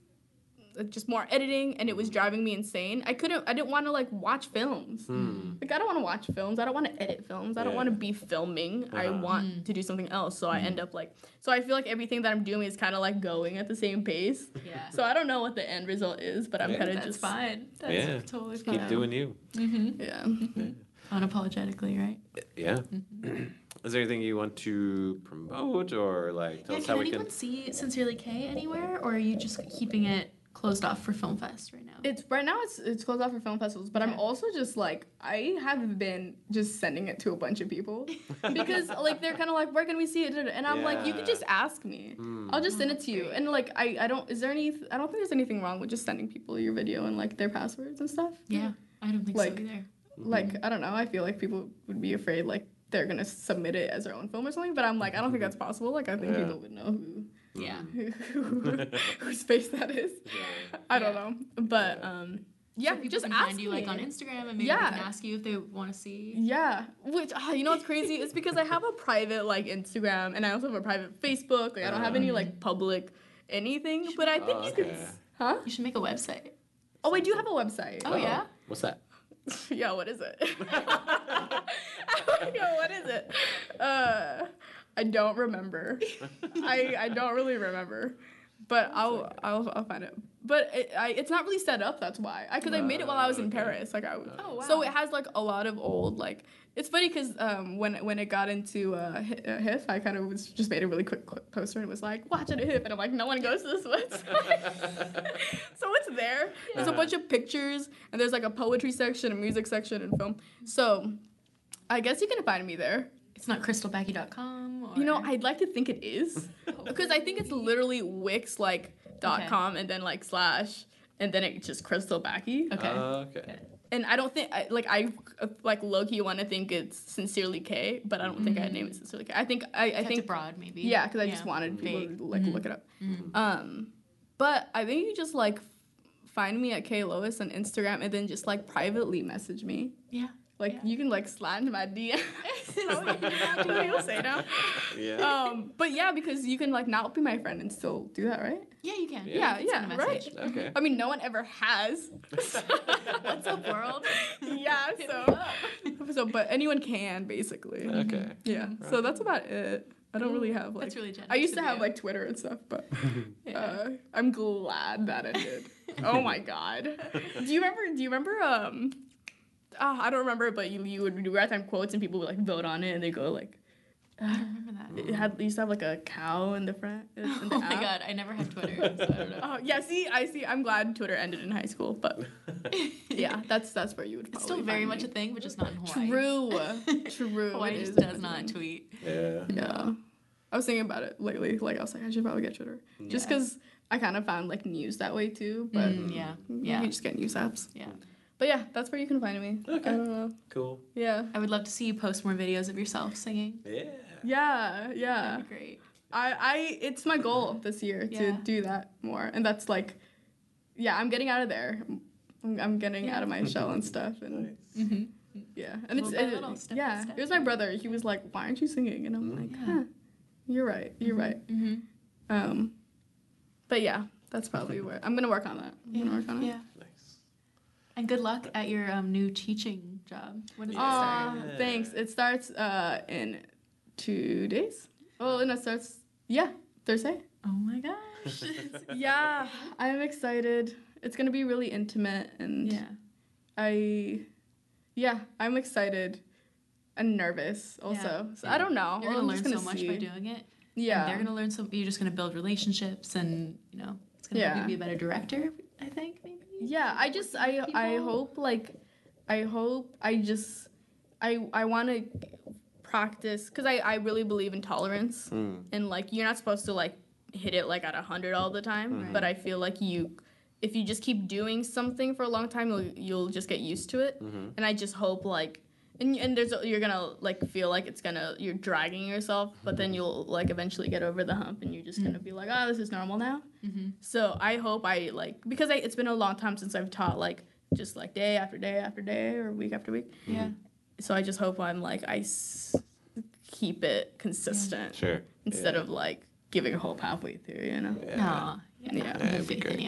B: just more editing and it was driving me insane. I couldn't I didn't want to like watch films.
A: Hmm.
B: Like I don't want to watch films. I don't want to edit films. I don't want to be filming. I
A: Uh-huh.
B: want to do something else. So I end up like so I feel like everything that I'm doing is kind of like going at the same pace.
C: Yeah.
B: So I don't know what the end result is, but I'm
A: Yeah.
B: kind of
C: That's
B: just
C: fine. That's
A: Yeah.
C: totally fine.
A: Keep doing you.
C: Mm-hmm.
B: yeah.
C: Unapologetically, right?
A: Yeah.
C: Mm-hmm.
A: Is there anything you want to promote or like tell
C: yeah,
A: us
C: can
A: how we
C: anyone
A: can?
C: see Sincerely Kaye anywhere, or are you just keeping it closed off for Film Fest right now?
B: It's right now. It's it's closed off for film festivals, but I'm also just like I have been just sending it to a bunch of people because like they're kind of like, where can we see it? And I'm like, you can just ask me.
A: Hmm.
B: I'll just send it to you. And like I I don't. Is there any? I don't think there's anything wrong with just sending people your video and like their passwords and stuff.
C: yeah, I don't think
B: Like-
C: so either.
B: Like I don't know. I feel like people would be afraid like they're gonna submit it as their own film or something. But I'm like, I don't think that's possible. Like I think
A: Yeah.
B: people would know who
C: Yeah.
B: who, whose face that is. I don't know. But um, yeah,
C: so people
B: just
C: can
B: ask
C: find you like on Instagram, and maybe
B: Yeah.
C: they can ask you if they want to see.
B: Yeah, which ah, you know what's crazy? it's because I have a private like Instagram and I also have a private Facebook. Like I don't have any like public anything, but I think
A: Oh,
B: you could.
A: okay.
B: Huh?
C: You should make a website.
B: Oh, I do have a website.
C: Oh, yeah.
A: What's that?
B: yeah. What is it? yeah, what is it? Uh, I don't remember. I I don't really remember. But I'll, I'll I'll find it. But it, I, it's not really set up. That's why. I because I made it while I was in
A: okay.
B: Paris. Like I was.
C: Oh,
B: So it has like a lot of old like. It's funny because um, when when it got into uh, uh, HIF, I kind of was just made a really quick, quick poster and it was like, watch it at HIF, and I'm like, no one goes to this website. so it's there. There's a bunch of pictures and there's like a poetry section, a music section, and film. So I guess you can find me there.
C: It's not kristlebacke.com. Or...
B: You know, I'd like to think it is because I think it's literally Wix like dot
C: Okay.
B: com and then like slash and then it just Kristle Backe.
C: Okay.
A: Uh, okay.
B: And I don't think I, like I like low key want to think it's sincerely Kaye, but I don't think I'd name it sincerely Kaye. I think I, I think
C: broad, maybe.
B: yeah, because I just wanted people
C: Vague.
B: to like look it up. Um, but I think you just like find me at K Lois on Instagram and then just like privately message me.
C: Yeah.
B: Like
C: Yeah.
B: you can like slide into my DM. you know, you can imagine what you'll say now.
A: Yeah.
B: Um, but yeah, because you can like not be my friend and still do that, right?
C: Yeah, you can.
B: Yeah,
C: you can
B: yeah,
C: send a
B: right.
A: okay.
B: I mean, no one ever has.
C: What's up, world?
B: yeah, so so but anyone can basically.
A: Okay.
B: Yeah. So that's about it. I don't really have like
C: That's really generous.
B: I used to
C: of
B: have
C: you.
B: like Twitter and stuff, but
C: Yeah.
B: uh, I'm glad that it did. oh my god. Do you remember? Do you remember? Um, ah, I don't remember, but you you would do write time quotes and people would like vote on it and they go like.
C: I don't remember that.
B: It had it used to have like a cow in the front. In the
C: Oh my god, I never had Twitter, so I don't know.
B: Oh yeah, see, I see. I'm glad Twitter ended in high school, but yeah, that's that's where you would.
C: It's still very
B: find
C: much
B: me.
C: a thing, but just not in Hawaii.
B: True, true.
C: Hawaii
B: it
C: just does
B: much
C: not tweet.
A: Yeah.
B: Yeah. I was thinking about it lately. Like I was like, I should probably get Twitter, just because I kind of found like news that way too. But
C: Mm, yeah,
B: you
C: yeah,
B: can just get news apps.
C: yeah.
B: But yeah, that's where you can find me.
A: Okay.
B: I don't know.
A: Cool.
B: Yeah.
C: I would love to see you post more videos of yourself singing.
A: Yeah.
B: Yeah, yeah.
C: That'd be great.
B: I, I, it's my goal this year to
C: Yeah.
B: do that more, and that's like, yeah, I'm getting out of there. I'm, I'm getting
C: Yeah.
B: out of my shell and stuff, and
A: Nice.
C: Mm-hmm.
B: yeah, and it's
C: Little by
B: it-
C: step
B: yeah.
C: step.
B: It was my brother. He was like, "Why aren't you singing?" And I'm like,
C: Yeah.
B: huh, "You're right. You're right."
C: Mm-hmm.
B: Um, but yeah, that's probably where I'm gonna work on that. I'm gonna work on it.
C: Yeah.
A: Nice.
C: And good luck at your um, new teaching job. When does it
B: Aw,
C: start?
A: Yeah.
B: thanks. It starts uh in two days. Oh, and it starts yeah Thursday.
C: Oh my gosh.
B: Yeah, I'm excited. It's gonna be really intimate, and
C: yeah.
B: I, yeah, I'm excited and nervous also. So I don't know.
C: You're gonna
B: I'm
C: learn
B: just
C: so much
B: see.
C: by doing it.
B: Yeah,
C: And they're gonna learn so. You're just gonna build relationships, and you know, it's gonna
B: Yeah.
C: be a better director. I think maybe.
B: Yeah. I just I I hope like I hope I just I I want to practice because I I really believe in tolerance
A: Mm.
B: and like you're not supposed to like hit it like at a hundred all the time.
C: Right.
B: But I feel like you. If you just keep doing something for a long time, you'll, you'll just get used to it.
A: Mhm.
B: And I just hope like and, and there's you're gonna like feel like it's gonna you're dragging yourself but then you'll like eventually get over the hump and you're just gonna mm. be like oh this is normal now
C: Mm-hmm.
B: so i hope i like because I, it's been a long time since i've taught like just like day after day after day or week after week
C: Yeah. Mm-hmm.
B: so i just hope i'm like i s- keep it consistent
A: Sure.
B: instead
A: Yeah.
B: of like giving a hope halfway through you know
A: Yeah.
C: Aw, yeah.
B: Yeah.
C: I have
A: That'd be great.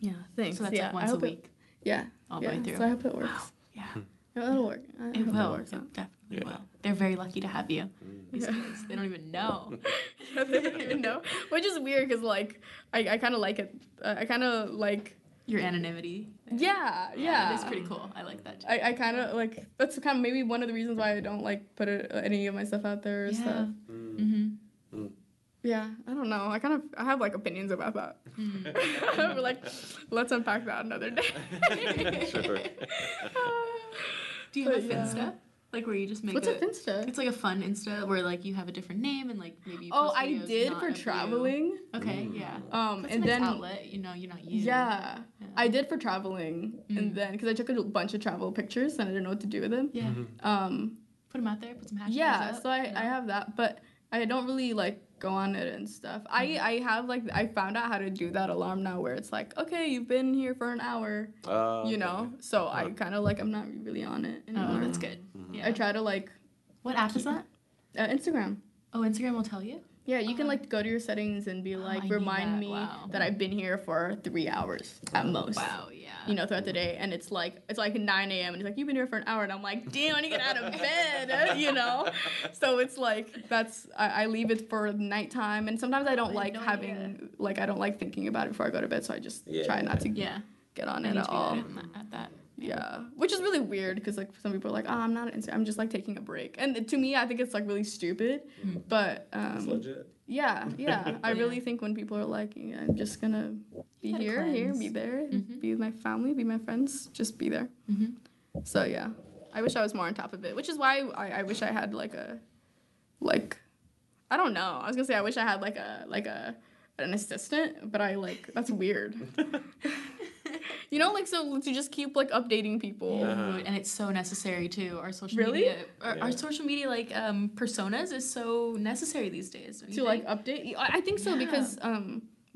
B: yeah thanks
C: So that's
B: yeah
C: like once a
B: hope it-
C: week,
B: yeah
C: all the way through.
B: so i hope it works
C: Yeah. Hmm.
B: It'll work I
C: It
B: hope
C: will. It
B: works
C: definitely
A: Yeah.
C: will. They're very lucky to have you. These
B: Yeah.
C: kids, they don't even know.
B: they don't even know which is weird because like i, I kind of like it uh, i kind of like
C: Your anonymity.
B: yeah yeah
C: It's pretty cool. I like that. Too.
B: I, I kind of like that's kind of maybe one of the reasons why I don't like put it, any of my stuff out there or
C: Yeah.
B: stuff.
A: Mm.
C: mm-hmm.
B: Yeah, I don't know. I kind of I have like opinions about that.
C: Mm-hmm.
B: But, like, let's unpack that another day.
A: Sure.
C: Do you have
B: But
C: a
B: yeah.
C: Finsta? Like where you just make
B: What's a
C: a
B: Finsta?
C: It's like a fun Insta where like you have a different name and like maybe. You
B: Oh, I did for
C: of you.
B: traveling.
C: Okay, yeah.
B: Um,
C: That's
B: and
C: a nice
B: then
C: outlet, you know, you're not you.
B: yeah,
C: Yeah.
B: I did for traveling,
C: Mm.
B: and then because I took a bunch of travel pictures and I didn't know what to do with them.
C: Yeah.
B: Um,
C: Put them out there. Put some hashtags.
B: yeah,
C: up,
B: so I,
C: you know.
B: I have that, but I don't really like go on it and stuff. I I have like I found out how to do that alarm now where it's like okay you've been here for an hour
A: Uh,
B: you know so I kind of like I'm not really on it
C: Oh,
B: anymore.
C: that's good. Yeah.
B: I try to like
C: what app is that?
B: uh, Instagram.
C: Oh, Instagram will tell you.
B: Yeah, you can
C: Oh.
B: like go to your settings and be
C: Oh,
B: like
C: I need
B: remind
C: that.
B: me
C: Wow.
B: that I've been here for three hours at most.
C: Wow. Yeah.
B: You know, throughout the day, and it's like it's like 9 a.m. and it's like you've been here for an hour, and I'm like, damn, I need to get out of bed, you know. So it's like that's I, I leave it for nighttime, and sometimes I don't
C: I
B: like
C: no
B: having
C: idea.
B: like I don't like thinking about it before I go to bed, so I just try not to
C: Yeah.
B: get on
C: I
B: it at all.
C: good at that.
B: Yeah, which is really weird because like some people are like, oh, I'm not an Insta- I'm just like taking a break, and to me, I think it's like really stupid.
C: Mm.
B: But
A: It's
B: um,
A: legit.
B: yeah, yeah, I
C: Yeah.
B: really think when people are like, yeah, I'm just gonna be
C: gotta
B: here, here, be there,
C: Mhm.
B: be with my family, be my friends, just be there.
C: Mhm.
B: So yeah, I wish I was more on top of it, which is why I, I wish I had like a, like, I don't know. I was gonna say I wish I had like a like a an assistant, but I like that's weird. you know, like so to just keep like updating people.
A: Uh-huh.
C: And it's so necessary too. Our social
B: Really?
C: media, our,
A: Yeah.
C: our social media like um, personas is so necessary these days. don't
B: To like update, I I think so
C: Yeah.
B: because um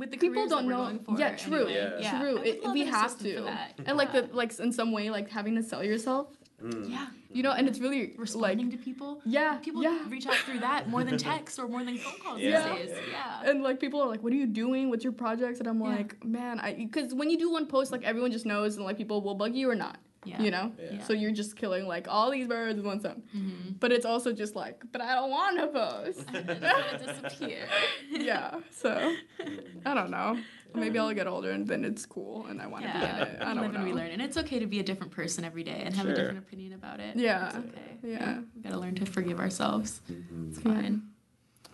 C: with the
B: people don't
C: we're
B: know-
C: going for
B: yeah, true.
C: anyway.
A: Yeah.
B: True. It- we have to.
C: for that.
B: and like the like in some way like having to sell yourself,
A: Mm.
C: yeah,
B: you know, and it's really
C: responding
B: like
C: to people.
B: yeah,
C: People
B: yeah.
C: reach out through that more than text or more than phone calls
A: Yeah.
C: these days. Yeah.
B: And like people are like, "What are you doing? What's your projects?" And I'm
C: Yeah.
B: like, "Man, I because when you do one post, like everyone just knows, and like people will bug you or not,
C: Yeah.
B: you know.
A: Yeah.
B: So you're just killing like all these birds with one stone.
C: Mm-hmm.
B: But it's also just like, but I don't want to post.
C: I just want to disappear.
B: yeah. So I don't know. Maybe I'll get older and then it's cool, and I want to be in it. I
C: we
B: don't
C: live
B: know.
C: and we learn, and it's okay to be a different person every day and have
A: Sure.
C: a different opinion about it.
B: Yeah.
C: it's okay.
B: Yeah.
C: we gotta learn to forgive ourselves.
A: Mhm.
C: It's
B: Yeah.
C: fine.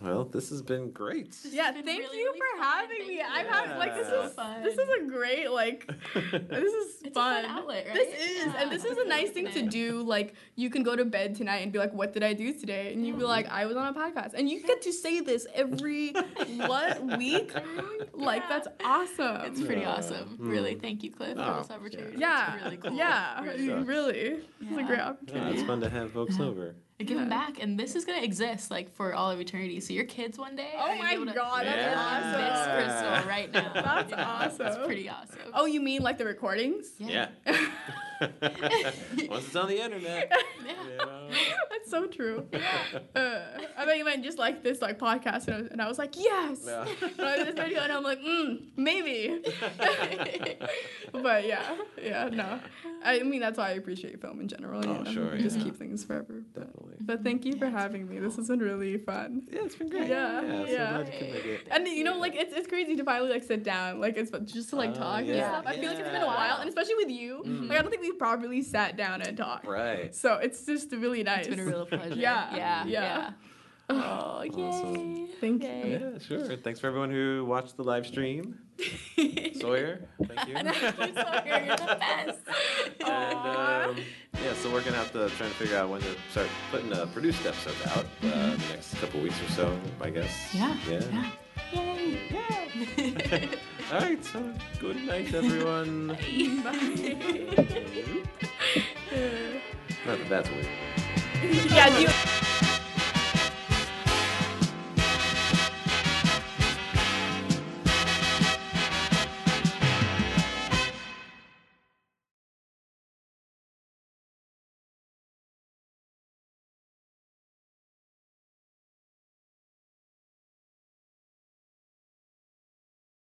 A: Well, this has been great.
B: Yeah,
C: been
B: thank
C: really,
B: you
C: really
B: for
C: fun.
B: having
C: Thank
B: me.
C: you.
B: I've had like this
A: Yeah.
B: is
C: Fun.
B: this is a great like this is
C: It's a
B: fun.
C: fun outlet, right?
B: This is,
C: Yeah.
B: and this is a nice thing to do. Like, you can go to bed tonight and be like, "What did I do today?" And you'd be like, "I was on a podcast," and you get to say this every what week? Like,
C: Yeah.
B: that's awesome.
C: It's pretty
A: Yeah.
C: awesome.
A: Mm.
C: Really, thank you, Cliff,
A: Oh,
C: for this opportunity.
B: yeah,
C: it's really cool.
B: yeah,
C: Really
A: sucks.
B: really. It's a
C: Yeah.
B: great
A: Yeah,
B: opportunity.
A: it's fun to have folks over.
C: And giving
B: Yeah.
C: back, and this is gonna exist like for all of eternity. So your kids one day.
B: Oh my
C: be able to
B: God,
A: that's
C: live
A: awesome.
C: This crystal right now.
B: That's
C: you know?
B: awesome.
C: It's pretty awesome.
B: Oh, you mean like the recordings?
C: yeah.
A: Yeah. Once it's on the internet. you know?
B: That's so true. Uh, I thought you meant just like this like podcast, and I was, and I was like, yes.
A: Yeah.
B: And I did this video, and I'm like, mm, maybe. but yeah, yeah, no. I mean, that's why I appreciate film in general.
A: Oh,
B: you know?
A: sure,
B: Just
A: yeah.
B: keep things forever. But,
A: Definitely.
B: but thank you for having me. This has been really fun.
A: Yeah, it's been great.
B: Yeah,
A: yeah. So
B: yeah.
A: glad you could make it.
B: And you know, like it's, it's crazy to finally like sit down, like it's just to like
A: Oh,
B: talk and
A: yeah,
B: stuff. I feel like it's been a while, and especially with you,
A: Mhm.
B: like I don't think we've properly sat down and talked.
A: Right.
B: So it's just really nice.
C: It's been a real pleasure.
B: Yeah,
C: Yeah.
B: yeah.
C: Yeah. Oh, yay.
A: Awesome.
B: Thank
C: Yay.
A: Yeah, sure. Thanks for everyone who watched the live stream. Sawyer, thank you.
B: And Sawyer, you're the best.
A: And um, yeah, so we're gonna have to try to figure out when to start putting uh, produced episodes out uh, the next couple weeks or so, I guess.
C: Yeah.
A: Yeah.
C: Yay.
A: All right. So good night, everyone. Not that that's weird.
B: yeah, you-